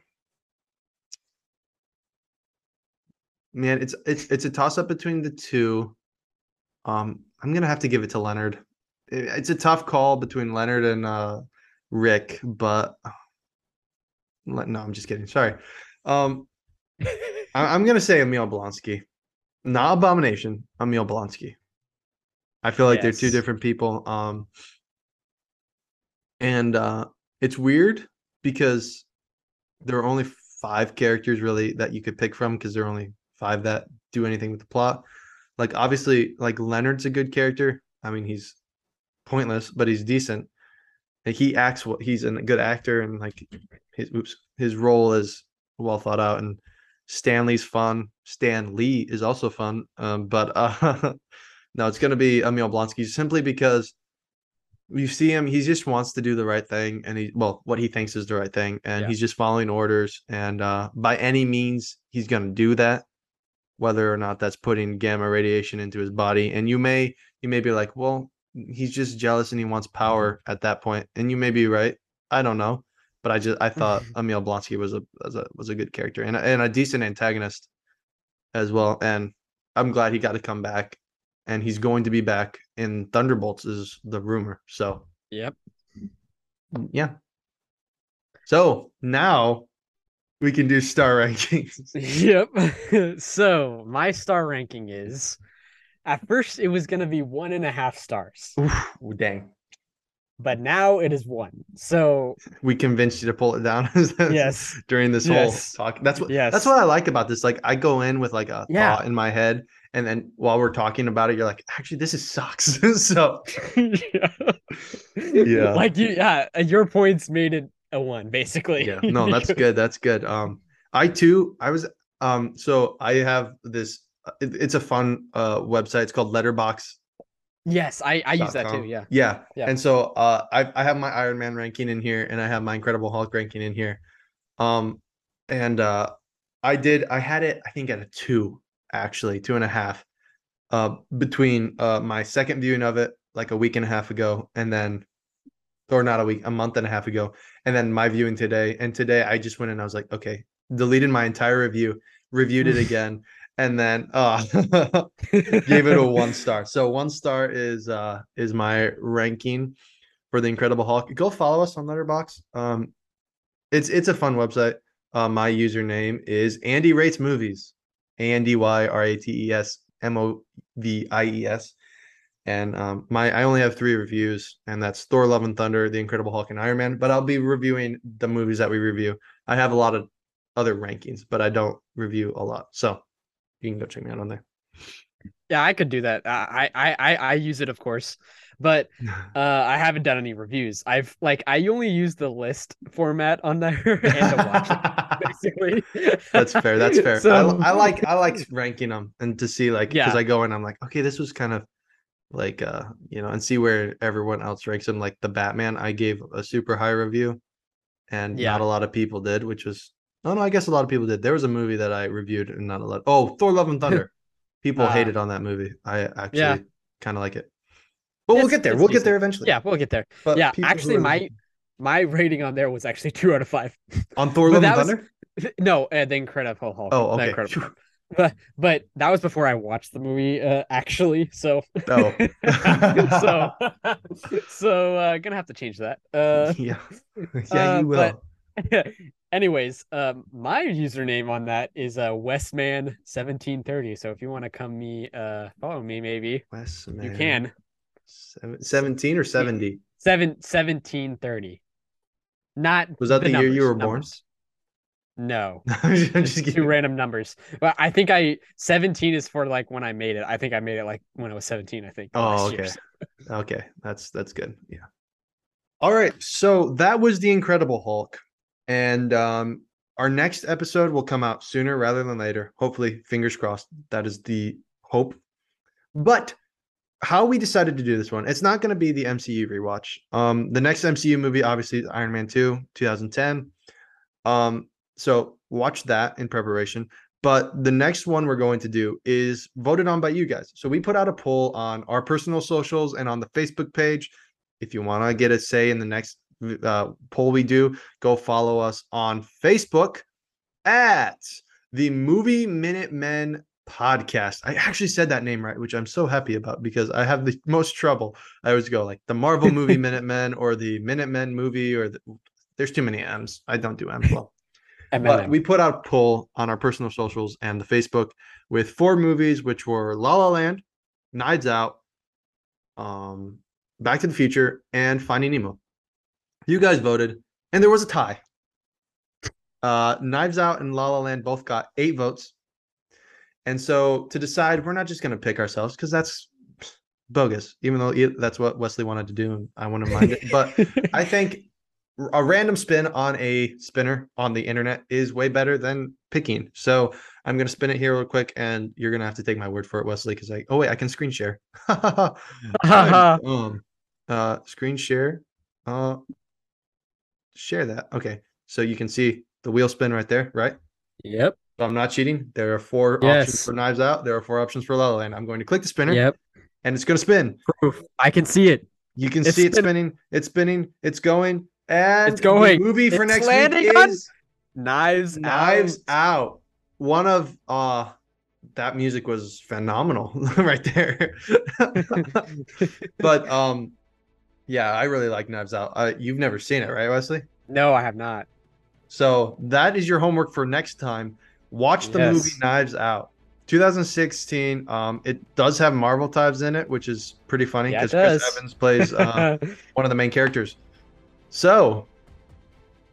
Man, it's it's it's a toss up between the two. Um, I'm gonna have to give it to Leonard. It's a tough call between Leonard and uh Rick, but no, I'm just kidding. Sorry. Um, I- I'm gonna say Emil Blonsky, not Abomination. Emil Blonsky. I feel like they're two different people. Um, and uh, it's weird because there are only five characters really that you could pick from because there are only five that do anything with the plot. Like obviously, like Leonard's a good character. I mean, he's pointless, but he's decent. Like he acts what he's a good actor, and like his oops, his role is well thought out. And Stanley's fun. Stan Lee is also fun. Um, but uh, no, it's gonna be Emil Blonsky simply because you see him. He just wants to do the right thing, and he well, what he thinks is the right thing, and Yeah. he's just following orders. And uh, by any means, he's gonna do that, whether or not that's putting gamma radiation into his body. And you may you may be like, well, he's just jealous and he wants power mm-hmm. at that point. and you may be right. I don't know, but I just I thought mm-hmm. Emil Blonsky was a was a was a good character and and a decent antagonist as well. And I'm glad he got to come back, and he's going to be back in Thunderbolts is the rumor. So Yep. Mm, yeah. So now we can do star rankings. Yep. so my star ranking is at first it was gonna be one and a half stars, Ooh, dang. but now it is one. So We convinced you to pull it down. yes. during this Yes. whole talk. That's what Yes. that's what I like about this. Like I go in with like a Yeah. thought in my head, and then while we're talking about it, you're like, actually, this is sucks. so yeah. Yeah. Like you yeah, your points made it a one, basically. yeah, no, that's good. That's good. Um, I too, I was um, so I have this. It, it's a fun uh website. It's called Letterboxd. yes, I, I use that too. Yeah. yeah Yeah. and so uh I, I have my iron man ranking in here and i have my incredible hulk ranking in here um and uh i did i had it i think at a two actually two and a half uh between uh my second viewing of it like a week and a half ago and then or not a week a month and a half ago and then my viewing today and today i just went and i was like okay deleted my entire review reviewed it again and then uh gave it a one star. So one star is uh is my ranking for the Incredible Hulk. Go follow us on Letterboxd. Um, it's it's a fun website. Uh, my username is Andy Rates Movies. A N D Y R A T E S M O V I E S. And um, my I only have three reviews, and that's Thor: Love and Thunder, The Incredible Hulk, and Iron Man. But I'll be reviewing the movies that we review. I have a lot of other rankings, but I don't review a lot. So you can go check me out on there. Yeah, I could do that. I I I, I use it, of course, but uh, I haven't done any reviews. I've like I only use the list format on there and to watch it, basically. That's fair. That's fair. So- I, I like I like ranking them and to see like because Yeah. I go in, I'm like, okay, this was kind of like uh you know, and see where everyone else ranks them. Like the Batman, I gave a super high review, and Yeah. not a lot of people did, which was oh no, I guess a lot of people did. There was a movie that I reviewed and not a lot. Oh, Thor: Love and Thunder. People Ah. hated on that movie. I actually Yeah. kind of like it. But we'll get there. We'll get there eventually. yeah, we'll get there. But yeah, actually, my my rating on there was actually two out of five. on Thor: Love and was- Thunder. no, uh, the Incredible Hulk. Oh, okay. Incredible But but that was before I watched the movie. Uh, actually, so Oh. so so uh, gonna have to change that. Uh, yeah, yeah, uh, you will. but- anyways, um, my username on that is uh Westman seventeen thirty. So if you want to come me uh follow me, maybe Wes, you can. Seven, 17 or 70? Seven seventeen thirty. Not Was that the year you numbers, were born? numbers. No. I'm just Two random numbers. But I think I 17 is for like when I made it. I think I made it like when I was 17, I think. Oh, year. okay. Okay, that's that's good. Yeah. All right, so that was the Incredible Hulk, and um, our next episode will come out sooner rather than later. Hopefully, fingers crossed. That is the hope. But how we decided to do this one, it's not going to be the MCU rewatch. Um, the next MCU movie, obviously, is Iron Man Two, 2010. Um, so watch that in preparation. But the next one we're going to do is voted on by you guys. So we put out a poll on our personal socials and on the Facebook page. If you want to get a say in the next uh, poll we do, go follow us on Facebook at the Movie Minute Men podcast. I actually said that name right, which I'm so happy about because I have the most trouble. I always go like the Marvel Movie Minute Men or the Minute Men movie or the, there's too many M's. I don't do M's well. But we put out a poll on our personal socials and the Facebook with four movies, which were La La Land, Knives Out, um, Back to the Future, and Finding Nemo. You guys voted, and there was a tie. Uh, Knives Out and La La Land both got eight votes. And so to decide, we're not just going to pick ourselves because that's bogus, even though that's what Wesley wanted to do. And I wouldn't mind it. But I think a random spin on a spinner on the internet is way better than picking. So I'm gonna spin it here real quick, and you're gonna have to take my word for it, Wesley, because I oh wait, I can screen share. um, uh, screen share. Uh, share that. Okay, so you can see the wheel spin right there, right? Yep. So I'm not cheating. There are four options for Knives Out. There are four options for La La Land. I'm going to click the spinner, Yep. and it's going to spin. Proof. I can see it. You can It's see it spinning. It's spinning. It's going. And It's going. Movie for It's next landing week on is Knives. Knives Out. Out. One of uh that music was phenomenal right there. but um yeah, I really like Knives Out. Uh, you've never seen it, right, Wesley? no, I have not. So that is your homework for next time. Watch the Yes. movie Knives Out. 2016. Um, it does have Marvel ties in it, which is pretty funny Yeah, because Chris. Evans plays uh, one of the main characters. So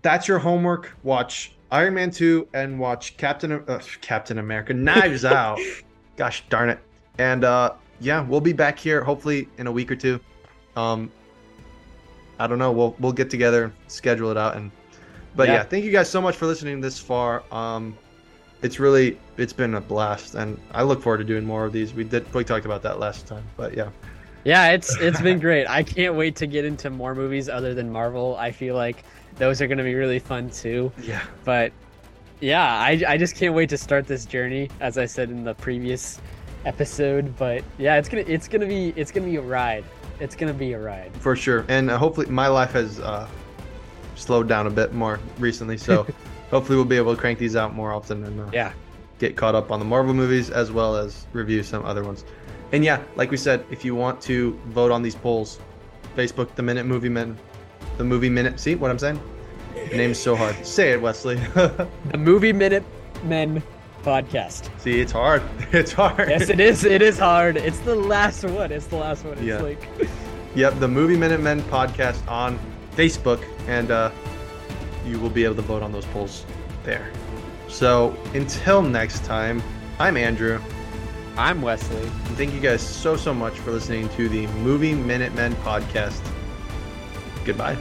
that's your homework. Watch Iron Man 2 and watch Captain uh, Captain America Knives Out. Gosh darn it. And uh yeah, we'll be back here hopefully in a week or two. Um I don't know. We'll we'll get together, schedule it out and but yeah. Yeah. thank you guys so much for listening this far. Um it's really it's been a blast and I look forward to doing more of these. We did we talked about that last time, but yeah. Yeah, it's it's been great. I can't wait to get into more movies other than Marvel. I feel like those are going to be really fun too. Yeah. But yeah, I I just can't wait to start this journey as I said in the previous episode, but yeah, it's going to it's going to be it's going to be a ride. It's going to be a ride. for sure. And uh, hopefully my life has uh, slowed down a bit more recently so hopefully we'll be able to crank these out more often and uh, Yeah. get caught up on the marvel movies as well as review some other ones. And yeah like we said if you want to vote on these polls facebook the minute movie men the movie minute see what i'm saying? The name's so hard. Say it wesley. The Movie Minute Men podcast. see it's hard it's hard Yes, it is. It is hard. It's the last one. It's the last one. It's Yeah. like Yep, the Movie Minute Men podcast on Facebook, and uh, you will be able to vote on those polls there. So until next time, I'm Andrew, I'm Wesley. and thank you guys so so much for listening to the Movie Minute Men podcast. Goodbye.